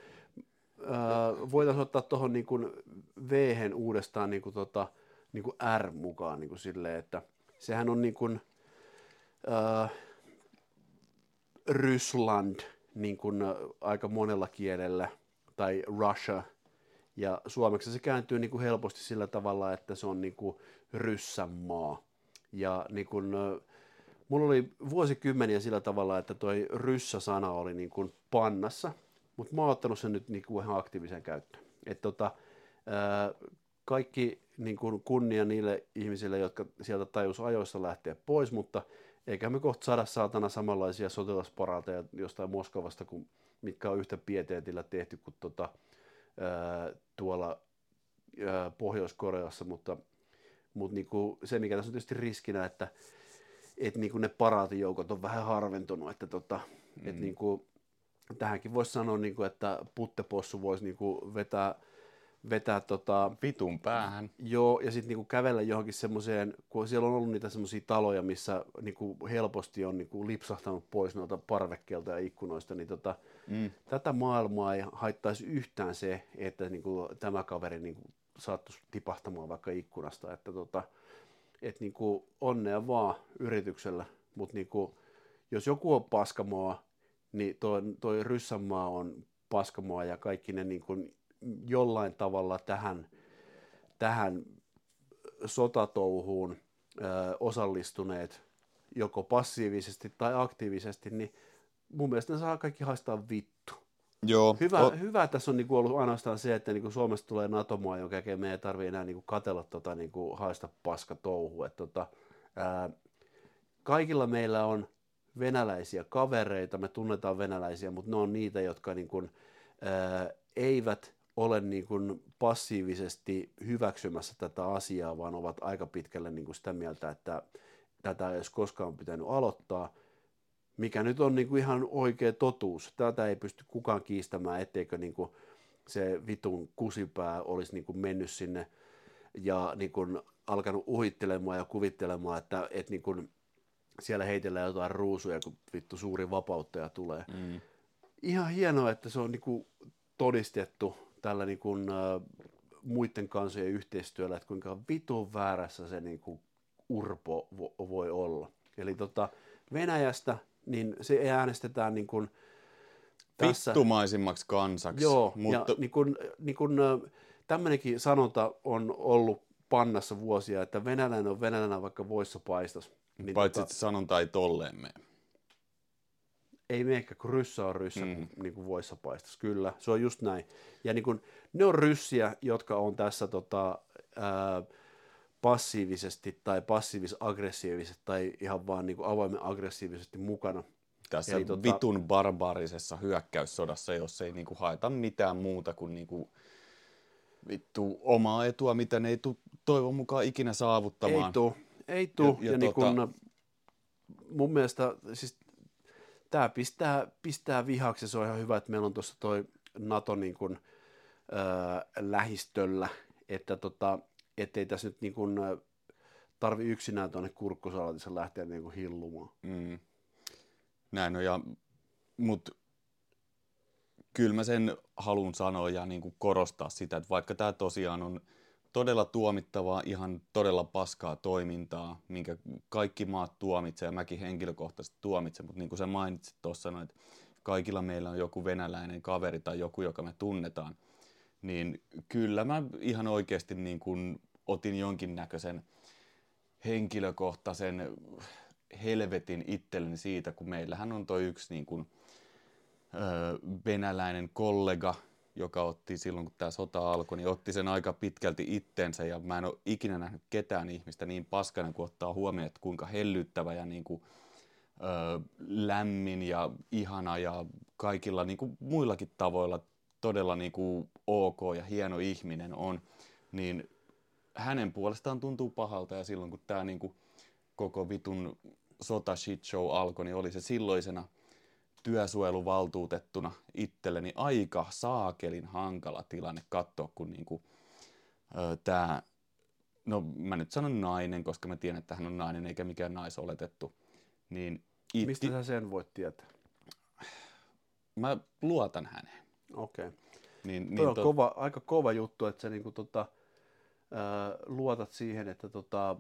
äh, voitaisiin ottaa tuohon niin kuin V-hen uudestaan niin kuin, tota, niin kuin R mukaan niin kuin silleen, että sehän on niin kuin, äh, Ryssland niin kuin, aika monella kielellä tai Russia ja suomeksi se kääntyy niin kuin helposti sillä tavalla, että se on niin kuin Ryssän maa. Ja niin kuin, mulla oli vuosikymmeniä sillä tavalla, että toi ryssä-sana oli niin kuin pannassa, mutta mä oon ottanut sen nyt niin kuin ihan aktiivisen käyttöön. Et tota, kaikki niin kuin kunnia niille ihmisille, jotka sieltä tajus ajoissa lähteä pois, mutta eikä me kohta saada saatana samanlaisia sotilasparateja jostain Moskovasta, kuin, mitkä on yhtä pieteetillä tehty kuin tota, ää, tuolla ää, Pohjois-Koreassa, mutta, mutta niin kuin se, mikä tässä on tietysti riskinä, että et niin kuin ne paraatijoukot on vähän harventunut, että tota, mm. et niin kuin, tähänkin voisi sanoa, niin kuin, että puttepossu voisi niin kuin vetää vetää tota... Vitun päähän. Joo, ja sitten niinku kävellä johonkin semmoiseen, kun siellä on ollut niitä semmoisia taloja, missä niinku helposti on niinku lipsahtanut pois noilta parvekkeelta ja ikkunoista, niin tota, mm. tätä maailmaa ei haittaisi yhtään se, että niinku tämä kaveri niinku saattuisi tipahtamaan vaikka ikkunasta, että tota, et niinku onnea vaan yrityksellä, mutta niinku, jos joku on paskamoa, niin toi, toi Ryssänmaa on paskamoa ja kaikki ne niinku jollain tavalla tähän, tähän sotatouhuun ö, osallistuneet joko passiivisesti tai aktiivisesti, niin mun mielestä ne saa kaikki haistaa vittu. Joo. Hyvä, o- hyvä tässä on niinku ollut ainoastaan se, että niinku Suomesta tulee NATO-maa, jonka jälkeen me ei tarvitse enää niinku katella tota niinku haista paska touhu. Et tota, ää, kaikilla meillä on venäläisiä kavereita, me tunnetaan venäläisiä, mutta ne on niitä, jotka niinku, ää, eivät ole niin kuin passiivisesti hyväksymässä tätä asiaa, vaan ovat aika pitkälle niin kuin sitä mieltä, että tätä ei olisi koskaan pitänyt aloittaa, mikä nyt on niin kuin ihan oikea totuus. Tätä ei pysty kukaan kiistämään, etteikö niin kuin se vitun kusipää olisi niin kuin mennyt sinne ja niin kuin alkanut uhittelemaan ja kuvittelemaan, että, että niin kuin siellä heitellään jotain ruusuja, kun vittu suuri vapauttaja tulee. Mm. Ihan hienoa, että se on niin kuin todistettu tällä niin kuin, äh, muiden kansojen yhteistyöllä, että kuinka vitun väärässä se niin kuin urpo vo, voi olla. Eli tota, Venäjästä, niin se äänestetään niin kuin tässä. Vittumaisimmaksi kansaksi. Joo, mutta... ja niin kuin, niin kuin, tämmöinenkin sanonta on ollut pannassa vuosia, että venäläinen on venäläinen vaikka voissa paistas. Niin Paitsi tota, sanonta ei tolleen mene ei me ehkä, kun ryssä on ryssä, mm. niin kuin voissa paistas. Kyllä, se on just näin. Ja niin kuin, ne on ryssiä, jotka on tässä tota, ää, passiivisesti tai passiivis-aggressiivisesti tai ihan vaan niin kuin avoimen aggressiivisesti mukana. Tässä Eli, tota... vitun barbaarisessa hyökkäyssodassa, jos ei niin kuin haeta mitään muuta kuin, niin kuin vittu omaa etua, mitä ne ei tule toivon mukaan ikinä saavuttamaan. Ei tuu, ei tuu. Ja, ja, ja niin tota... kun, mun mielestä, siis tämä pistää, pistää vihaksi. Se on ihan hyvä, että meillä on tuossa toi NATO niin kuin, äh, lähistöllä, että tota, ettei tässä nyt niin kuin, tarvi yksinään tuonne kurkkusalatissa lähteä niin kuin hillumaan. Mm. Näin on, ja, mutta kyllä mä sen haluan sanoa ja niin kuin korostaa sitä, että vaikka tämä tosiaan on todella tuomittavaa, ihan todella paskaa toimintaa, minkä kaikki maat tuomitsee ja mäkin henkilökohtaisesti tuomitsen, mutta niin kuin sä mainitsit tuossa, että kaikilla meillä on joku venäläinen kaveri tai joku, joka me tunnetaan, niin kyllä mä ihan oikeasti niin kuin otin jonkinnäköisen henkilökohtaisen helvetin itselleni siitä, kun meillähän on toi yksi niin kuin, ö, venäläinen kollega, joka otti silloin, kun tämä sota alkoi, niin otti sen aika pitkälti itsensä ja mä en ole ikinä nähnyt ketään ihmistä niin paskana, kun ottaa huomioon, että kuinka hellyttävä ja niin kuin, ö, lämmin ja ihana ja kaikilla niin kuin muillakin tavoilla todella niin kuin ok ja hieno ihminen on, niin hänen puolestaan tuntuu pahalta ja silloin kun tämä niin kuin koko vitun sota shit show alkoi, niin oli se silloisena työsuojeluvaltuutettuna itselleni aika saakelin hankala tilanne katsoa, kun niinku, tämä, no mä nyt sanon nainen, koska mä tiedän, että hän on nainen eikä mikään naisoletettu. Niin itti... Mistä sä sen voit tietää? Mä luotan häneen. Okei. Okay. Niin, niin on tot... kova, aika kova juttu, että sä niinku tota, äh, luotat siihen, että tota,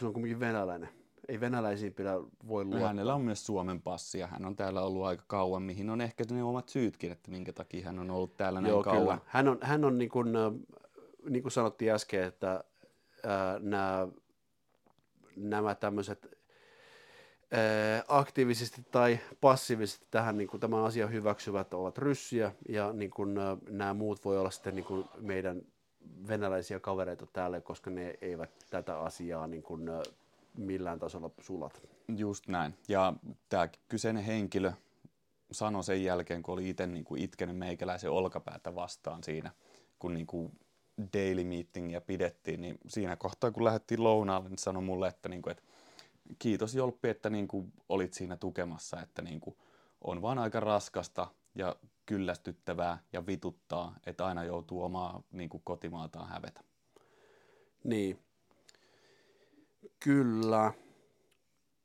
se on kuitenkin venäläinen, ei venäläisiin pidä voi luottaa. Hänellä on myös Suomen passi ja hän on täällä ollut aika kauan, mihin on ehkä ne omat syytkin, että minkä takia hän on ollut täällä näin Joo, kauan. Kyllä. Hän on, hän on niin kuin, niin kuin sanottiin äsken, että nämä nämä tämmöiset aktiivisesti tai passiivisesti tähän niin kuin, tämän asian hyväksyvät ovat ryssiä ja niin kuin, nämä muut voi olla sitten niin kuin, meidän venäläisiä kavereita täällä, koska ne eivät tätä asiaa niin kuin, millään tasolla sulat. Just näin. Ja tämä kyseinen henkilö sanoi sen jälkeen, kun oli itse niin kuin itkenyt meikäläisen olkapäätä vastaan siinä, kun niin kuin daily meetingia pidettiin, niin siinä kohtaa, kun lähdettiin lounaalle, niin sanoi mulle, että, niin kuin, että kiitos Jolppi, että niin kuin olit siinä tukemassa, että niin kuin on vaan aika raskasta ja kyllästyttävää ja vituttaa, että aina joutuu omaa niin kuin kotimaataan hävetä. Niin. Kyllä.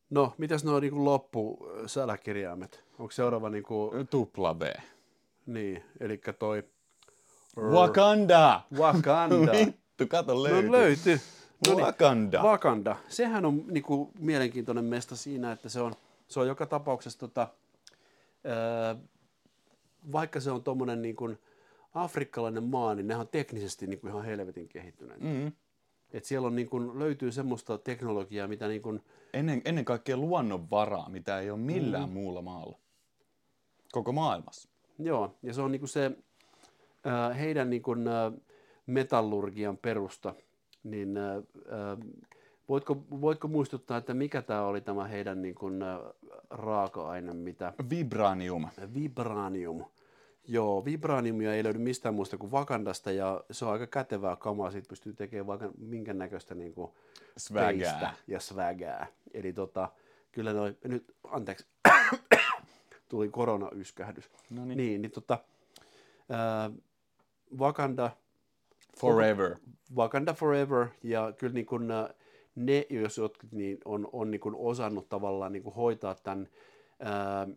No, mitäs nuo niin loppusäläkirjaimet? Onko seuraava niin kuin... Tupla B. Niin, eli toi... Wakanda! Wakanda. Vittu, kato löytyy. No löytyy. No niin. Wakanda. Wakanda. Sehän on niin kuin, mielenkiintoinen mesta siinä, että se on, se on joka tapauksessa, tota, ää, vaikka se on tuommoinen niin kuin afrikkalainen maa, niin ne on teknisesti niin kuin ihan helvetin kehittyneet. Mm. Et siellä on, niin kuin, löytyy semmoista teknologiaa, mitä niin kuin, Ennen, ennen kaikkea luonnonvaraa, mitä ei ole millään mm. muulla maalla. Koko maailmassa. Joo, ja se on niin kuin se heidän niin kuin, metallurgian perusta, niin ää, voitko, voitko muistuttaa, että mikä tämä oli tämä heidän niin kuin, ää, raaka-aine, mitä? Vibranium. Vibranium. Joo, vibraniumia ei löydy mistään muusta kuin Wakandasta ja se on aika kätevää kamaa, siitä pystyy tekemään vaikka minkä näköistä niin kuin Svägää. ja svägää. Eli tota, kyllä noi, nyt, anteeksi, tuli koronayskähdys. No niin. Niin, tota, ää, Wakanda, Forever. Wakanda Forever, ja kyllä niin kun, ää, ne, jos jotkut, niin on, on niin kun osannut tavallaan niin kun hoitaa tämän ää,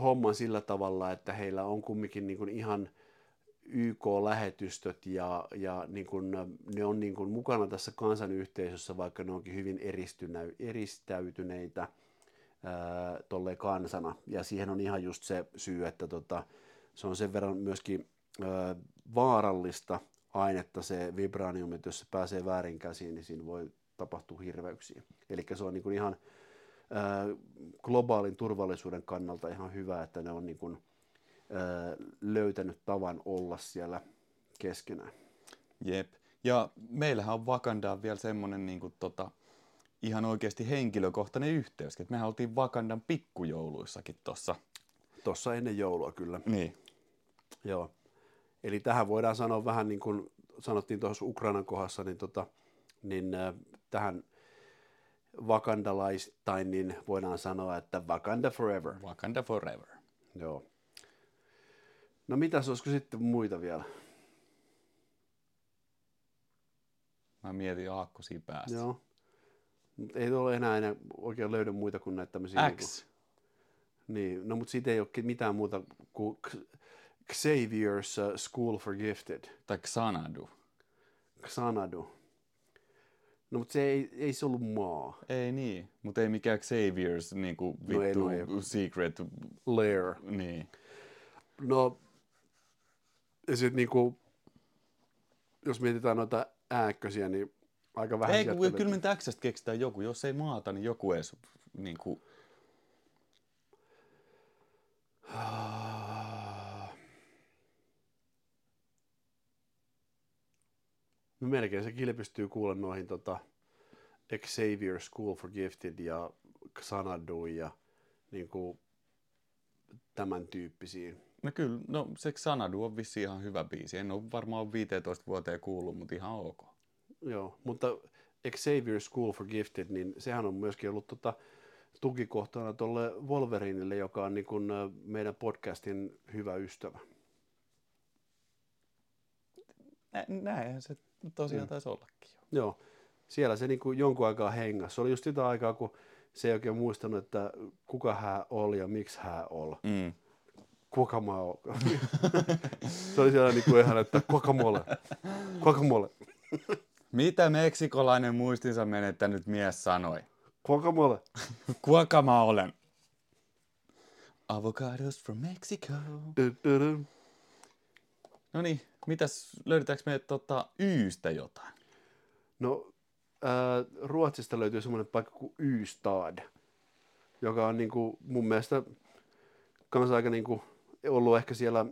homman sillä tavalla, että heillä on kumminkin niin kun ihan YK-lähetystöt ja, ja niin kun, ne on niin kun mukana tässä kansanyhteisössä, vaikka ne onkin hyvin eristynä, eristäytyneitä tolle kansana. Ja siihen on ihan just se syy, että tota, se on sen verran myöskin vaarallista ainetta se vibranium, että jos se pääsee väärin käsiin, niin siinä voi tapahtua hirveyksiä. Eli se on niin kuin ihan globaalin turvallisuuden kannalta ihan hyvä, että ne on niin kuin, löytänyt tavan olla siellä keskenään. Jep. Ja meillähän on Wakandaan vielä semmoinen niin kuin, tota, ihan oikeasti henkilökohtainen yhteys. että mehän oltiin Wakandan pikkujouluissakin tuossa. Tuossa ennen joulua kyllä. Niin. Joo. Eli tähän voidaan sanoa vähän niin kuin sanottiin tuossa Ukrainan kohdassa, niin, tota, niin äh, tähän vakandalaistain niin voidaan sanoa, että Wakanda forever. Wakanda forever. Joo. No mitäs olisiko sitten muita vielä? Mä mietin aakkosia päästä. Joo. Mut ei ole enää, enää oikein löydä muita kuin näitä tämmöisiä. X. Niin, kuin, niin, no mutta siitä ei ole mitään muuta kuin Xavier's uh, School for Gifted. Tai Xanadu. Xanadu. No mutta se ei, ei se ollut maa. Ei niin, mutta ei mikään Xavier's niinku No ei, vittu no ei. secret. Lair. Niin. No, ja sitten niinku, jos mietitään noita ääkkösiä, niin aika vähän Ei, kun kyllä me täksästä keksitään joku. Jos ei maata, niin joku edes niinku... No melkein se kilpistyy kuulla noihin tota, Xavier School for Gifted ja Xanadu ja niin kuin, tämän tyyppisiin. No kyllä, no se Xanadu on vissi ihan hyvä biisi. En ole varmaan 15 vuoteen kuullut, mutta ihan ok. Joo, mutta Xavier School for Gifted, niin sehän on myöskin ollut tota, tukikohtana tuolle Wolverinelle, joka on niin kuin, meidän podcastin hyvä ystävä. Nä, näinhän se tosiaan Mm. taisi ollakin. jo. Joo, siellä se niin kuin jonkun aikaa hengas. Se oli just sitä aikaa, kun se ei oikein muistanut, että kuka hän oli ja miksi hän oli. Mm. Kuka mä oon. se oli siellä niin kuin ihan, että kuka mole. Kuka mole. Mitä meksikolainen muistinsa menettänyt mies sanoi? Kuka mole. Kuka mä olen? Avocados from Mexico. Du-du-du. No niin, mitäs, löydetäänkö me tota Ystä jotain? No, ää, Ruotsista löytyy semmoinen paikka kuin Ystad, joka on niinku mun mielestä kans aika niinku ollut ehkä siellä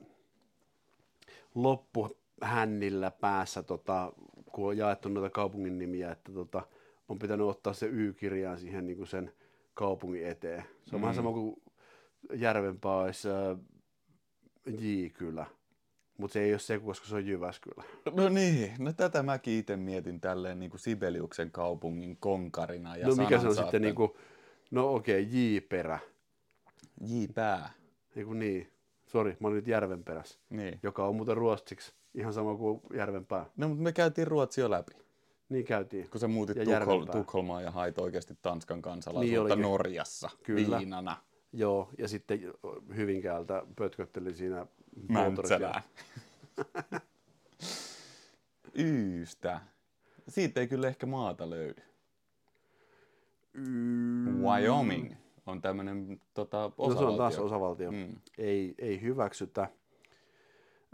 loppuhännillä päässä, tota, kun on jaettu noita kaupungin nimiä, että tota, on pitänyt ottaa se Y-kirjaan siihen niinku sen kaupungin eteen. Se on mm. vähän sama kuin Järvenpää olisi ää, J-kylä. Mutta se ei ole se, koska se on Jyväskylä. No niin, no tätä mäkin itse mietin tälleen niin kuin Sibeliuksen kaupungin konkarina. Ja no mikä se on sitten niin kuin, no okei, okay, J-perä. J-pää. Eiku niin, sori, mä olin nyt Järvenperässä, Niin. joka on muuten ruotsiksi ihan sama kuin Järvenpää. No, mutta me käytiin Ruotsi jo läpi, Niin käytiin. kun sä muutit Ja Tukhol-. Tukholmaan ja hait oikeasti Tanskan Niin kansalaisuutta olikin. Norjassa Kyllä. viinana Joo, ja sitten Hyvinkäältä pötköttelin siinä Mäntsälään. Yystä. Siitä ei kyllä ehkä maata löydy. Mm. Wyoming on tämmöinen tota, No osavaltio. se on taas osavaltio. Mm. Ei, ei hyväksytä.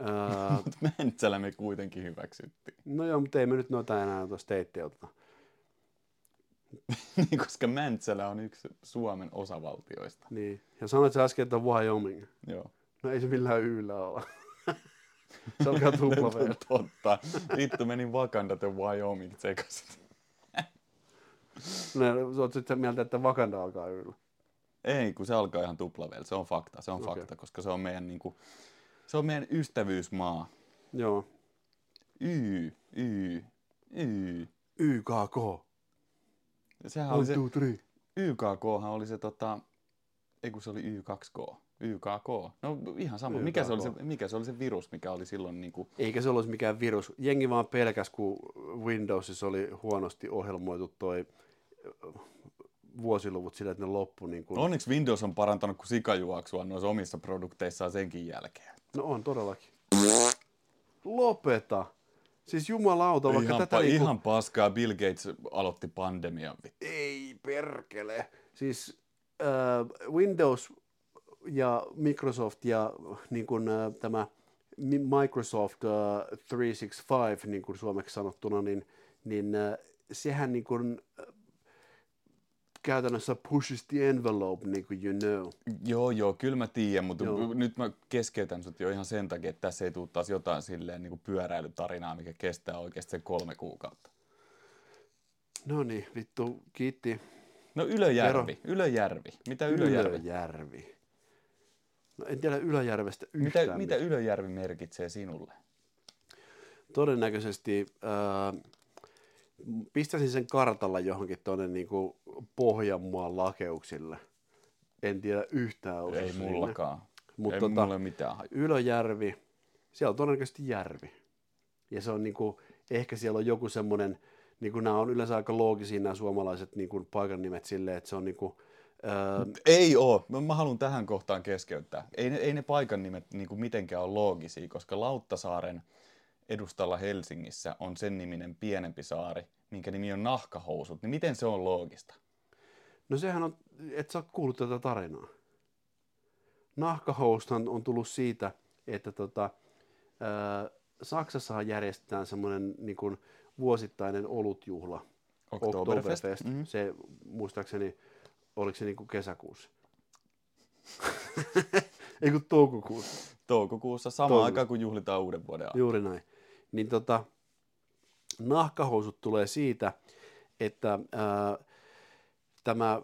Mutta Mäntsälä me kuitenkin hyväksyttiin. no joo, mutta ei me nyt noita enää tuosta teittiä oteta. Niin, koska Mäntsälä on yksi Suomen osavaltioista. Niin. Ja sanoit sä äsken, että Wyoming. Joo. No ei se millään yllä ole. se alkaa tupla vielä. Totta. Vittu meni Wakanda ja Wyoming sekaisin. No, sä oot sitten mieltä, että Wakanda alkaa yllä. Ei, kun se alkaa ihan tuplavel. Se on fakta, se on Okei. fakta, koska se on meidän niinku, se on meidän ystävyysmaa. Joo. Y, Y, Y. YKK. Sehän One, oli se, two, three. YKKhan oli se tota, ei kun se oli Y2K. YKK. No ihan sama. Mikä se, oli se, YKK. mikä se oli se virus, mikä oli silloin niinku, Eikä se olisi mikään virus. Jengi vaan pelkäs, kun Windowsissa oli huonosti ohjelmoitu toi ö, vuosiluvut sillä, että ne loppu niin kuin... Onneksi Windows on parantanut kuin sikajuoksua noissa omissa produkteissaan senkin jälkeen. No on todellakin. Lopeta. Siis jumalauta, vaikka Ihan, tätä pa- niinku... ihan paskaa. Bill Gates aloitti pandemian. Ei perkele. Siis äh, Windows ja Microsoft ja niin kuin, äh, tämä Mi- Microsoft äh, 365, niin kuin suomeksi sanottuna, niin, niin äh, sehän niin kuin, äh, käytännössä pushes the envelope, niin kuin you know. Joo, joo, kyllä mä tiedän, mutta Joo. nyt mä keskeytän sut jo ihan sen takia, että tässä ei tule taas jotain silleen niin kuin pyöräilytarinaa, mikä kestää oikeasti sen kolme kuukautta. No niin, vittu, kiitti. No Ylöjärvi, Ylöjärvi. Mitä Ylöjärvi? Ylöjärvi. No en tiedä Ylöjärvestä Mitä, yhtään mitä Ylöjärvi merkitsee sinulle? todennäköisesti äh, pistäisin sen kartalla johonkin tuonne niinku Pohjanmaan lakeuksille. En tiedä yhtään osa Ei sinne. mullakaan. Mut ei tota- mulla ole mitään haju. Ylöjärvi, siellä on todennäköisesti järvi. Ja se on niinku, ehkä siellä on joku semmoinen, niinku nämä on yleensä aika loogisia nämä suomalaiset niinku paikan nimet silleen, että se on niinku, äh, Ei oo. Mä, haluan tähän kohtaan keskeyttää. Ei ne, ei ne paikan nimet niin kuin mitenkään ole loogisia, koska Lauttasaaren edustalla Helsingissä on sen niminen pienempi saari, minkä nimi on Nahkahousut. Niin miten se on loogista? No sehän on, et sä oot kuullut tätä tarinaa. Nahkahoustan on tullut siitä, että tota, ää, Saksassahan järjestetään semmoinen niin kuin vuosittainen olutjuhla, Oktoberfest. Mhm. Se muistaakseni, oliko se niin kuin kesäkuussa? Ei kun toukokuussa. Toukokuussa sama Toukokuussa. aikaan, kun juhlitaan uuden vuoden alkua. Juuri näin. Niin tota, nahkahousut tulee siitä, että ää, tämä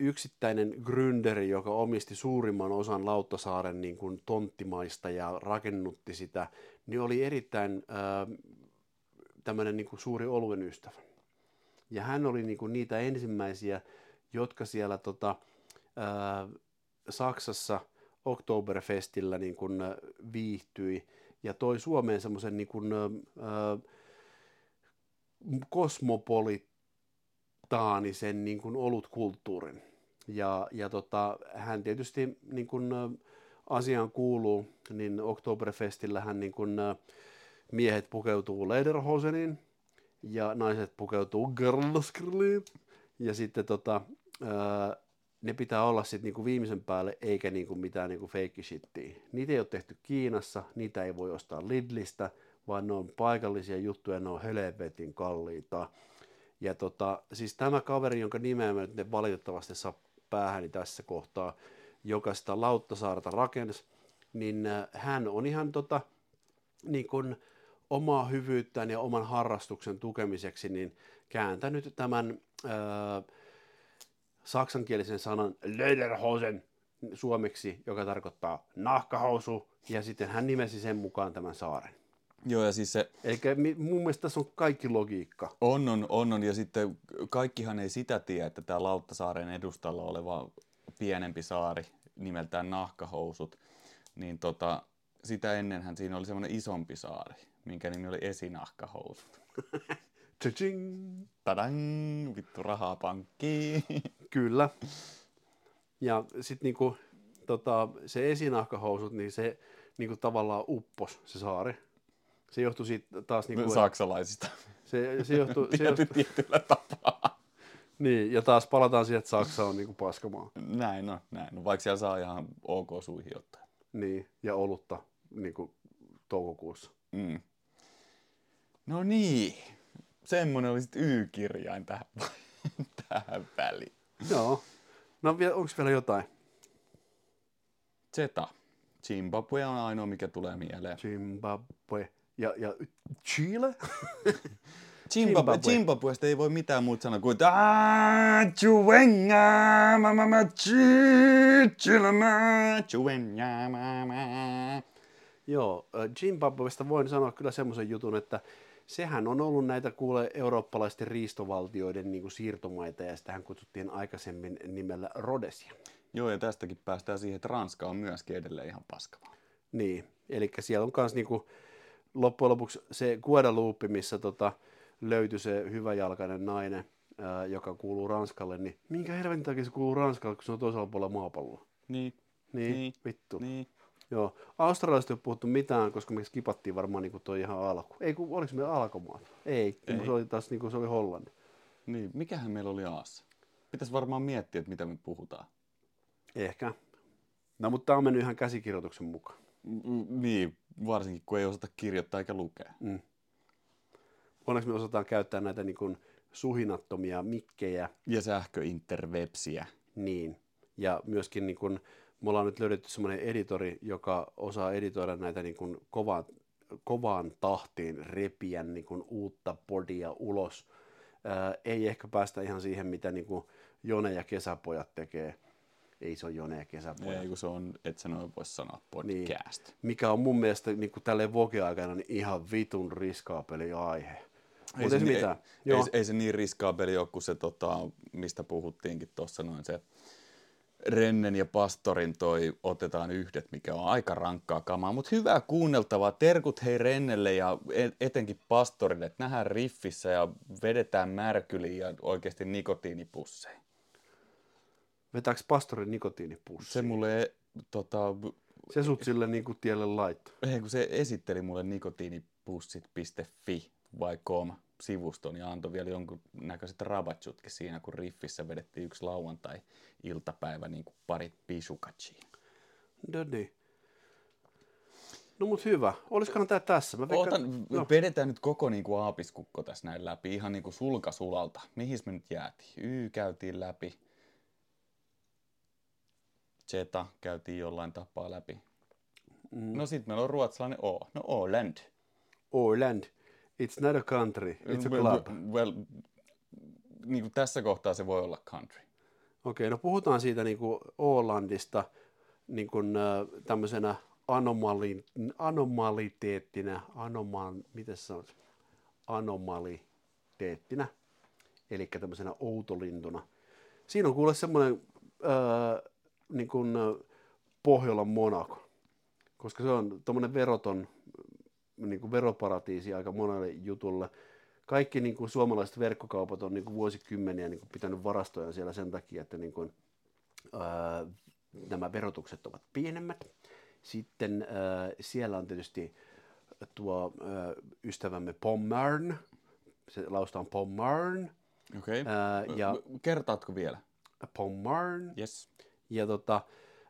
yksittäinen gründeri, joka omisti suurimman osan Lauttasaaren niin kuin tonttimaista ja rakennutti sitä, niin oli erittäin ää, tämmöinen niin kuin suuri oluen ystävä. Ja hän oli niin kuin niitä ensimmäisiä, jotka siellä tota, ää, Saksassa Oktoberfestillä niin kuin ää, viihtyi ja toi Suomeen semmoisen niin kuin, ää, kosmopolitaanisen niin kuin olutkulttuurin. Ja, ja tota, hän tietysti niin kuin, ä, asiaan kuuluu, niin Oktoberfestillähän niin kuin, ä, miehet pukeutuu lederhoseniin ja naiset pukeutuu girlskirliin. Ja sitten tota, ää, ne pitää olla sitten niinku viimeisen päälle, eikä niinku mitään niinku fake shittiä. Niitä ei ole tehty Kiinassa, niitä ei voi ostaa Lidlistä, vaan ne on paikallisia juttuja, ne on helvetin kalliita. Ja tota, siis tämä kaveri, jonka nimeä mä nyt valitettavasti saa päähäni tässä kohtaa, joka sitä Lauttasaarta rakensi, niin hän on ihan tota, niin kuin omaa hyvyyttään ja oman harrastuksen tukemiseksi niin kääntänyt tämän ää, saksankielisen sanan Lederhosen suomeksi, joka tarkoittaa nahkahousu, ja sitten hän nimesi sen mukaan tämän saaren. Joo, ja siis se Eli mun mielestä tässä on kaikki logiikka. on, on, on, on, ja sitten kaikkihan ei sitä tiedä, että tämä Lauttasaaren edustalla oleva pienempi saari nimeltään Nahkahousut, niin tota, sitä ennenhän siinä oli semmoinen isompi saari, minkä nimi oli Esinahkahousut. Tching! Tadang, vittu rahaa pankkiin. Kyllä. Ja sitten niinku, tota, se esinahkahousut, niin se niinku tavallaan uppos se saari. Se johtui siitä taas niinku, Saksalaisista. se, se johtui, se johtui, tietyllä tapaa. niin, ja taas palataan siihen, että Saksa on niinku paskamaa. Näin on, näin on. Vaikka siellä saa ihan ok suihin ottaa. Niin, ja olutta niinku toukokuussa. Mm. No niin, semmonen oli sitten Y-kirjain tähän, tähän väliin. Joo. No onko vielä jotain? Zeta. Zimbabwe on ainoa, mikä tulee mieleen. Zimbabwe ja, ja Chile? Zimbabwe. Zimbabwe. Zimbabwesta ei voi mitään muuta sanoa kuin "Ah, Chuenga, mama, chuenga, mama." Joo, äh, Zimbabwesta voin sanoa kyllä semmoisen jutun, että sehän on ollut näitä kuule eurooppalaisten riistovaltioiden niin kuin siirtomaita ja sitähän kutsuttiin aikaisemmin nimellä Rhodesia. Joo, ja tästäkin päästään siihen, että Ranska on myöskin edelleen ihan paskamaa. Niin, eli siellä on myös niinku, loppujen lopuksi se Guadalupe, missä tota, löytyi se hyväjalkainen nainen, ää, joka kuuluu Ranskalle, niin minkä helvetin takia se kuuluu Ranskalle, kun se on toisella puolella maapalloa? Niin, Niin, Niin, vittu. niin. Joo, Australiasta ei ole puhuttu mitään, koska me skipattiin varmaan niin toi ihan alku. Ei, kun oliko me alkomaat? Ei, kun Ei. se oli taas niin kuin se oli Hollanti. Niin, mikähän meillä oli Aassa? Pitäisi varmaan miettiä, että mitä me puhutaan. Ehkä. No, mutta tämä on mennyt ihan käsikirjoituksen mukaan. Mm, Niin, varsinkin kun ei osata kirjoittaa eikä lukea. Mm. Onneksi me osataan käyttää näitä niin kuin suhinattomia mikkejä, Ja sähköinterwebsiä. Niin, ja myöskin niin kun, me ollaan nyt löydetty semmoinen editori, joka osaa editoida näitä niin kun kovaan, kovaan tahtiin repiä niin kun uutta podia ulos. Ää, ei ehkä päästä ihan siihen, mitä niin kun Jone ja kesäpojat tekee. Ei se ole Jone ja kesäpojat. Ei, kun se on, et sä noin voi sanoa Niin. podcast. Mikä on mun mielestä niin kuin tälleen Vogue-aikana niin ihan vitun riskaapeli aihe. Ei se. Ei, Joo. ei, ei, se niin riskaapeli ole kuin se, tota, mistä puhuttiinkin tuossa noin se Rennen ja Pastorin toi Otetaan yhdet, mikä on aika rankkaa kamaa, mutta hyvää kuunneltavaa. Terkut hei Rennelle ja e- etenkin Pastorille, että nähdään riffissä ja vedetään märkyliin ja oikeasti nikotiinipusseja. Vetääkö pastorin nikotiinipussi? Se mulle, tota, se sut sille niin tielle laittoi. ei, kun se esitteli mulle nikotiinipussit.fi vai com sivuston ja antoi vielä jonkun näköiset rabatsutkin siinä, kun Riffissä vedettiin yksi lauantai-iltapäivä niin kuin parit pisukatsia. No niin. No mut hyvä. Olisikohan tää tässä? Mä veikkaan- Ootan, Joo. vedetään nyt koko niin kuin aapiskukko tässä näin läpi, ihan niin kuin sulka sulalta. Mihin me nyt jäätiin? Y käytiin läpi. Zeta käytiin jollain tapaa läpi. Mm. No sit meillä on ruotsalainen O. No Åland. Åland. It's not a country, it's a well, club. Well, niin kuin tässä kohtaa se voi olla country. Okei, no puhutaan siitä niin kuin Ålandista niin kuin, äh, tämmöisenä anomali, anomaliteettinä, anomal, miten se on, anomaliteettinä, eli tämmöisenä outolintuna. Siinä on kuule semmoinen äh, niin kuin, äh, Pohjolan Monaco, koska se on tuommoinen veroton niin kuin veroparatiisi aika monelle jutulle. Kaikki niin kuin suomalaiset verkkokaupat on niin kuin vuosikymmeniä niin kuin pitänyt varastoja siellä sen takia, että niin kuin, ää, nämä verotukset ovat pienemmät. Sitten ää, siellä on tietysti tuo ää, ystävämme Pommern, se laustaan Pommern, Okei. ää, ja Kertaatko vielä? Pommern, Yes. ja tota,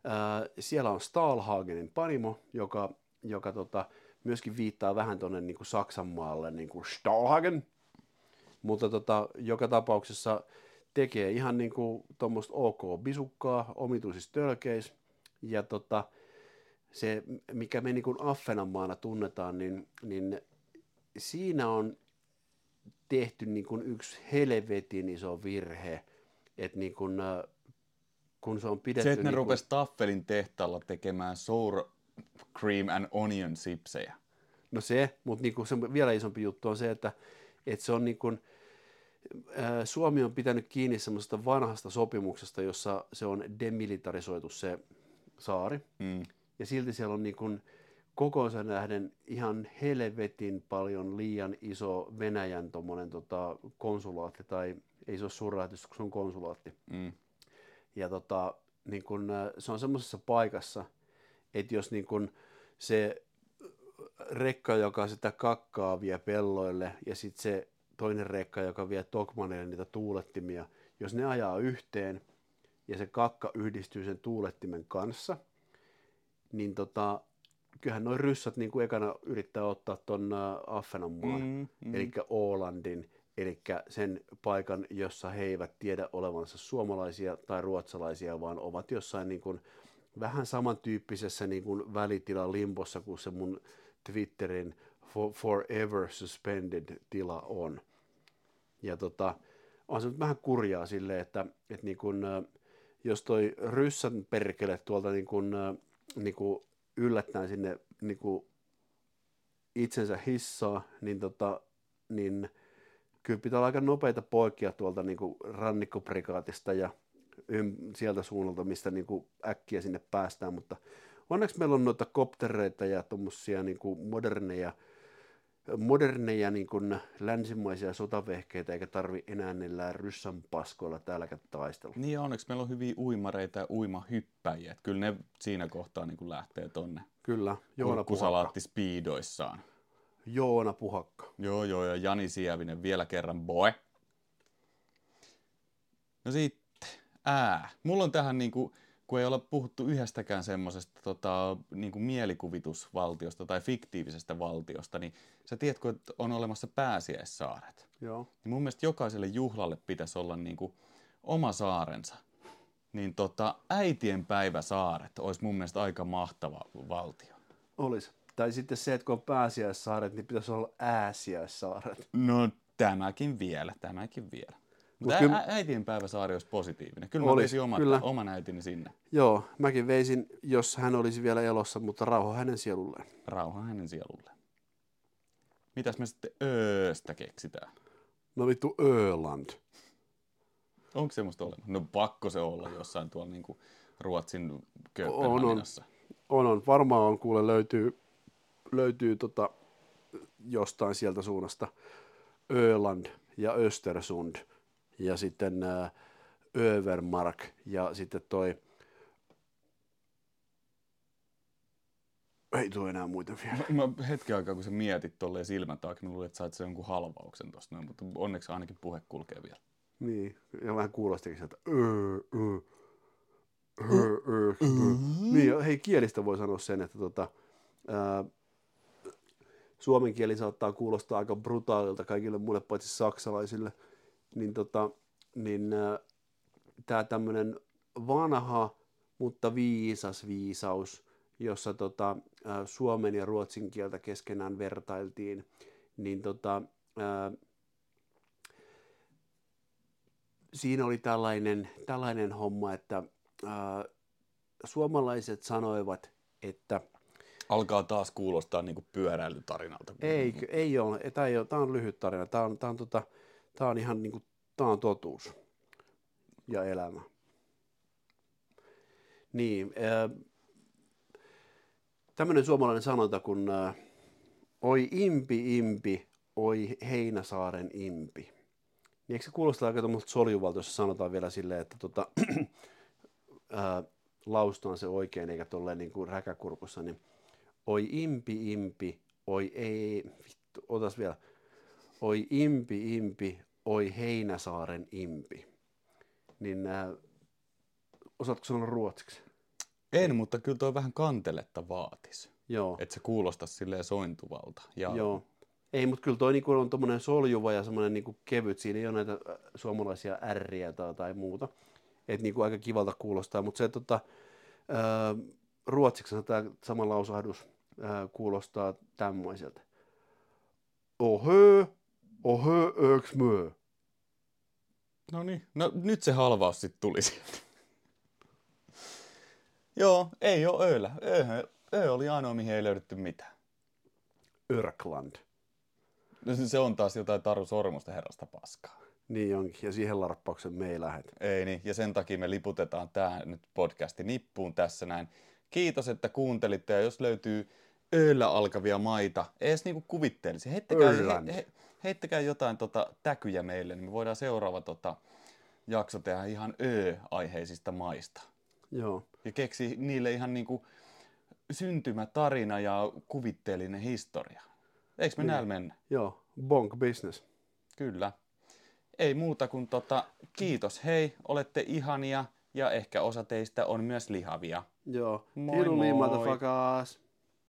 ää, siellä on Stahlhagenin panimo, joka, joka tota, myöskin viittaa vähän tuonne niin Saksan maalle, niin kuin Stahlhagen. Mutta tota, joka tapauksessa tekee ihan niin kuin tuommoista ok bisukkaa omituisissa tölkeis. Ja tota, se, mikä me niin kuin Affenanmaana tunnetaan, niin, niin siinä on tehty niin kuin yksi helvetin iso virhe, että niin kuin, äh, kun se on pidetty... Se, että ne niin rupes Taffelin tehtaalla tekemään sour cream and onion sipsejä. No se, mutta niin kuin se vielä isompi juttu on se, että, että se on niin kuin, ää, Suomi on pitänyt kiinni semmoisesta vanhasta sopimuksesta, jossa se on demilitarisoitu se saari. Mm. Ja silti siellä on niin kuin kokoonsa nähden ihan helvetin paljon liian iso Venäjän tommonen, tota, konsulaatti, tai ei se ole suurlähetys, kun se on konsulaatti. Mm. Ja tota, niin kun, se on semmoisessa paikassa, että jos niin kun se rekka, joka sitä kakkaa vie pelloille, ja sitten se toinen rekka, joka vie Tokmanille niitä tuulettimia, jos ne ajaa yhteen, ja se kakka yhdistyy sen tuulettimen kanssa, niin tota, kyllähän noin ryssät niin kuin ekana yrittää ottaa ton äh, Affenanmaan, Mm, mm. eli Ålandin, eli sen paikan, jossa he eivät tiedä olevansa suomalaisia tai ruotsalaisia, vaan ovat jossain niin kuin vähän samantyyppisessä niin kuin välitilan limbossa kuin se mun Twitterin for, forever suspended tila on. Ja tota, on se nyt vähän kurjaa silleen, että, että niin kun, jos toi ryssän perkele tuolta niin kun, niin kun yllättäen sinne niin kun itsensä hissaa, niin, tota, niin kyllä pitää olla aika nopeita poikia tuolta niin kuin rannikkoprikaatista ja sieltä suunnalta, mistä niin kuin äkkiä sinne päästään, mutta onneksi meillä on noita koptereita ja tuommoisia niin kuin moderneja, moderneja niin kuin länsimaisia sotavehkeitä, eikä tarvi enää niillä ryssän paskoilla täälläkään taistella. Niin ja onneksi meillä on hyviä uimareita ja uimahyppäjiä. Et kyllä ne siinä kohtaa niin kuin lähtee tonne Kyllä, Joona Puhakka. speedoissaan. Joona Puhakka. Joo, joo, ja Jani Sievinen vielä kerran, boy. No sitten, ää. Mulla on tähän niinku, kun ei olla puhuttu yhdestäkään semmoisesta tota, niinku mielikuvitusvaltiosta tai fiktiivisestä valtiosta, niin sä tiedätkö, että on olemassa pääsiäissaaret. Joo. Niin mun mielestä jokaiselle juhlalle pitäisi olla niinku oma saarensa. Niin tota, äitien päiväsaaret olisi mun mielestä aika mahtava valtio. Olis. Tai sitten se, että kun on pääsiäissaaret, niin pitäisi olla ääsiäissaaret. No tämäkin vielä, tämäkin vielä. Mutta Mut kyllä- ä- äitien päiväsaari olisi positiivinen. Kyllä mä Olis, veisin omat, kyllä. oman äitini sinne. Joo, mäkin veisin, jos hän olisi vielä elossa, mutta rauha hänen sielulleen. Rauha hänen sielulle. Mitäs me sitten ööstä keksitään? No vittu Öland. Onko semmoista olemassa? No pakko se olla jossain tuolla niinku Ruotsin On, on. Kööpenhaminassa. On, on. Varmaan on, kuule, löytyy, löytyy tota, jostain sieltä suunnasta Öland ja Östersund ja sitten ää, Övermark ja sitten toi ei tule enää muita vielä. Mä, mä hetken aikaa, kun sä mietit tolleen silmät auki, mä luulin, että sait sen jonkun halvauksen tosta noin, mutta onneksi ainakin puhe kulkee vielä. Niin, ja vähän kuulostikin sieltä. Öö, öö, öö, öö, öö. Niin, hei, kielistä voi sanoa sen, että tota, ää, suomen kieli saattaa kuulostaa aika brutaalilta kaikille muille paitsi saksalaisille, niin, tota, niin tämä tämmöinen vanha, mutta viisas viisaus, jossa tota, suomen ja ruotsin kieltä keskenään vertailtiin, niin tota, ää, siinä oli tällainen, tällainen homma, että ää, suomalaiset sanoivat, että Alkaa taas kuulostaa niinku pyöräilytarinalta. ei, ei ole, tämä, ei ole, tämä on lyhyt tarina, tämä on, tämä on, tota, tämä on ihan niin kuin, tämä on totuus ja elämä. Niin, ää, tämmöinen suomalainen sanonta kun ää, oi impi impi, oi Heinäsaaren impi. Niin eikö se kuulosta aika tuommoista soljuvalta, jos sanotaan vielä silleen, että tota, ää, laustaan se oikein eikä tolleen niin kuin räkäkurkussa, niin oi impi impi, oi ei, vittu, otas vielä, oi impi impi, oi Heinäsaaren impi. Niin ää, osaatko sanoa ruotsiksi? En, mutta kyllä toi vähän kanteletta vaatis. Joo, Että se kuulostaa silleen sointuvalta. Ja joo. Ei, mutta kyllä toi niinku on tommonen soljuva ja semmoinen niinku kevyt. Siinä ei ole näitä äh, suomalaisia ärriä tai, tai muuta. Et niinku aika kivalta kuulostaa, mutta se tota, ää, ruotsiksi tämä sama lausahdus ää, kuulostaa tämmöiseltä. Ohö, ohö, öks mö. No niin. No nyt se halvaus sitten tuli sieltä. Joo, ei oo ööllä. Öö, öö oli ainoa, mihin ei löydetty mitään. Örkland. No se- on taas jotain Taru Sormusta herrasta paskaa. Niin onkin, ja siihen larppauksen me ei lähdetä. Ei niin, ja sen takia me liputetaan tämä nyt podcasti nippuun tässä näin. Kiitos, että kuuntelitte, ja jos löytyy ööllä alkavia maita, edes niinku kuvitteellisia, heittäkää, he, he, heittäkää jotain tota, täkyjä meille, niin me voidaan seuraava tota, jakso tehdä ihan ö-aiheisista maista. Joo. Ja keksi niille ihan niinku syntymätarina ja kuvitteellinen historia. Eikö me Niin. näillä mennä? Joo, bonk business. Kyllä. Ei muuta kuin tota, kiitos hei, olette ihania ja ehkä osa teistä on myös lihavia. Joo. Moi Hiruli, moi. motherfuckers.